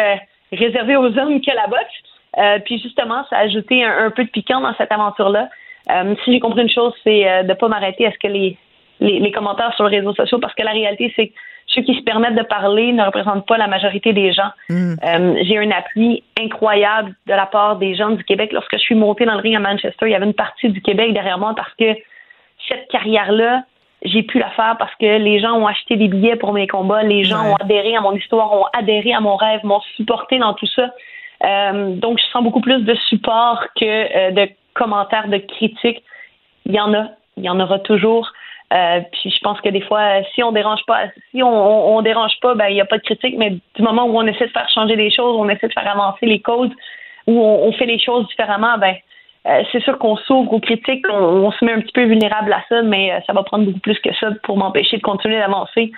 réservé aux hommes que la boxe. Euh, puis justement, ça a ajouté un, peu de piquant dans cette aventure-là. Euh, si j'ai compris une chose, c'est euh, de ne pas m'arrêter à ce que les, les, commentaires sur les réseaux sociaux, parce que la réalité, c'est que ceux qui se permettent de parler ne représentent pas la majorité des gens. Mm. j'ai un appui incroyable de la part des gens du Québec. Lorsque je suis montée dans le ring à Manchester, il y avait une partie du Québec derrière moi parce que cette carrière-là, j'ai pu la faire parce que les gens ont acheté des billets pour mes combats, les gens ont adhéré à mon histoire, ont adhéré à mon rêve, m'ont supporté dans tout ça. Euh, donc, je sens beaucoup plus de support que euh, de commentaires, de critiques. Il y en a, il y en aura toujours. Euh, puis je pense que des fois, si on dérange pas, si on, on, dérange pas, ben il n'y a pas de critique. Mais du moment où on essaie de faire changer les choses, on essaie de faire avancer les causes, où on, fait les choses différemment, ben c'est sûr qu'on s'ouvre aux critiques, on, se met un petit peu vulnérable à ça, mais ça va prendre beaucoup plus que ça pour m'empêcher de continuer d'avancer,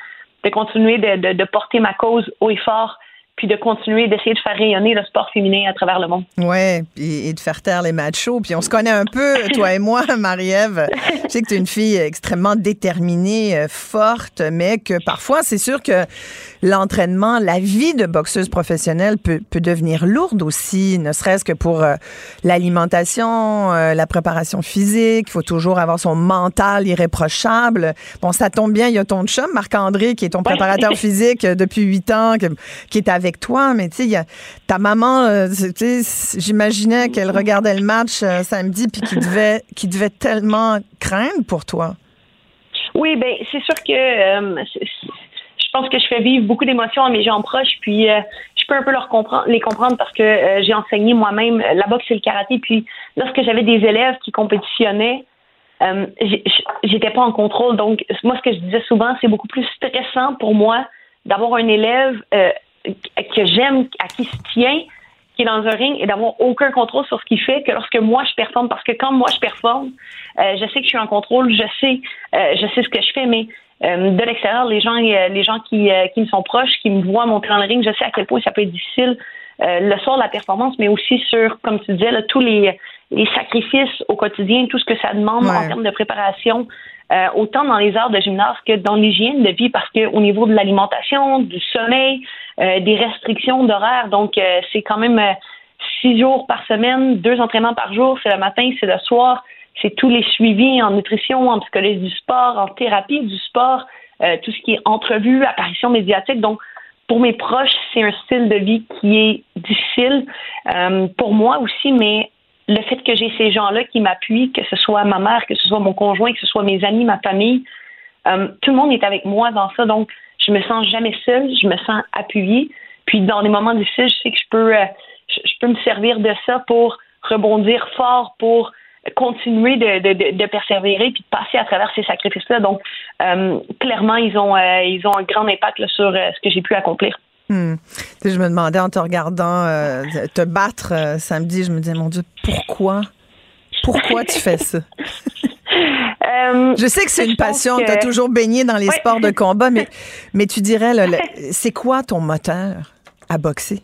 de continuer de, de, de, porter ma cause haut et fort, puis de continuer d'essayer de faire rayonner le sport féminin à travers le monde. Oui, et de faire taire les machos. Puis on se connaît un peu, toi et moi, Marie-Ève. Je sais que tu es une fille extrêmement déterminée, euh, forte, mais que parfois, c'est sûr que l'entraînement, la vie de boxeuse professionnelle peut, peut devenir lourde aussi, ne serait-ce que pour euh, l'alimentation, euh, la préparation physique. Il faut toujours avoir son mental irréprochable. Bon, ça tombe bien, il y a ton chum, Marc-André, qui est ton préparateur physique depuis huit ans, qui est avec toi, mais tu sais, ta maman, euh, j'imaginais qu'elle regardait le match euh, samedi puis qu'il devait, qui devait tellement craindre pour toi. Oui, ben c'est sûr que euh, pense que je fais vivre beaucoup d'émotions à mes gens proches, puis je peux un peu leur comprendre, les comprendre parce que j'ai enseigné moi-même la boxe et le karaté, puis lorsque j'avais des élèves qui compétitionnaient, j'étais pas en contrôle. Donc, moi, ce que je disais souvent, c'est beaucoup plus stressant pour moi d'avoir un élève que j'aime, à qui se tient, qui est dans un ring et d'avoir aucun contrôle sur ce qu'il fait que lorsque moi je performe. Parce que quand moi je performe, euh, je sais que je suis en contrôle, je sais, euh, je sais ce que je fais, mais euh, de l'extérieur, les gens, les gens qui, qui me sont proches, qui me voient monter dans le ring, je sais à quel point ça peut être difficile le soir de la performance, mais aussi sur, comme tu disais, tous les, les sacrifices au quotidien, tout ce que ça demande en termes de préparation, euh, autant dans les heures de gymnase que dans l'hygiène de vie, parce qu'au niveau de l'alimentation, du sommeil, euh, des restrictions d'horaire, donc euh, c'est quand même six jours par semaine, deux entraînements par jour, c'est le matin, c'est le soir, c'est tous les suivis en nutrition, en psychologie du sport, en thérapie du sport, tout ce qui est entrevue, apparition médiatique. Donc, pour mes proches, c'est un style de vie qui est difficile. pour moi aussi, mais le fait que j'ai ces gens-là qui m'appuient, que ce soit ma mère, que ce soit mon conjoint, que ce soit mes amis, ma famille, euh, tout le monde est avec moi dans ça. Donc, je me sens jamais seule, je me sens appuyée. Puis, dans des moments difficiles, je sais que je peux, euh, je, peux me servir de ça pour rebondir fort pour continuer de, de, de, persévérer puis de passer à travers ces sacrifices-là. Donc, euh, clairement, ils ont, euh, ils ont un grand impact sur euh, ce que j'ai pu accomplir. Hmm. Je me demandais en te regardant te battre samedi, je me disais, mon Dieu, pourquoi? Pourquoi tu fais ça? je sais que c'est une passion, tu as toujours baigné dans les sports de combat, mais, mais tu dirais, c'est quoi ton moteur à boxer?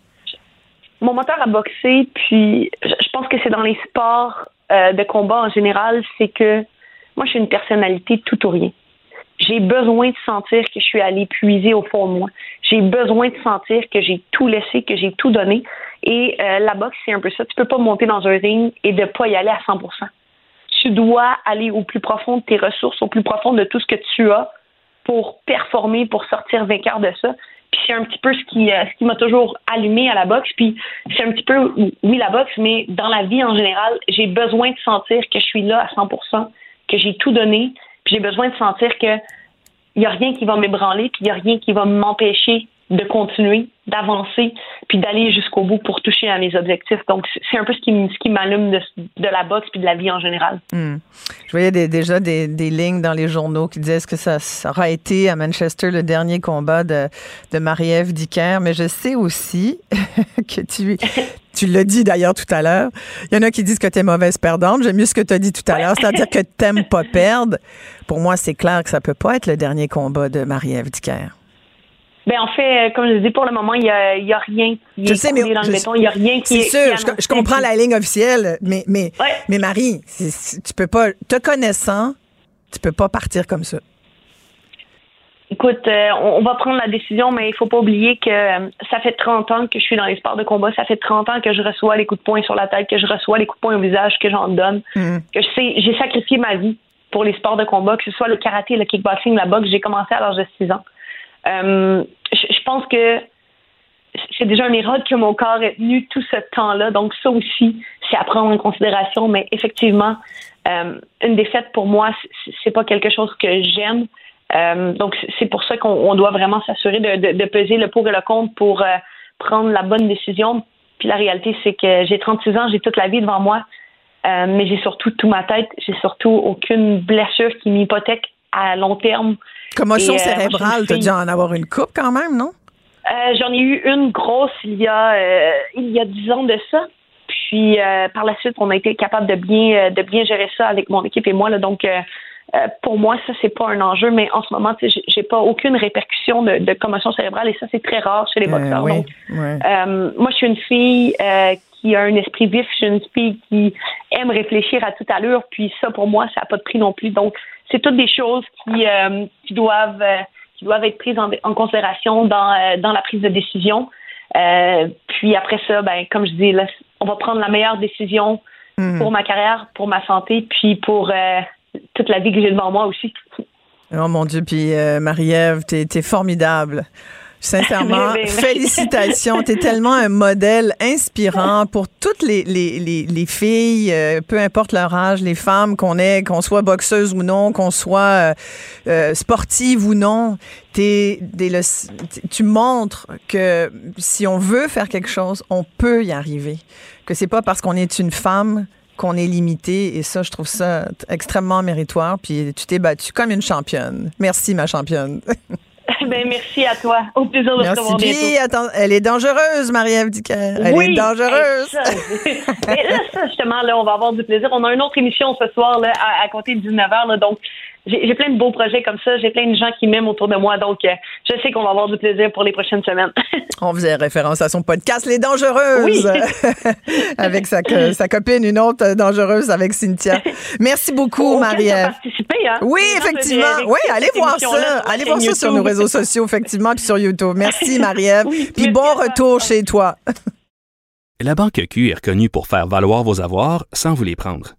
Mon moteur à boxer, puis je pense que c'est dans les sports euh, de combat en général, c'est que moi, je suis une personnalité tout ou rien. J'ai besoin de sentir que je suis allée puiser au fond de moi. J'ai besoin de sentir que j'ai tout laissé, que j'ai tout donné. Et euh, la boxe, c'est un peu ça. Tu peux pas monter dans un ring et de pas y aller à 100% Tu dois aller au plus profond de tes ressources, au plus profond de tout ce que tu as pour performer, pour sortir vainqueur de ça. Puis c'est un petit peu ce qui, euh, ce qui m'a toujours allumé à la boxe. Puis c'est un petit peu, oui, la boxe, mais dans la vie en général, j'ai besoin de sentir que je suis là à 100% que j'ai tout donné. Puis j'ai besoin de sentir que il n'y a rien qui va m'ébranler, puis il n'y a rien qui va m'empêcher de continuer, d'avancer, puis d'aller jusqu'au bout pour toucher à mes objectifs. Donc, c'est un peu ce qui, ce qui m'allume de, la boxe puis de la vie en général. Hmm. Je voyais déjà des, lignes dans les journaux qui disaient que ça, ça, aura été à Manchester le dernier combat de, de Marie-Ève Dicker, mais je sais aussi que tu, tu l'as dit d'ailleurs tout à l'heure, il y en a qui disent que tu es mauvaise perdante. J'aime mieux ce que tu as dit tout à l'heure, c'est-à-dire que tu n'aimes pas perdre. Pour moi, c'est clair que ça peut pas être le dernier combat de Marie-Ève Dicker. Ben en fait, euh, comme je dis, pour le moment, il n'y a, y a, rien qui je est sais, mais dans le béton. Il n'y a rien qui est. C'est sûr, je, comprends la ligne officielle, mais, mais, mais Marie, tu peux pas, te connaissant, tu peux pas partir comme ça. Écoute, euh, on va prendre la décision, mais il faut pas oublier que euh, ça fait 30 ans que je suis dans les sports de combat. Ça fait 30 ans que je reçois les coups de poing sur la tête, que je reçois les coups de poing au visage, que j'en donne. Mm. Que je sais, j'ai sacrifié ma vie pour les sports de combat, que ce soit le karaté, le kickboxing, la boxe. J'ai commencé à l'âge de 6 ans. Euh, je, pense que c'est déjà un miracle que mon corps ait tenu tout ce temps-là. Donc, ça aussi, c'est à prendre en considération. Mais effectivement, euh, une défaite pour moi, c'est pas quelque chose que j'aime. Euh, donc, c'est pour ça qu'on doit vraiment s'assurer de, peser le pour et le contre pour prendre la bonne décision. Puis la réalité, c'est que j'ai 36 ans, j'ai toute la vie devant moi, mais j'ai surtout toute ma tête, j'ai surtout aucune blessure qui m'hypothèque à long terme Commotion euh, cérébrale, tu as dû en avoir une coupe quand même, non? Euh, j'en ai eu une grosse il y a euh, il y a dix ans de ça. Puis par la suite, on a été capable de bien de bien gérer ça avec mon équipe et moi. Là, donc pour moi, ça c'est pas un enjeu, mais en ce moment, j'ai pas aucune répercussion de, commotion cérébrale et ça c'est très rare chez les boxeurs. donc, moi, je suis une fille qui a un esprit vif, je suis une fille qui aime réfléchir à toute allure. Puis ça, pour moi, ça n'a pas de prix non plus. Donc, c'est toutes des choses qui, euh, qui doivent euh, qui doivent être prises en, considération dans, euh, dans la prise de décision. puis après ça, ben, comme je dis, là, on va prendre la meilleure décision hmm. pour ma carrière, pour ma santé, puis pour toute la vie que j'ai devant moi aussi. Oh mon Dieu, puis Marie-Ève, t'es es formidable. Sincèrement, félicitations. tu es tellement un modèle inspirant pour toutes les, les, les, filles, euh, peu importe leur âge, les femmes qu'on est, qu'on soit boxeuse ou non, qu'on soit euh, euh, sportive ou non. Es, le, tu montres que si on veut faire quelque chose, on peut y arriver. Que c'est pas parce qu'on est une femme qu'on est limité. Et ça, je trouve ça extrêmement méritoire. Puis tu t'es battue comme une championne. Merci, ma championne. ben, merci à toi. Au plaisir de te Puis, attends, elle est dangereuse, Marie-Ève Elle est dangereuse. Et là, ça, justement, là, on va avoir du plaisir. On a une autre émission ce soir là, à, à compter de 19h. donc, j'ai plein de beaux projets comme ça. J'ai plein de gens qui m'aiment autour de moi. Donc, euh, je sais qu'on va avoir du plaisir pour les prochaines semaines. On faisait référence à son podcast Les Dangereuses. Oui. avec sa, sa, copine, une autre dangereuse avec Cynthia. Merci beaucoup, Marie-Ève. Hein? Oui, effectivement. Oui, allez voir ça. Allez voir ça sur nos réseaux sociaux, effectivement, puis sur YouTube. Merci, Marie-Ève. puis bon retour chez toi. La Banque Q est reconnue pour faire valoir vos avoirs sans vous les prendre.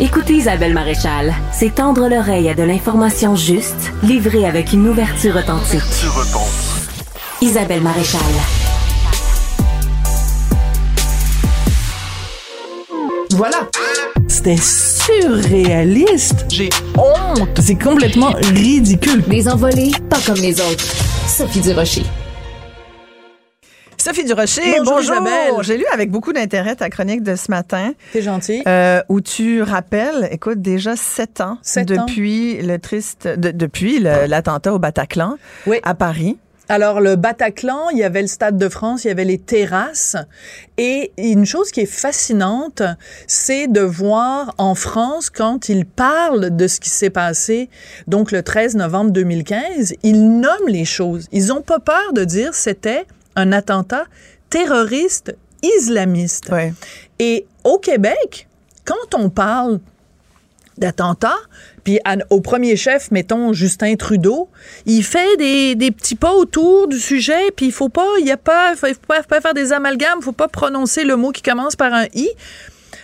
Écoutez Isabelle Maréchal, c'est tendre l'oreille à de l'information juste, livrée avec une ouverture authentique. Isabelle Maréchal. Voilà. C'était surréaliste. J'ai honte. C'est complètement ridicule. Des envolées, pas comme les autres. Sophie Durocher. Sophie Durocher, Bonjour, bonjour. Isabelle. J'ai lu avec beaucoup d'intérêt ta chronique de ce matin. T'es gentil. euh, où tu rappelles, écoute, déjà sept ans Sept ans. depuis le triste, de- depuis l'attentat au Bataclan à Paris. Alors, le Bataclan, il y avait le Stade de France, il y avait les terrasses. Et une chose qui est fascinante, c'est de voir en France, quand ils parlent de ce qui s'est passé, donc le 13 novembre 2015, ils nomment les choses. Ils ont pas peur de dire c'était un attentat terroriste islamiste. Et au Québec, quand on parle d'attentats, puis à- au premier chef, mettons Justin Trudeau, il fait des, des petits pas autour du sujet, puis il faut pas, il y a pas, faut, faut pas, faut pas faire des amalgames, faut pas prononcer le mot qui commence par un i.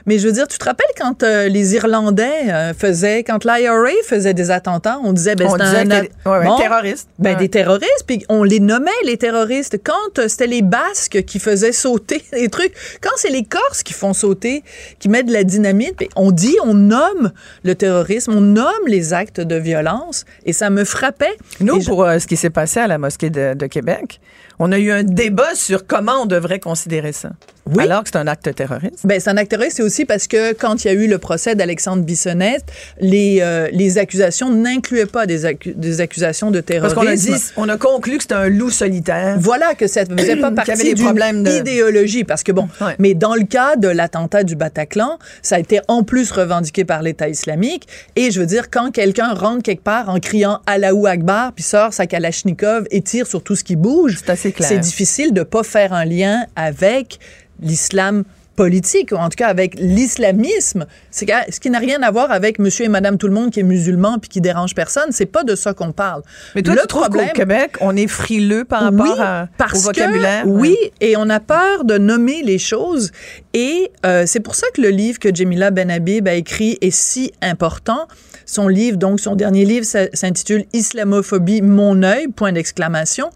Mais je veux dire, tu te rappelles quand euh, les Irlandais euh, faisaient, quand l'IRA faisait des attentats, on disait, ben, disait un ouais, ouais, Bon, terroristes. Ben, Ouais. des terroristes, puis on les nommait les terroristes. Quand euh, c'était les Basques qui faisaient sauter des trucs, quand c'est les Corses qui font sauter, qui mettent de la dynamite, ben, on dit, on nomme le terrorisme, on nomme les actes de violence, et ça me frappait. Nous, pour ce qui s'est passé à la mosquée de, de Québec, on a eu un débat sur comment on devrait considérer ça. Alors que c'est un acte terroriste? Ben, c'est un acte terroriste, c'est aussi parce que quand il y a eu le procès d'Alexandre Bissonnette, les, euh, les accusations n'incluaient pas des, des accusations de Parce terrorisme. qu'on a dit, on a conclu que c'était un loup solitaire. Voilà, que ça ne faisait pas partie d'une de- idéologie. Parce que bon, mais dans le cas de l'attentat du Bataclan, ça a été en plus revendiqué par l'État islamique. Et je veux dire, quand quelqu'un rentre quelque part en criant Allahu Akbar, puis sort sa Kalachnikov et tire sur tout ce qui bouge, clair. c'est difficile de pas faire un lien avec l'islam politique, ou en tout cas avec l'islamisme, c'est que- ce qui n'a rien à voir avec monsieur et madame tout le monde qui est musulman puis qui dérange personne, c'est pas de ça qu'on parle. Mais toi, le tu qu'au Québec, on est frileux par rapport oui, à- parce au vocabulaire? Que, oui, et on a peur de nommer les choses. Et euh, c'est pour ça que le livre que Jamila Benhabib a écrit est si important. Son livre, donc son dernier livre, s'intitule Islamophobie, mon œil, point d'exclamation.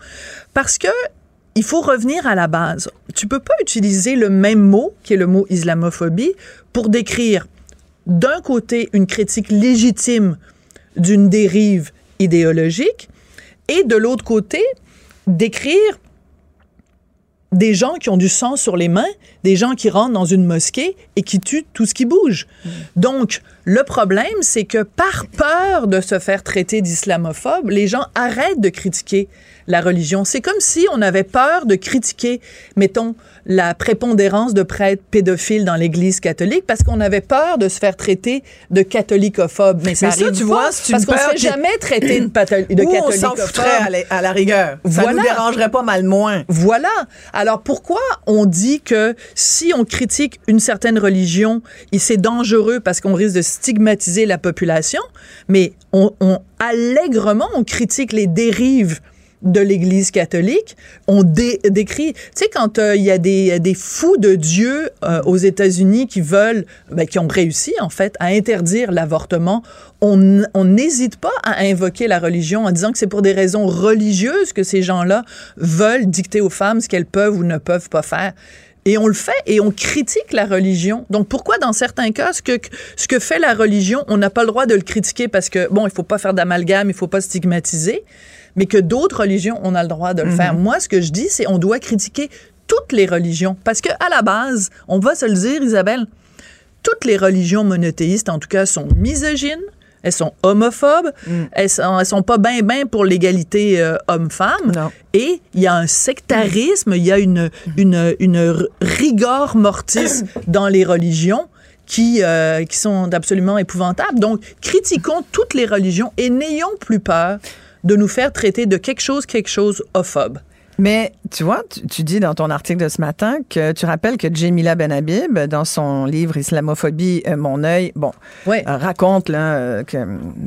Parce que il faut revenir à la base. Tu peux pas utiliser le même mot, qui est le mot islamophobie, pour décrire d'un côté une critique légitime d'une dérive idéologique et de l'autre côté décrire des gens qui ont du sang sur les mains, des gens qui rentrent dans une mosquée et qui tuent tout ce qui bouge. Donc, le problème, c'est que par peur de se faire traiter d'islamophobe, les gens arrêtent de critiquer la religion. C'est comme si on avait peur de critiquer, mettons, la prépondérance de prêtres pédophiles dans l'Église catholique parce qu'on avait peur de se faire traiter de catholicophobe. Mais ça, Mais ça, arrive tu pas, vois, c'est parce qu'on se peur fait qui- jamais traiter de, de Ou on s'en foutrait à la, à la rigueur. Ça Voilà. nous dérangerait pas mal moins. Voilà. Alors pourquoi on dit que si on critique une certaine religion, c'est dangereux parce qu'on risque de stigmatiser la population, mais on, on- allègrement on critique les dérives de l'Église catholique, on dé- décrit, tu sais, quand euh, il y a des, des fous de Dieu euh, aux États-Unis qui veulent, ben, qui ont réussi en fait à interdire l'avortement, on on n'hésite pas à invoquer la religion en disant que c'est pour des raisons religieuses que ces gens-là veulent dicter aux femmes ce qu'elles peuvent ou ne peuvent pas faire. Et on le fait et on critique la religion. Donc pourquoi dans certains cas, ce que, ce que fait la religion, on n'a pas le droit de le critiquer parce que, bon, il faut pas faire d'amalgame, il faut pas stigmatiser, mais que d'autres religions, on a le droit de le Mhm. faire. Moi, ce que je dis, c'est on doit critiquer toutes les religions. Parce que à la base, on va se le dire, Isabelle, toutes les religions monothéistes, en tout cas, sont misogynes, elles sont homophobes, elles, sont, elles sont pas bien bien pour l'égalité euh, homme-femme. Et il y a un sectarisme, il y a une, une, une rigueur mortis dans les religions qui, euh, qui sont absolument épouvantables. Donc, critiquons toutes les religions et n'ayons plus peur de nous faire traiter de quelque chose, quelque chose ophobe. Mais tu vois, tu, dis dans ton article de ce matin que tu rappelles que Jamila Benhabib, dans son livre Islamophobie, euh, mon œil, bon, euh, raconte là, euh, que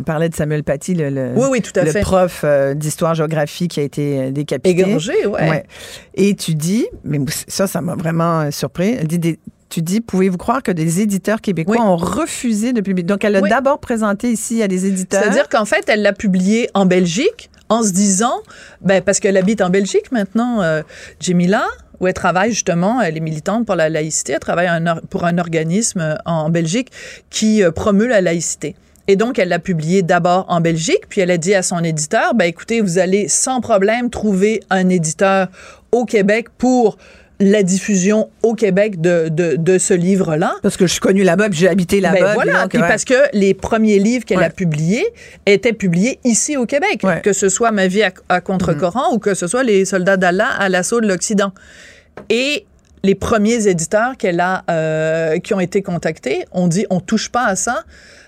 parlait de Samuel Paty, le, le, prof d'histoire-géographie qui a été décapité. Égorgé, ouais. ouais. Et tu dis, mais ça, ça m'a vraiment surpris. dit tu dis, pouvez-vous croire que des éditeurs québécois ont refusé de publier? Donc, elle l'a d'abord présenté ici à des éditeurs. C'est-à-dire qu'en fait, elle l'a publié en Belgique en se disant, ben, parce qu'elle habite en Belgique maintenant, euh, Jemila, où elle travaille justement, elle est militante pour la laïcité, elle travaille pour un organisme euh, en Belgique qui euh, promeut la laïcité. Et donc, elle l'a publié d'abord en Belgique, puis elle a dit à son éditeur, ben écoutez, vous allez sans problème trouver un éditeur au Québec pour la diffusion au Québec de, de, ce livre-là. Parce que je suis connue là-bas, puis j'ai habité ben là-bas. voilà, puis parce que les premiers livres qu'elle a publiés étaient publiés ici au Québec, que ce soit Ma vie à, contre-courant mm. ou que ce soit Les soldats d'Allah à l'assaut de l'Occident. Et les premiers éditeurs qu'elle a, euh, qui ont été contactés ont dit on touche pas à ça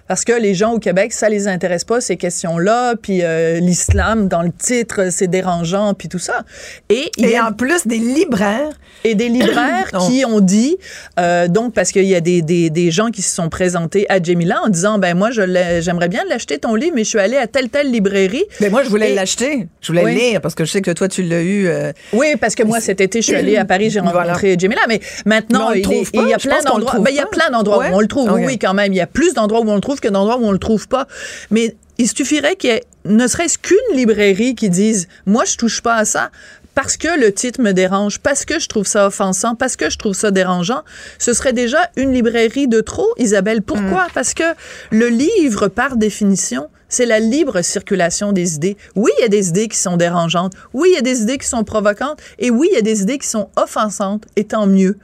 parce que les gens au Québec, ça les intéresse pas ces questions-là, puis euh, l'islam dans le titre, c'est dérangeant, puis tout ça. Et, il y a, en plus des libraires et des libraires qui ont dit euh, donc parce qu'il y a des, des, des, gens qui se sont présentés à Jemila en disant ben moi je j'aimerais bien l'acheter ton livre, mais je suis allée à telle telle librairie. Mais ben, moi je voulais l'acheter, je voulais le lire parce que je sais que toi tu l'as eu. Euh, oui, parce que moi cet été je suis allée à Paris, j'ai rencontré Jemila, mais maintenant il, y a plein d'endroits. Ben, il y a plein d'endroits où on le trouve. Oui, quand même, il y a plus d'endroits où on le trouve que d'endroits où on le trouve pas. Mais il suffirait qu'il y ait ne serait-ce qu'une librairie qui dise moi je touche pas à ça parce que le titre me dérange, parce que je trouve ça offensant, parce que je trouve ça dérangeant, ce serait déjà une librairie de trop, Isabelle. Pourquoi? Mm. Parce que le livre, par définition, c'est la libre circulation des idées. Oui, il y a des idées qui sont dérangeantes. Oui, il y a des idées qui sont provocantes. Et oui, il y a des idées qui sont offensantes. Et tant mieux.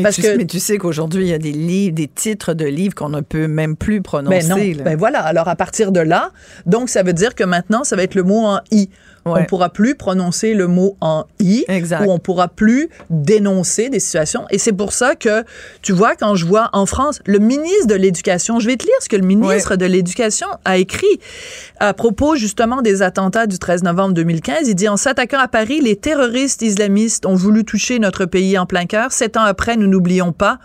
Parce que, mais tu sais qu'aujourd'hui, il y a des livres, des titres de livres qu'on ne peut même plus prononcer. Ben non. Ben voilà. Alors, à partir de là, donc, ça veut dire que maintenant, ça va être le mot en I. On On pourra plus prononcer le mot en i exact. ou on pourra plus dénoncer des situations. Et c'est pour ça que, tu vois, quand je vois en France, le ministre de l'Éducation, je vais te lire ce que le ministre de l'Éducation a écrit à propos justement des attentats du 13 novembre 2015. Il dit, en s'attaquant à Paris, les terroristes islamistes ont voulu toucher notre pays en plein cœur. Sept ans après, nous n'oublions pas.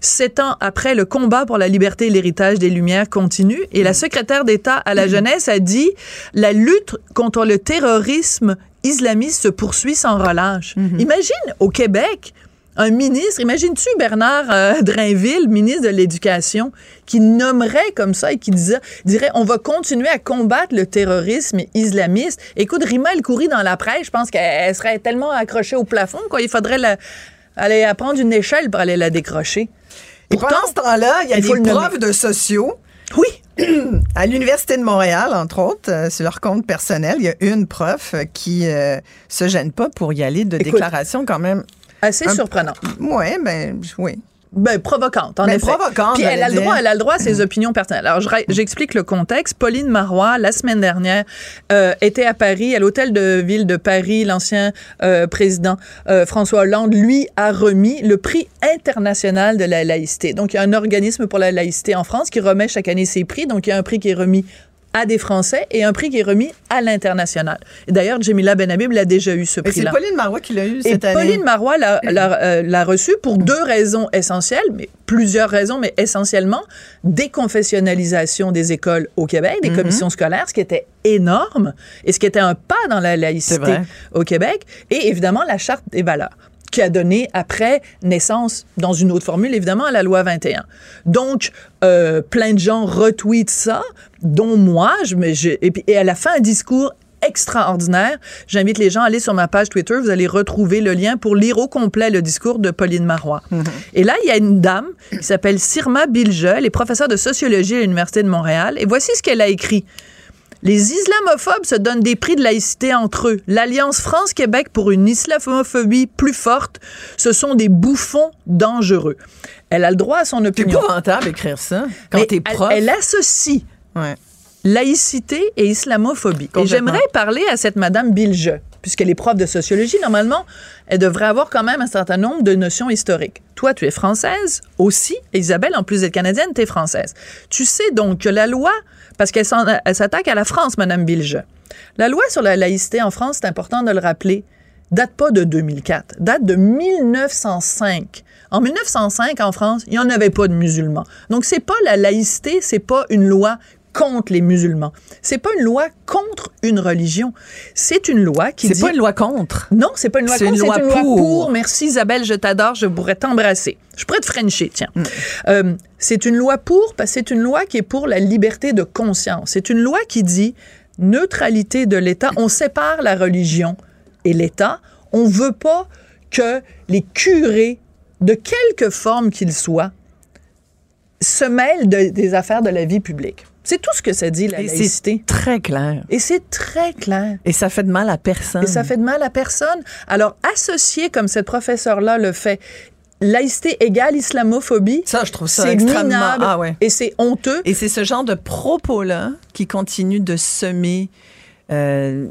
Sept ans après, le combat pour la liberté et l'héritage des Lumières continue. Et la secrétaire d'État à la jeunesse a dit, la lutte contre le terrorisme terrorisme islamiste se poursuit sans relâche. Mhm. Imagine au Québec, un ministre, imagines-tu Bernard euh, Drainville, ministre de l'Éducation, qui nommerait comme ça et qui dirait on va continuer à combattre le terrorisme islamiste. Écoute, Rima El Khoury dans la presse, je pense qu'elle serait tellement accrochée au plafond qu'il faudrait aller apprendre une échelle pour aller la décrocher. Et pendant ce temps-là, il y a des profs de sociaux. À l'Université de Montréal, entre autres, euh, sur leur compte personnel, il y a une prof qui euh, se gêne pas pour y aller de déclaration quand même. Assez surprenant. Oui, ben oui. Ben, provocante, en ben, effet. Provocante, Puis elle a, le droit, elle a le droit à ses opinions personnelles. Alors, j'explique le contexte. Pauline Marois, la semaine dernière, euh, était à Paris, à l'hôtel de ville de Paris. L'ancien euh, président euh, François Hollande, lui, a remis le prix international de la laïcité. Donc, il y a un organisme pour la laïcité en France qui remet chaque année ses prix. Donc, il y a un prix qui est remis à des Français et un prix qui est remis à l'international. D'ailleurs, Jamila Benhabib l'a déjà eu ce prix-là. C'est Pauline Marois qui l'a eu cette et année. Pauline Marois euh, l'a reçu pour deux raisons essentielles, mais plusieurs raisons, mais essentiellement déconfessionnalisation des écoles au Québec, des mhm. commissions scolaires, ce qui était énorme et ce qui était un pas dans la laïcité au Québec, et évidemment la charte des valeurs qui a donné après naissance, dans une autre formule évidemment, à la loi 21. Donc, euh, plein de gens retweetent ça, dont moi, je, je, et, puis, et à la fin, un discours extraordinaire. J'invite les gens à aller sur ma page Twitter. Vous allez retrouver le lien pour lire au complet le discours de Pauline Marois. Mm-hmm. Et là, il y a une dame qui s'appelle Sirma Bilge, elle est professeure de sociologie à l'Université de Montréal. Et voici ce qu'elle a écrit. Les islamophobes se donnent des prix de laïcité entre eux. L'Alliance France-Québec pour une islamophobie plus forte, ce sont des bouffons dangereux. Elle a le droit à son opinion. C'est épouvantable d'écrire ça quand t'es prof. Elle, associe laïcité et islamophobie. Et j'aimerais parler à cette Madame Bilge puisqu'elle est prof de sociologie, normalement, elle devrait avoir quand même un certain nombre de notions historiques. Toi, tu es française aussi. Isabelle, en plus d'être canadienne, tu es française. Tu sais donc que la loi, parce qu'elle s'attaque à la France, Madame Bilge. La loi sur la laïcité en France, c'est important de le rappeler, date pas de 2004, date de 1905. En 1905, en France, il n'y en avait pas de musulmans. Donc, c'est pas la laïcité, c'est pas une loi contre les musulmans. C'est pas une loi contre une religion. C'est une loi qui C'est pas une loi contre. Non, c'est pas une loi contre, c'est une loi pour. Merci Isabelle, je t'adore, je pourrais t'embrasser. Je pourrais te frencher, tiens. Mm. Euh, c'est une loi pour parce que c'est une loi qui est pour la liberté de conscience. C'est une loi qui dit neutralité de l'État, on sépare la religion et l'État. On veut pas que les curés de quelque forme qu'ils soient se mêlent des affaires de la vie publique. C'est tout ce que ça dit, la laïcité. C'est très clair. Et c'est très clair. Et ça fait de mal à personne. Et ça fait de mal à personne. Alors, associer comme cette professeure-là le fait, laïcité égale islamophobie. Ça, je trouve ça extrêmement... ah ouais. Et c'est honteux. Et c'est ce genre de propos-là qui continue de semer euh,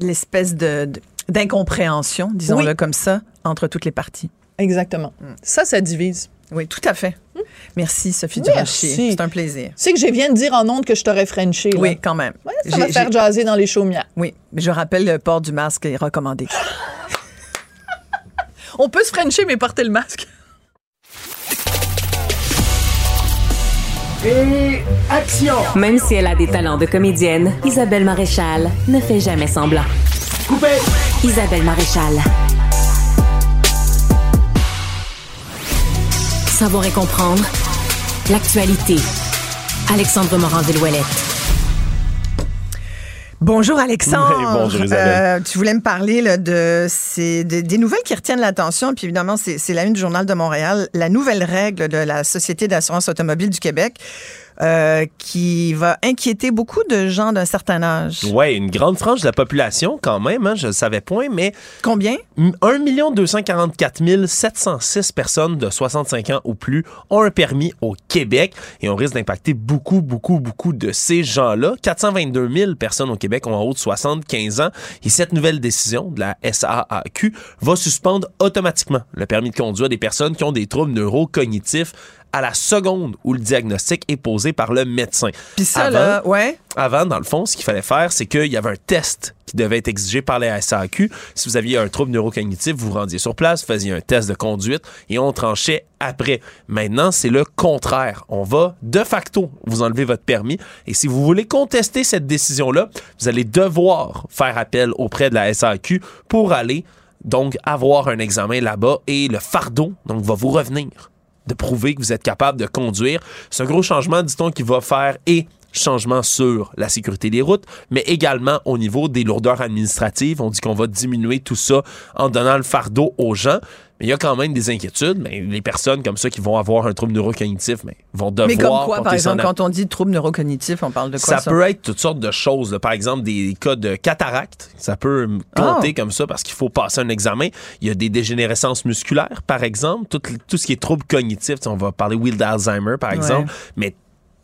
l'espèce de, d'incompréhension, disons-le comme ça, entre toutes les parties. Exactement. Mm. Ça, ça divise. Oui, tout à fait. Merci, Sophie Durocher. C'est un plaisir. C'est que je viens de dire en ondes que je t'aurais frenché. Oui, quand même. ça va faire jaser dans les chaumières. Oui, mais je rappelle, le port du masque est recommandé. On peut se frencher, mais porter le masque. Et action! Même si elle a des talents de comédienne, Isabelle Maréchal ne fait jamais semblant. Coupé! Isabelle Maréchal. Savoir et comprendre l'actualité. Alexandre Morand-Villouellette. Bonjour Alexandre. bonjour Isabelle. Euh, tu voulais me parler là, de, ces, des nouvelles qui retiennent l'attention. Puis évidemment, c'est la une du Journal de Montréal. La nouvelle règle de la Société d'assurance automobile du Québec euh, qui va inquiéter beaucoup de gens d'un certain âge. Oui, une grande frange de la population quand même, hein, je ne savais point, mais... Combien? 1 244 706 personnes de 65 ans ou plus ont un permis au Québec et on risque d'impacter beaucoup, beaucoup, beaucoup de ces gens-là. 422 000 personnes au Québec ont en haut de 75 ans et cette nouvelle décision de la SAAQ va suspendre automatiquement le permis de conduire des personnes qui ont des troubles neurocognitifs à la seconde où le diagnostic est posé par le médecin. Puis ça, là, ouais. Avant, dans le fond, ce qu'il fallait faire, c'est qu'il y avait un test qui devait être exigé par les SAQ. Si vous aviez un trouble neurocognitif, vous vous rendiez sur place, vous faisiez un test de conduite et on tranchait après. Maintenant, c'est le contraire. On va de facto vous enlever votre permis et si vous voulez contester cette décision-là, vous allez devoir faire appel auprès de la SAQ pour aller donc avoir un examen là-bas et le fardeau donc va vous revenir de prouver que vous êtes capable de conduire. Un gros changement, dit-on, qui va faire et changement sur la sécurité des routes, mais également au niveau des lourdeurs administratives. On dit qu'on va diminuer tout ça en donnant le fardeau aux gens. Mais il y a quand même des inquiétudes. Mais les personnes comme ça qui vont avoir un trouble neurocognitif mais vont devoir. Mais comme quoi, par exemple, quand on dit trouble neurocognitif, on parle de quoi? Ça, peut être toutes sortes de choses. Par exemple, des cas de cataracte. Ça peut compter ah. comme ça parce qu'il faut passer un examen. Il y a des dégénérescences musculaires, par exemple. Tout, tout ce qui est trouble cognitif. On va parler Will d'Alzheimer, par exemple. Mais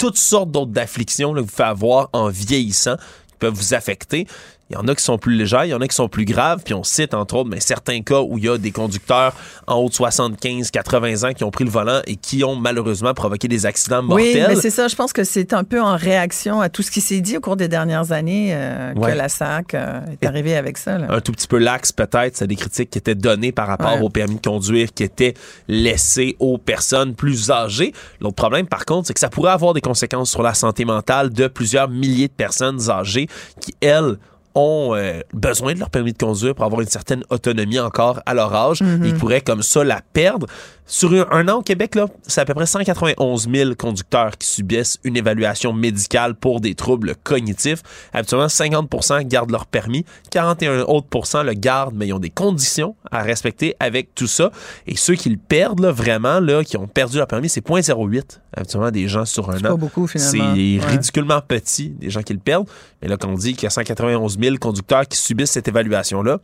toutes sortes d'autres afflictions que vous faites avoir en vieillissant qui peuvent vous affecter. Il y en a qui sont plus légers, il y en a qui sont plus graves, puis on cite entre autres mais certains cas où il y a des conducteurs en haut de 75, 80 ans qui ont pris le volant et qui ont malheureusement provoqué des accidents mortels. Oui, mais c'est ça, je pense que c'est un peu en réaction à tout ce qui s'est dit au cours des dernières années euh, que la SAC euh, est arrivée avec ça. Un tout petit peu lax peut-être, c'est des critiques qui étaient données par rapport au permis de conduire qui étaient laissés aux personnes plus âgées. L'autre problème par contre, c'est que ça pourrait avoir des conséquences sur la santé mentale de plusieurs milliers de personnes âgées qui, elles, ont euh, besoin de leur permis de conduire pour avoir une certaine autonomie encore à leur âge. Mhm. Ils pourraient comme ça la perdre. Sur un, an au Québec, là, c'est à peu près 191 000 conducteurs qui subissent une évaluation médicale pour des troubles cognitifs. Habituellement, 50% gardent leur permis, 41 autres le gardent, mais ils ont des conditions à respecter avec tout ça. Et ceux qui le perdent, là, vraiment, là, qui ont perdu leur permis, c'est 0.08. Habituellement, des gens sur un an. Pas beaucoup, finalement. C'est ridiculement petit, des gens qui le perdent. Mais là, quand on dit qu'il y a 191 000 conducteurs qui subissent cette évaluation-là,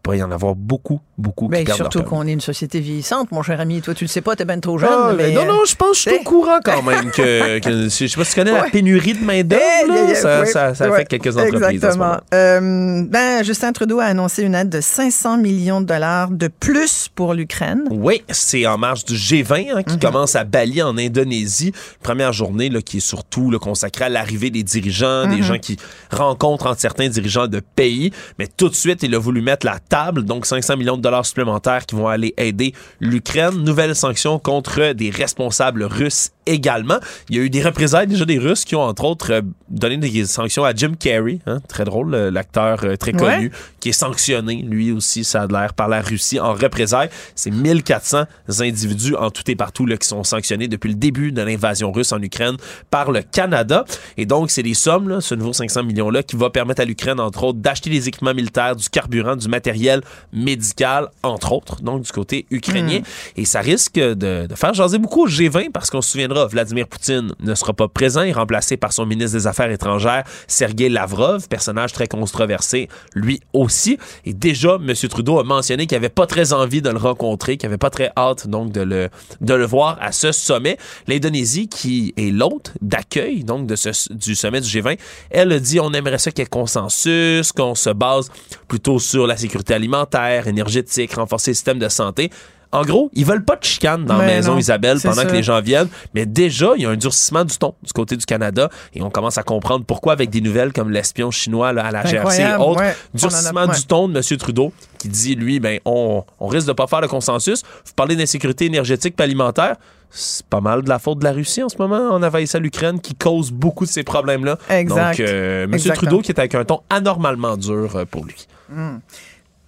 il pourrait y en avoir beaucoup, beaucoup ben, qui Surtout qu'on est une société vieillissante, mon cher ami. Toi, tu le sais pas, t'es ben trop jeune. Ah, mais non, non, je pense que je suis au courant quand même. que, que je sais pas si tu connais la pénurie de main-d'œuvre. Eh, ça, ça, ça affecte quelques entreprises. Exactement. Euh, ben, Justin Trudeau a annoncé une aide de 500 millions de dollars de plus pour l'Ukraine. Oui, c'est en marge du G20 hein, qui mhm. commence à Bali, en Indonésie. Première journée là, qui est surtout là, consacrée à l'arrivée des dirigeants, des mhm. gens qui rencontrent entre certains dirigeants de pays. Mais tout de suite, il a voulu mettre la donc 500 millions de dollars supplémentaires qui vont aller aider l'Ukraine. Nouvelles sanctions contre des responsables russes également. Il y a eu des représailles déjà des Russes qui ont entre autres euh, donné des sanctions à Jim Carrey, hein, très drôle, l'acteur euh, très connu, qui est sanctionné lui aussi, ça a l'air, par la Russie en représailles. C'est 1400 individus en tout et partout là, qui sont sanctionnés depuis le début de l'invasion russe en Ukraine par le Canada. Et donc, c'est des sommes, là, ce nouveau 500 millions-là, qui va permettre à l'Ukraine, entre autres, d'acheter des équipements militaires, du carburant, du matériel médical, entre autres, donc du côté ukrainien. Hmm. Et ça risque de, de faire jaser beaucoup au G20 parce qu'on se souviendra Vladimir Poutine ne sera pas présent, il est remplacé par son ministre des Affaires étrangères, Sergei Lavrov, personnage très controversé, lui aussi. Et déjà, M. Trudeau a mentionné qu'il n'avait pas très envie de le rencontrer, qu'il n'avait pas très hâte donc de le, de le voir à ce sommet. L'Indonésie, qui est l'hôte d'accueil donc de ce, du sommet du G20, elle a dit on aimerait ça qu'il y ait consensus, qu'on se base plutôt sur la sécurité alimentaire, énergétique, renforcer le système de santé. En gros, ils veulent pas de chicane dans la maison Isabelle pendant que les gens viennent, mais déjà, il y a un durcissement du ton du côté du Canada et on commence à comprendre pourquoi avec des nouvelles comme l'espion chinois à la GRC et autres, durcissement du ton de M. Trudeau qui dit, lui, ben, on, risque de pas faire le consensus. Vous parlez d'insécurité énergétique et alimentaire c'est pas mal de la faute de la Russie en ce moment en envahissant l'Ukraine qui cause beaucoup de ces problèmes-là. Exact. Donc, euh, M. Trudeau qui est avec un ton anormalement dur euh, pour lui. Hmm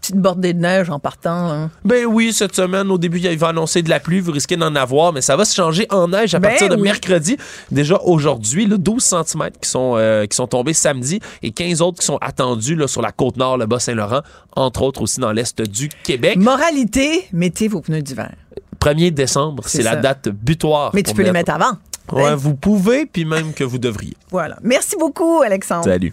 petite bordée de neige en partant. Hein. Ben oui, cette semaine, au début, il va annoncer de la pluie, vous risquez d'en avoir, mais ça va se changer en neige à ben partir de mercredi. Déjà aujourd'hui, 12 cm qui sont, euh, qui sont tombés samedi et 15 autres qui sont attendus là, sur la côte nord, le Bas-Saint-Laurent, entre autres aussi dans l'est du Québec. Moralité, mettez vos pneus d'hiver. 1er décembre, c'est la date butoir. Mais tu peux les mettre avant. Ouais, hein? vous pouvez, puis même que vous devriez. Voilà. Merci beaucoup, Alexandre. Salut.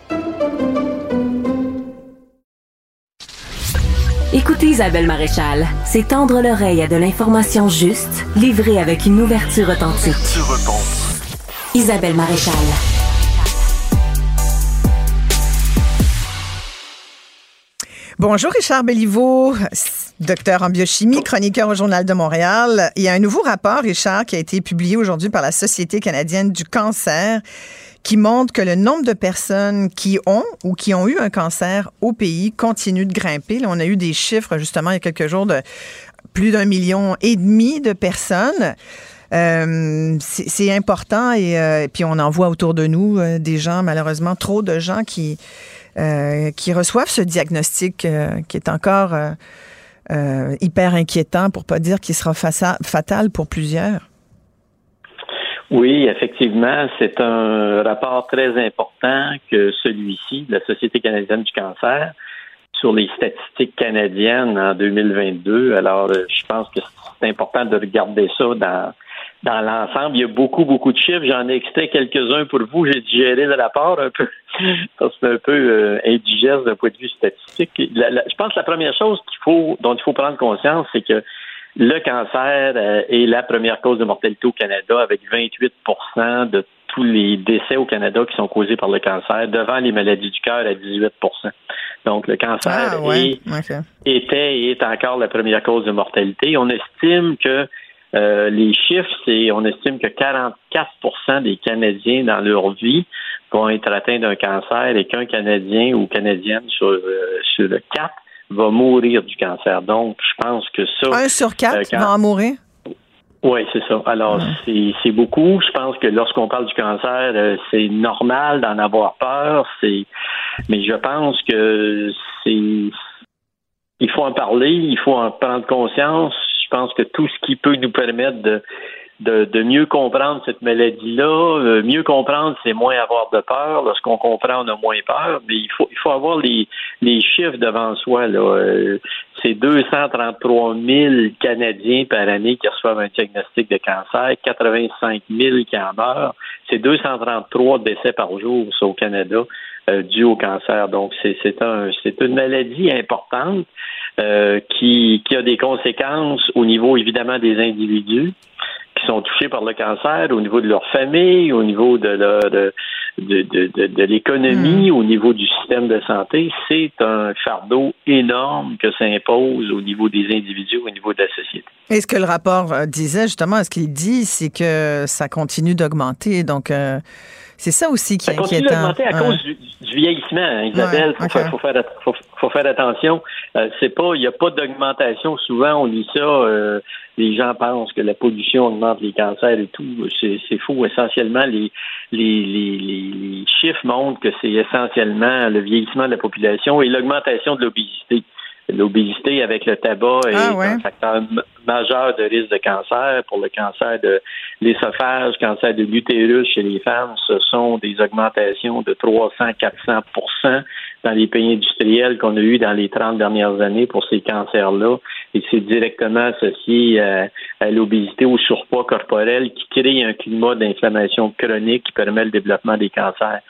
Écoutez Isabelle Maréchal, c'est tendre l'oreille à de l'information juste, livrée avec une ouverture authentique. Isabelle Maréchal. Bonjour Richard Belliveau, docteur en biochimie, chroniqueur au Journal de Montréal. Il y a un nouveau rapport, Richard, qui a été publié aujourd'hui par la Société canadienne du cancer qui montre que le nombre de personnes qui ont ou qui ont eu un cancer au pays continue de grimper. On a eu des chiffres justement il y a quelques jours de plus d'un million et demi de personnes. Euh, c'est important et, euh, puis on en voit autour de nous euh, des gens, malheureusement, trop de gens qui, qui reçoivent ce diagnostic qui est encore hyper inquiétant, pour pas dire qu'il sera fatal pour plusieurs. Oui, effectivement, c'est un rapport très important que celui-ci de la Société canadienne du cancer sur les statistiques canadiennes en 2022. Alors, euh, je pense que c'est important de regarder ça dans dans l'ensemble. Il y a beaucoup, beaucoup de chiffres. J'en ai extrait quelques-uns pour vous. J'ai digéré le rapport un peu parce que c'est un peu euh, indigeste d'un point de vue statistique. je pense que la première chose qu'il faut, dont il faut prendre conscience, c'est que le cancer euh, est la première cause de mortalité au Canada avec 28% de tous les décès au Canada qui sont causés par le cancer, devant les maladies du cœur à 18% Donc, le cancer ah, était et est encore la première cause de mortalité. On estime que euh, les chiffres, c'est on estime que 44% des Canadiens dans leur vie vont être atteints d'un cancer et qu'un Canadien ou Canadienne sur, euh, sur le 4 va mourir du cancer. Donc, je pense que ça... Un sur quatre euh, va en mourir? Oui, c'est ça. Alors, c'est beaucoup. Je pense que lorsqu'on parle du cancer, euh, c'est normal d'en avoir peur. C'est, mais je pense que c'est, il faut en parler, il faut en prendre conscience. Je pense que tout ce qui peut nous permettre de de, mieux comprendre cette maladie-là. Euh, mieux comprendre, c'est moins avoir de peur. Lorsqu'on comprend, on a moins peur. Mais il faut, il faut avoir les, les chiffres devant soi. Là. Euh, c'est 233 000 Canadiens par année qui reçoivent un diagnostic de cancer, 85 000 qui en meurent. C'est 233 décès par jour au Canada euh, dû au cancer. Donc, c'est, c'est, un, c'est une maladie importante euh, qui, qui a des conséquences au niveau, évidemment, des individus qui sont touchés par le cancer, au niveau de leur famille, au niveau de leur de, de, de, de l'économie, hmm. au niveau du système de santé, c'est un fardeau énorme que ça impose au niveau des individus, au niveau de la société. Et ce que le rapport euh, disait justement, ce qu'il dit, c'est que ça continue d'augmenter. Donc euh, c'est ça aussi qui est inquiétant. Ça continue d'augmenter à cause du, vieillissement, hein, Isabelle. Il faut, faire, faut, faire, attention. Euh, c'est pas, il n'y a pas d'augmentation. Souvent, on dit ça. Euh, les gens pensent que la pollution augmente les cancers et tout. C'est faux. Essentiellement, les, les, les, les chiffres montrent que c'est essentiellement le vieillissement de la population et l'augmentation de l'obésité l'obésité avec le tabac est ah, un facteur majeur de risque de cancer. Pour le cancer de l'ésophage, cancer de l'utérus chez les femmes, ce sont des augmentations de 300-400 dans les pays industriels qu'on a eu dans les 30 dernières années pour ces cancers-là. Et c'est directement associé à, à l'obésité, au surpoids corporel qui crée un climat d'inflammation chronique qui permet le développement des cancers.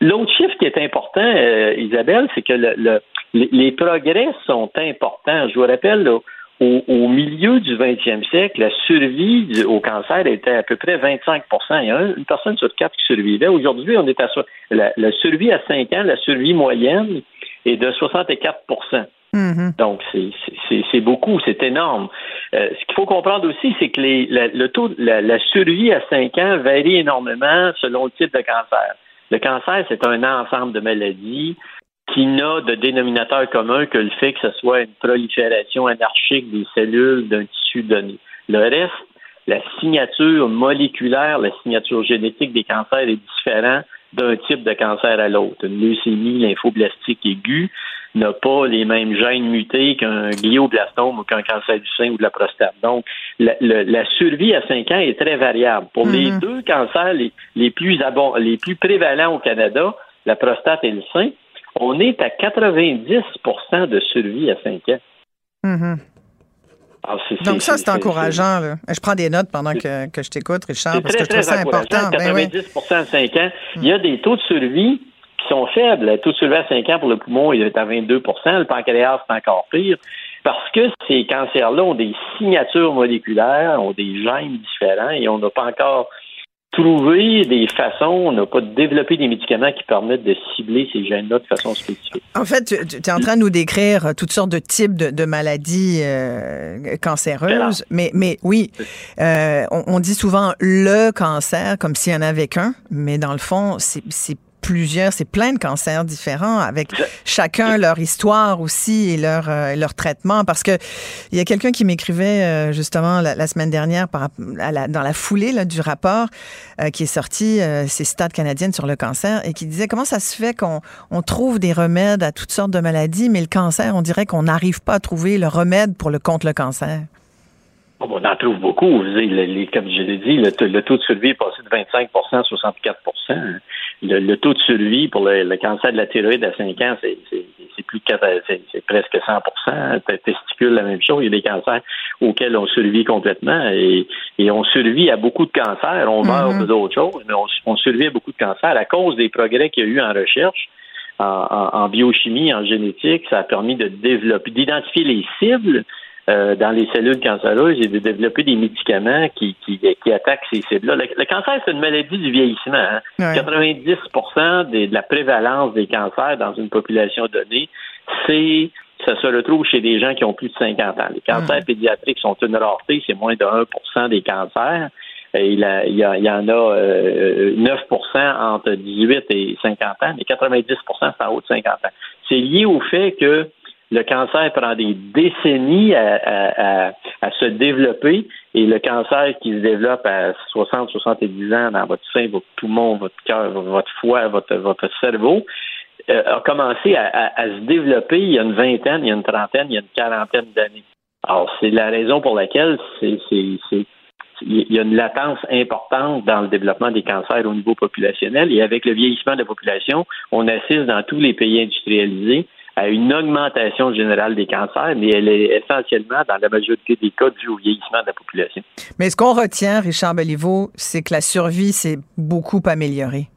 L'autre chiffre qui est important, euh, Isabelle, c'est que le, les progrès sont importants. Je vous rappelle, au, milieu du 20e siècle, la survie au cancer était à peu près 25% Il y a une personne sur quatre qui survivait. Aujourd'hui, on est à la, la survie à 5 ans, la survie moyenne est de 64 mm-hmm. Donc, c'est beaucoup, c'est énorme. Euh, ce qu'il faut comprendre aussi, c'est que les, le taux, la, la, survie à 5 ans varie énormément selon le type de cancer. Le cancer, c'est un ensemble de maladies qui n'a de dénominateur commun que le fait que ce soit une prolifération anarchique des cellules d'un tissu donné. Le reste, la signature moléculaire, la signature génétique des cancers est différente d'un type de cancer à l'autre. Une leucémie lymphoblastique aiguë n'a pas les mêmes gènes mutés qu'un glioblastome ou qu'un cancer du sein ou de la prostate. Donc, la, survie à 5 ans est très variable. Pour les mm-hmm. deux cancers les, plus les plus prévalents au Canada, la prostate et le sein, on est à 90% de survie à 5 ans. Mm-hmm. Ah, Donc ça, c'est encourageant. Je prends des notes pendant que, je t'écoute, Richard, parce que je trouve ça important. 90 ben à 5 ans. Il y a des taux de survie qui sont faibles. Le taux de survie à 5 ans pour le poumon, il est à 22% Le pancréas, c'est encore pire. Parce que ces cancers-là ont des signatures moléculaires, ont des gènes différents et on n'a pas encore trouver des façons, on n'a pas développé des médicaments qui permettent de cibler ces gènes-là de façon spécifique. En fait, tu, es en train de nous décrire toutes sortes de types de, maladies euh, cancéreuses, mais, mais oui, euh, on, on, dit souvent le cancer comme s'il y en avait qu'un, mais dans le fond, c'est plusieurs, c'est plein de cancers différents avec chacun leur histoire aussi et leur euh, leur traitement. Parce que il y a quelqu'un qui m'écrivait euh, justement la, semaine dernière par, dans la foulée là, du rapport euh, qui est sorti, ces stades canadiennes sur le cancer, et qui disait comment ça se fait qu'on on trouve des remèdes à toutes sortes de maladies, mais le cancer, on dirait qu'on n'arrive pas à trouver le remède pour le contre le cancer? on en trouve beaucoup. comme je l'ai dit, le, taux de survie est passé de 25% à 64 le, taux de survie pour le, cancer de la thyroïde à 5 ans, c'est plus de c'est presque 100 Testicule, la même chose. Il y a des cancers auxquels on survit complètement et, on survit à beaucoup de cancers. On meurt mm-hmm. d'autres choses, mais on, survit à beaucoup de cancers à cause des progrès qu'il y a eu en recherche. En, en, biochimie, en génétique, ça a permis de développer, d'identifier les cibles euh, dans les cellules cancéreuses et de développer des médicaments qui, qui, qui attaquent ces cellules-là. Le, cancer, c'est une maladie du vieillissement. Hein. 90% de la prévalence des cancers dans une population donnée, c'est ça se retrouve chez des gens qui ont plus de 50 ans. Les cancers pédiatriques sont une rareté, c'est moins de 1% des cancers. Il, y, en a 9% euh, entre 18 et 50 ans, mais 90 c'est en haut de 50 ans. C'est lié au fait que le cancer prend des décennies à, se développer et le cancer qui se développe à 60, 70 ans dans votre sein, votre poumon, votre cœur, votre foie, votre, votre cerveau, euh, a commencé à, se développer il y a une vingtaine, il y a une trentaine, il y a une quarantaine d'années. Alors, c'est la raison pour laquelle c'est, il y a une latence importante dans le développppement des cancers au niveau populationnel et avec le vieillissement de la population, on assiste dans tous les pays industrialisés à une augmentation générale des cancers, mais elle est essentiellement, dans la majorité des cas, due au vieillissement de la population. Mais ce qu'on retient, Richard Belliveau, c'est que la survie s'est beaucoup améliorée.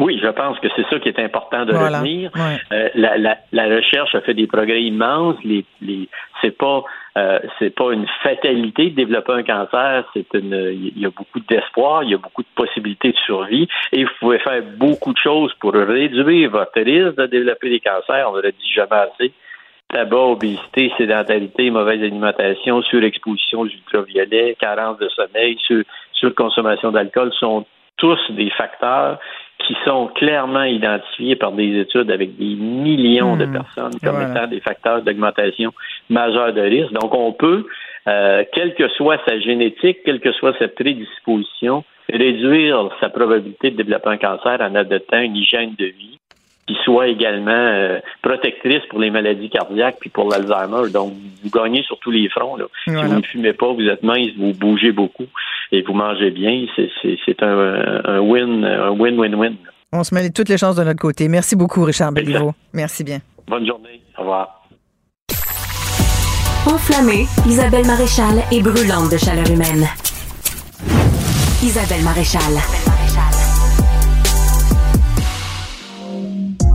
Oui, je pense que c'est ça qui est important de retenir. Euh, la, la, la, recherche a fait des progrès immenses. Les, les, c'est pas euh, c'est pas une fatalité de développer un cancer. C'est une il y a beaucoup d'espoir, il y a beaucoup de possibilités de survie et vous pouvez faire beaucoup de choses pour réduire votre risque de développer des cancers. On l'a dit jamais assez. Tabac, obésité, sédentarité, mauvaise alimentation, surexposition aux ultraviolets, carence de sommeil, sur, surconsommation d'alcool sont tous des facteurs qui sont clairement identifiés par des études avec des millions de hmm. personnes comme étant des facteurs d'augmentation majeure de risque. Donc, on peut, euh, quelle que soit sa génétique, quelle que soit sa prédisposition, réduire sa probabilité de développer un cancer en adoptant une hygiène de vie qui soit également euh, protectrice pour les maladies cardiaques puis pour l'Alzheimer. Donc, vous gagnez sur tous les fronts. Là. Si vous ne fumez pas, vous êtes mince, vous bougez beaucoup et vous mangez bien, c'est un, win, un win-win-win. On se met toutes les chances de notre côté. Merci beaucoup, Richard Belliveau. Merci bien. Bonne journée. Au revoir. Enflammée, Isabelle Maréchal est brûlante de chaleur humaine. Isabelle Maréchal.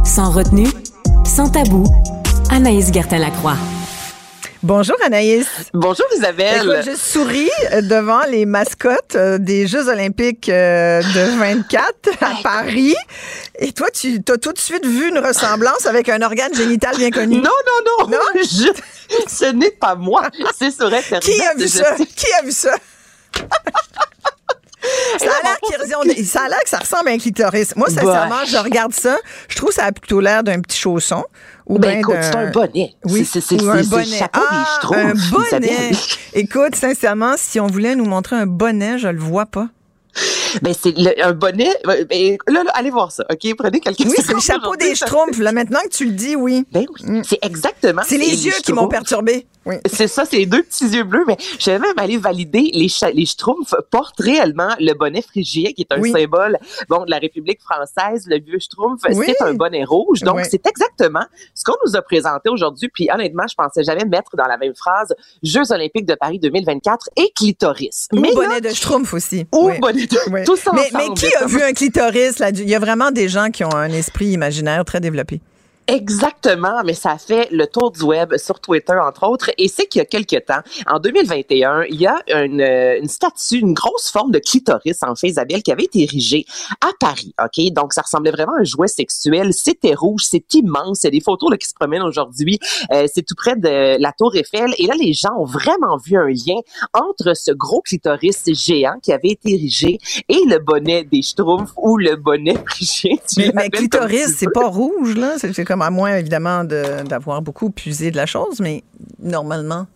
Sans retenue, sans tabou, Anaïs Gertin-Lacroix. Bonjour Anaïs. Bonjour Isabelle. Écoute, je souris devant les mascottes euh, des Jeux olympiques euh, de 24 à Paris. Et toi, tu as tout de suite vu une ressemblance avec un organe génital bien connu. Non, non, non. non? ce n'est pas moi. C'est sur Internet. Qui a vu ça? Qui a vu ça? Ça a l'air que ça ressemble à un clitoris. Moi, sincèrement, je regarde ça. Je trouve que ça a plutôt l'air d'un petit chausson. Ou ben écoute, c'est un bonnet. Oui, c'est un bonnet. Ah, un bonnet. écoute, sincèrement, si on voulait nous montrer un bonnet, je le vois pas. Ben, c'est un bonnet. Ben, là, allez voir ça, OK? Prenez quelques Oui, c'est le chapeau des schtroumpfs. Là, maintenant que tu le dis, oui. Ben oui, mm. c'est exactement. C'est les yeux qui m'ont perturbé. Oui. C'est ça, c'est les deux petits yeux bleus. Mais je vais même aller valider, les, les Schtroumpfs portent réellement le bonnet phrygien, qui est un symbole bon, de la République française. Le vieux Schtroumpf, c'est un bonnet rouge. Donc, c'est exactement ce qu'on nous a présenté aujourd'hui. Puis honnêtement, je pensais jamais mettre dans la même phrase Jeux olympiques de Paris 2024 et clitoris. Ou bonnet de Schtroumpf aussi. Ou bonnet de... Tout ça mais, mais qui a vu un clitoris? Là? Il y a vraiment des gens qui ont un esprit imaginaire très développé. Exactement, mais ça fait le tour du web sur Twitter, entre autres. Et c'est qu'il y a quelques temps, en 2021, il y a une, une statue, une grosse forme de clitoris, en fait, Isabelle, qui avait été érigée à Paris. OK? Donc, ça ressemblait vraiment à un jouet sexuel. C'était rouge, c'est immense. Il y a des photos là, qui se promènent aujourd'hui. Euh, c'est tout près de la Tour Eiffel. Et là, les gens ont vraiment vu un lien entre ce gros clitoris géant qui avait été érigé et le bonnet des Schtroumpfs ou le bonnet prigé. Mais, mais clitoris, c'est pas rouge, là? C'est à moins évidemment d'avoir beaucoup puisé de la chose, mais normalement.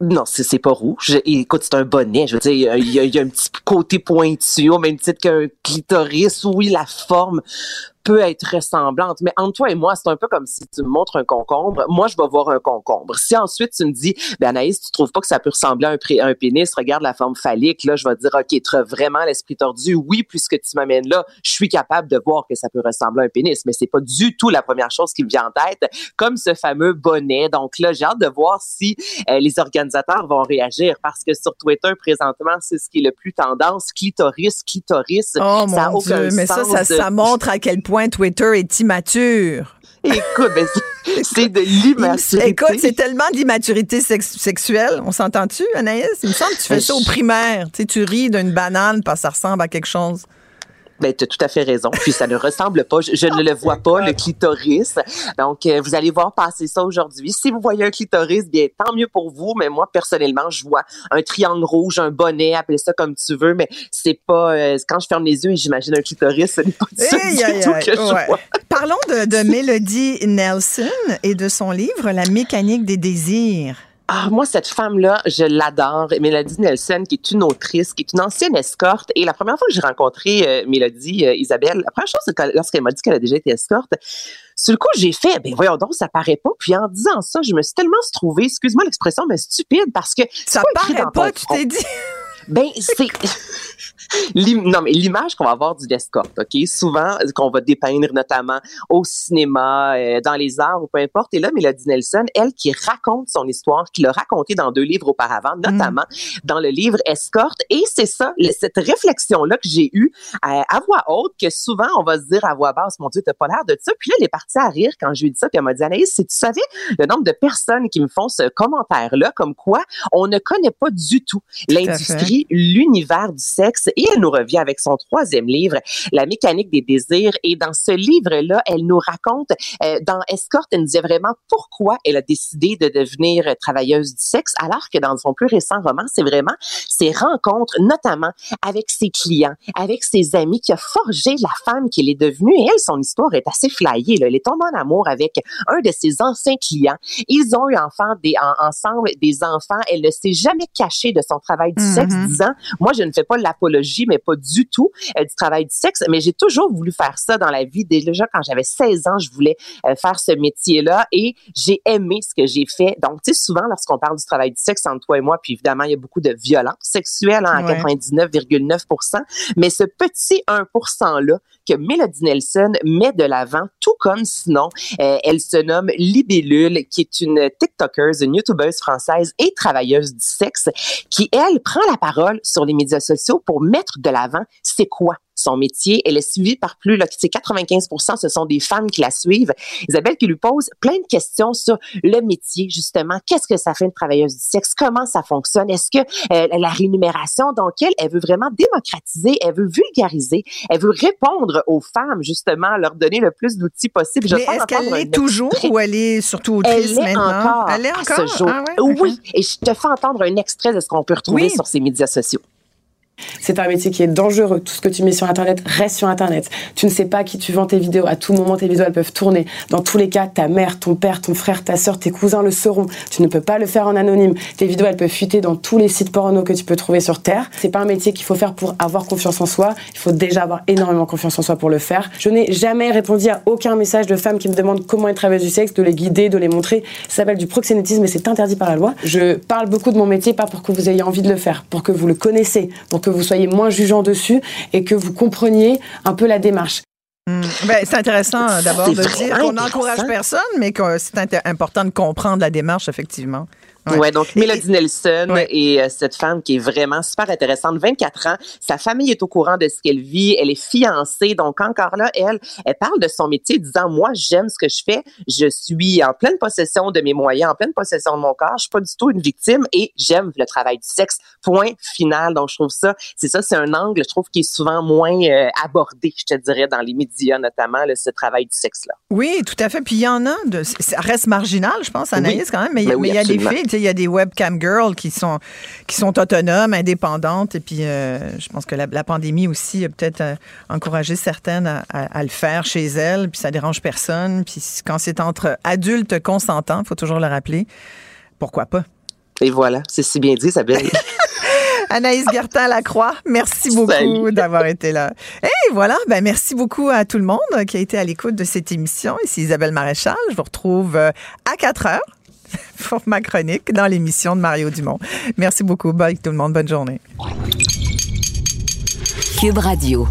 Non, c'est pas rouge. écoute, c'est un bonnet. Je veux dire, il y, a, un petit côté pointu, au même titre qu'un clitoris. Oui, la forme peut être ressemblante. Mais entre toi et moi, c'est un peu comme si tu me montres un concombre. Moi, je vais voir un concombre. Si ensuite tu me dis, ben Anaïs, tu trouves pas que ça peut ressembler à un, un pénis, regarde la forme phallique, là, je vais te dire, OK, tu as vraiment l'esprit tordu. Oui, puisque tu m'amènes là, je suis capable de voir que ça peut ressembler à un pénis, mais c'est pas du tout la première chose qui me vient en tête, comme ce fameux bonnet. Donc là, j'ai hâte de voir si euh, les organisateurs vont réagir parce que sur Twitter, présentement, c'est ce qui est le plus tendance. Clitoris, clitoris. Oh, ça mon Dieu, mais ça, ça, ça montre à quel point Twitter est immature. Écoute, ben, c'est de l'immaturité. Écoute, c'est tellement d'immaturité sexuelle. On s'entend-tu, Anaïs? Il me semble que tu fais ça au primaire. Tu, sais, tu ris d'une banane parce que ça ressemble à quelque chose. Ben, tu as tout à fait raison. Puis ça ne ressemble pas. Je, ne le vois pas, le clitoris. Donc, euh, vous allez voir passer ça aujourd'hui. Si vous voyez un clitoris, bien, tant mieux pour vous. Mais moi, personnellement, je vois un triangle rouge, un bonnet, appelez ça comme tu veux. Mais c'est pas... Euh, quand je ferme les yeux et j'imagine un clitoris, ce n'est pas ça du tout que je vois. Parlons de, de Melody Nelson et de son livre « La mécanique des désirs ». Ah, moi, cette femme-là, je l'adore. Mélodie Nelson, qui est une autrice, qui est une ancienne escorte. Et la première fois que j'ai rencontré euh, Mélodie, euh, Isabelle, la première chose, c'est lorsqu'elle m'a dit qu'elle a déjà été escorte, sur le coup, j'ai fait, ben voyons donc, ça paraît pas. Puis en disant ça, je me suis tellement trouvée, excuse-moi l'expression, mais stupide, parce que ça paraît pas, tu t'es dit. Ben, c'est. non, mais l'image qu'on va avoir du escorte, OK? Souvent, qu'on va dépeindre notamment au cinéma, euh, dans les arts ou peu importe. Et là, Mélodie Nelson, elle qui raconte son histoire, qui l'a racontée dans deux livres auparavant, mm. notamment dans le livre Escorte. Et c'est ça, cette réflexion-là que j'ai eue à, voix haute, que souvent on va se dire à voix basse, mon Dieu, t'as pas l'air de ça. Puis là, elle est partie à rire quand je lui ai dit ça. Puis elle m'a dit, Anaïs, si tu savais le nombre de personnes qui me font ce commentaire-là, comme quoi on ne connaît pas du tout l'industrie l'univers du sexe et elle nous revient avec son troisième livre, La mécanique des désirs. Et dans ce livre-là, elle nous raconte, euh, dans Escorte, elle nous dit vraiment pourquoi elle a décidé de devenir travailleuse du sexe, alors que dans son plus récent roman, c'est vraiment ses rencontres, notamment avec ses clients, avec ses amis, qui a forgé la femme qu'elle est devenue. Et elle, son histoire est assez flyée. Là. Elle est tombée en amour avec un de ses anciens clients. Ils ont eu enfant des, ensemble des enfants. Elle ne s'est jamais cachée de son travail du sexe, moi, je ne fais pas l'apologie, mais pas du tout euh, du travail du sexe, mais j'ai toujours voulu faire ça dans la vie. Déjà, quand j'avais 16 ans, je voulais euh, faire ce métier-là et j'ai aimé ce que j'ai fait. Donc, tu sais, souvent, lorsqu'on parle du travail du sexe entre toi et moi, puis évidemment, il y a beaucoup de violence sexuelle hein, à 99,9 mais ce petit 1 %-là que Mélodie Nelson met de l'avant, tout comme sinon, euh, elle se nomme Libellule, qui est une TikToker, une YouTubeuse française et travailleuse du sexe, qui, elle, prend la parole sur les médias sociaux pour mettre de l'avant c'est quoi son métier. Elle est suivie par plus, là, c'est 95 ce sont des femmes qui la suivent. Isabelle qui lui pose plein de questions sur le métier, justement. Qu'est-ce que ça fait une travailleuse du sexe? Comment ça fonctionne? Est-ce que euh, la rémunération, donc elle, elle veut vraiment démocratiser, elle veut vulgariser, elle veut répondre aux femmes, justement, leur donner le plus d'outils possible. Mais est-ce qu'elle est toujours ou elle est surtout autrice elle est Encore elle est encore ce jour. Ah oui, et je te fais entendre un extrait de ce qu'on peut retrouver sur ses médias sociaux. C'est un métier qui est dangereux. Tout ce que tu mets sur Internet reste sur Internet. Tu ne sais pas qui tu vends tes vidéos. À tout moment, tes vidéos, elles peuvent tourner. Dans tous les cas, ta mère, ton père, ton frère, ta soeur, tes cousins le sauront. Tu ne peux pas le faire en anonyme. Tes vidéos, elles peuvent fuiter dans tous les sites porno que tu peux trouver sur Terre. C'est pas un métier qu'il faut faire pour avoir confiance en soi. Il faut déjà avoir énormément confiance en soi pour le faire. Je n'ai jamais répondu à aucun message de femmes qui me demandent comment être travailleuse du sexe, de les guider, de les montrer. Ça s'appelle du proxénétisme et c'est interdit par la loi. Je parle beaucoup de mon métier, pas pour que vous ayez envie de le faire, pour que vous le connaissez, que vous soyez moins jugeant dessus et que vous compreniez un peu la démarche. Hmm. Ben, c'est intéressant d'abord de dire qu'on n'encourage personne, mais que c'est important de comprendre la démarche, effectivement. Ouais, donc Mélodie Nelson et euh, cette femme qui est vraiment super intéressante, 24 ans, sa famille est au courant de ce qu'elle vit, elle est fiancée, donc encore là, elle, elle parle de son métier disant, moi, j'aime ce que je fais, je suis en pleine possession de mes moyens, en pleine possession de mon corps, je suis pas du tout une victime et j'aime le travail du sexe, point final. Donc, je trouve ça, c'est ça, c'est un angle, je trouve, qui est souvent moins euh, abordé, je te dirais, dans les médias, notamment, ce travail du sexe-là. Oui, tout à fait. Puis il y en a, de, ça reste marginal, je pense, Anaïs, quand même, mais, ben il y a des filles, il y a des webcam girls qui sont, qui sont autonomes, indépendantes. Et puis, euh, je pense que la, pandémie aussi a peut-être euh, encouragé certaines à, le faire chez elles. Puis, ça dérange personne. Puis, quand c'est entre adultes consentants, il faut toujours le rappeler, pourquoi pas? Et voilà, c'est si bien dit, Isabelle. Anaïs Gertin-Lacroix, merci beaucoup d'avoir été là. Et voilà, ben merci beaucoup à tout le monde qui a été à l'écoute de cette émission. Ici Isabelle Maréchal. Je vous retrouve euh, à 4 heures pour ma chronique dans l'émission de Mario Dumont. Merci beaucoup. Bye tout le monde. Bonne journée. Cube Radio.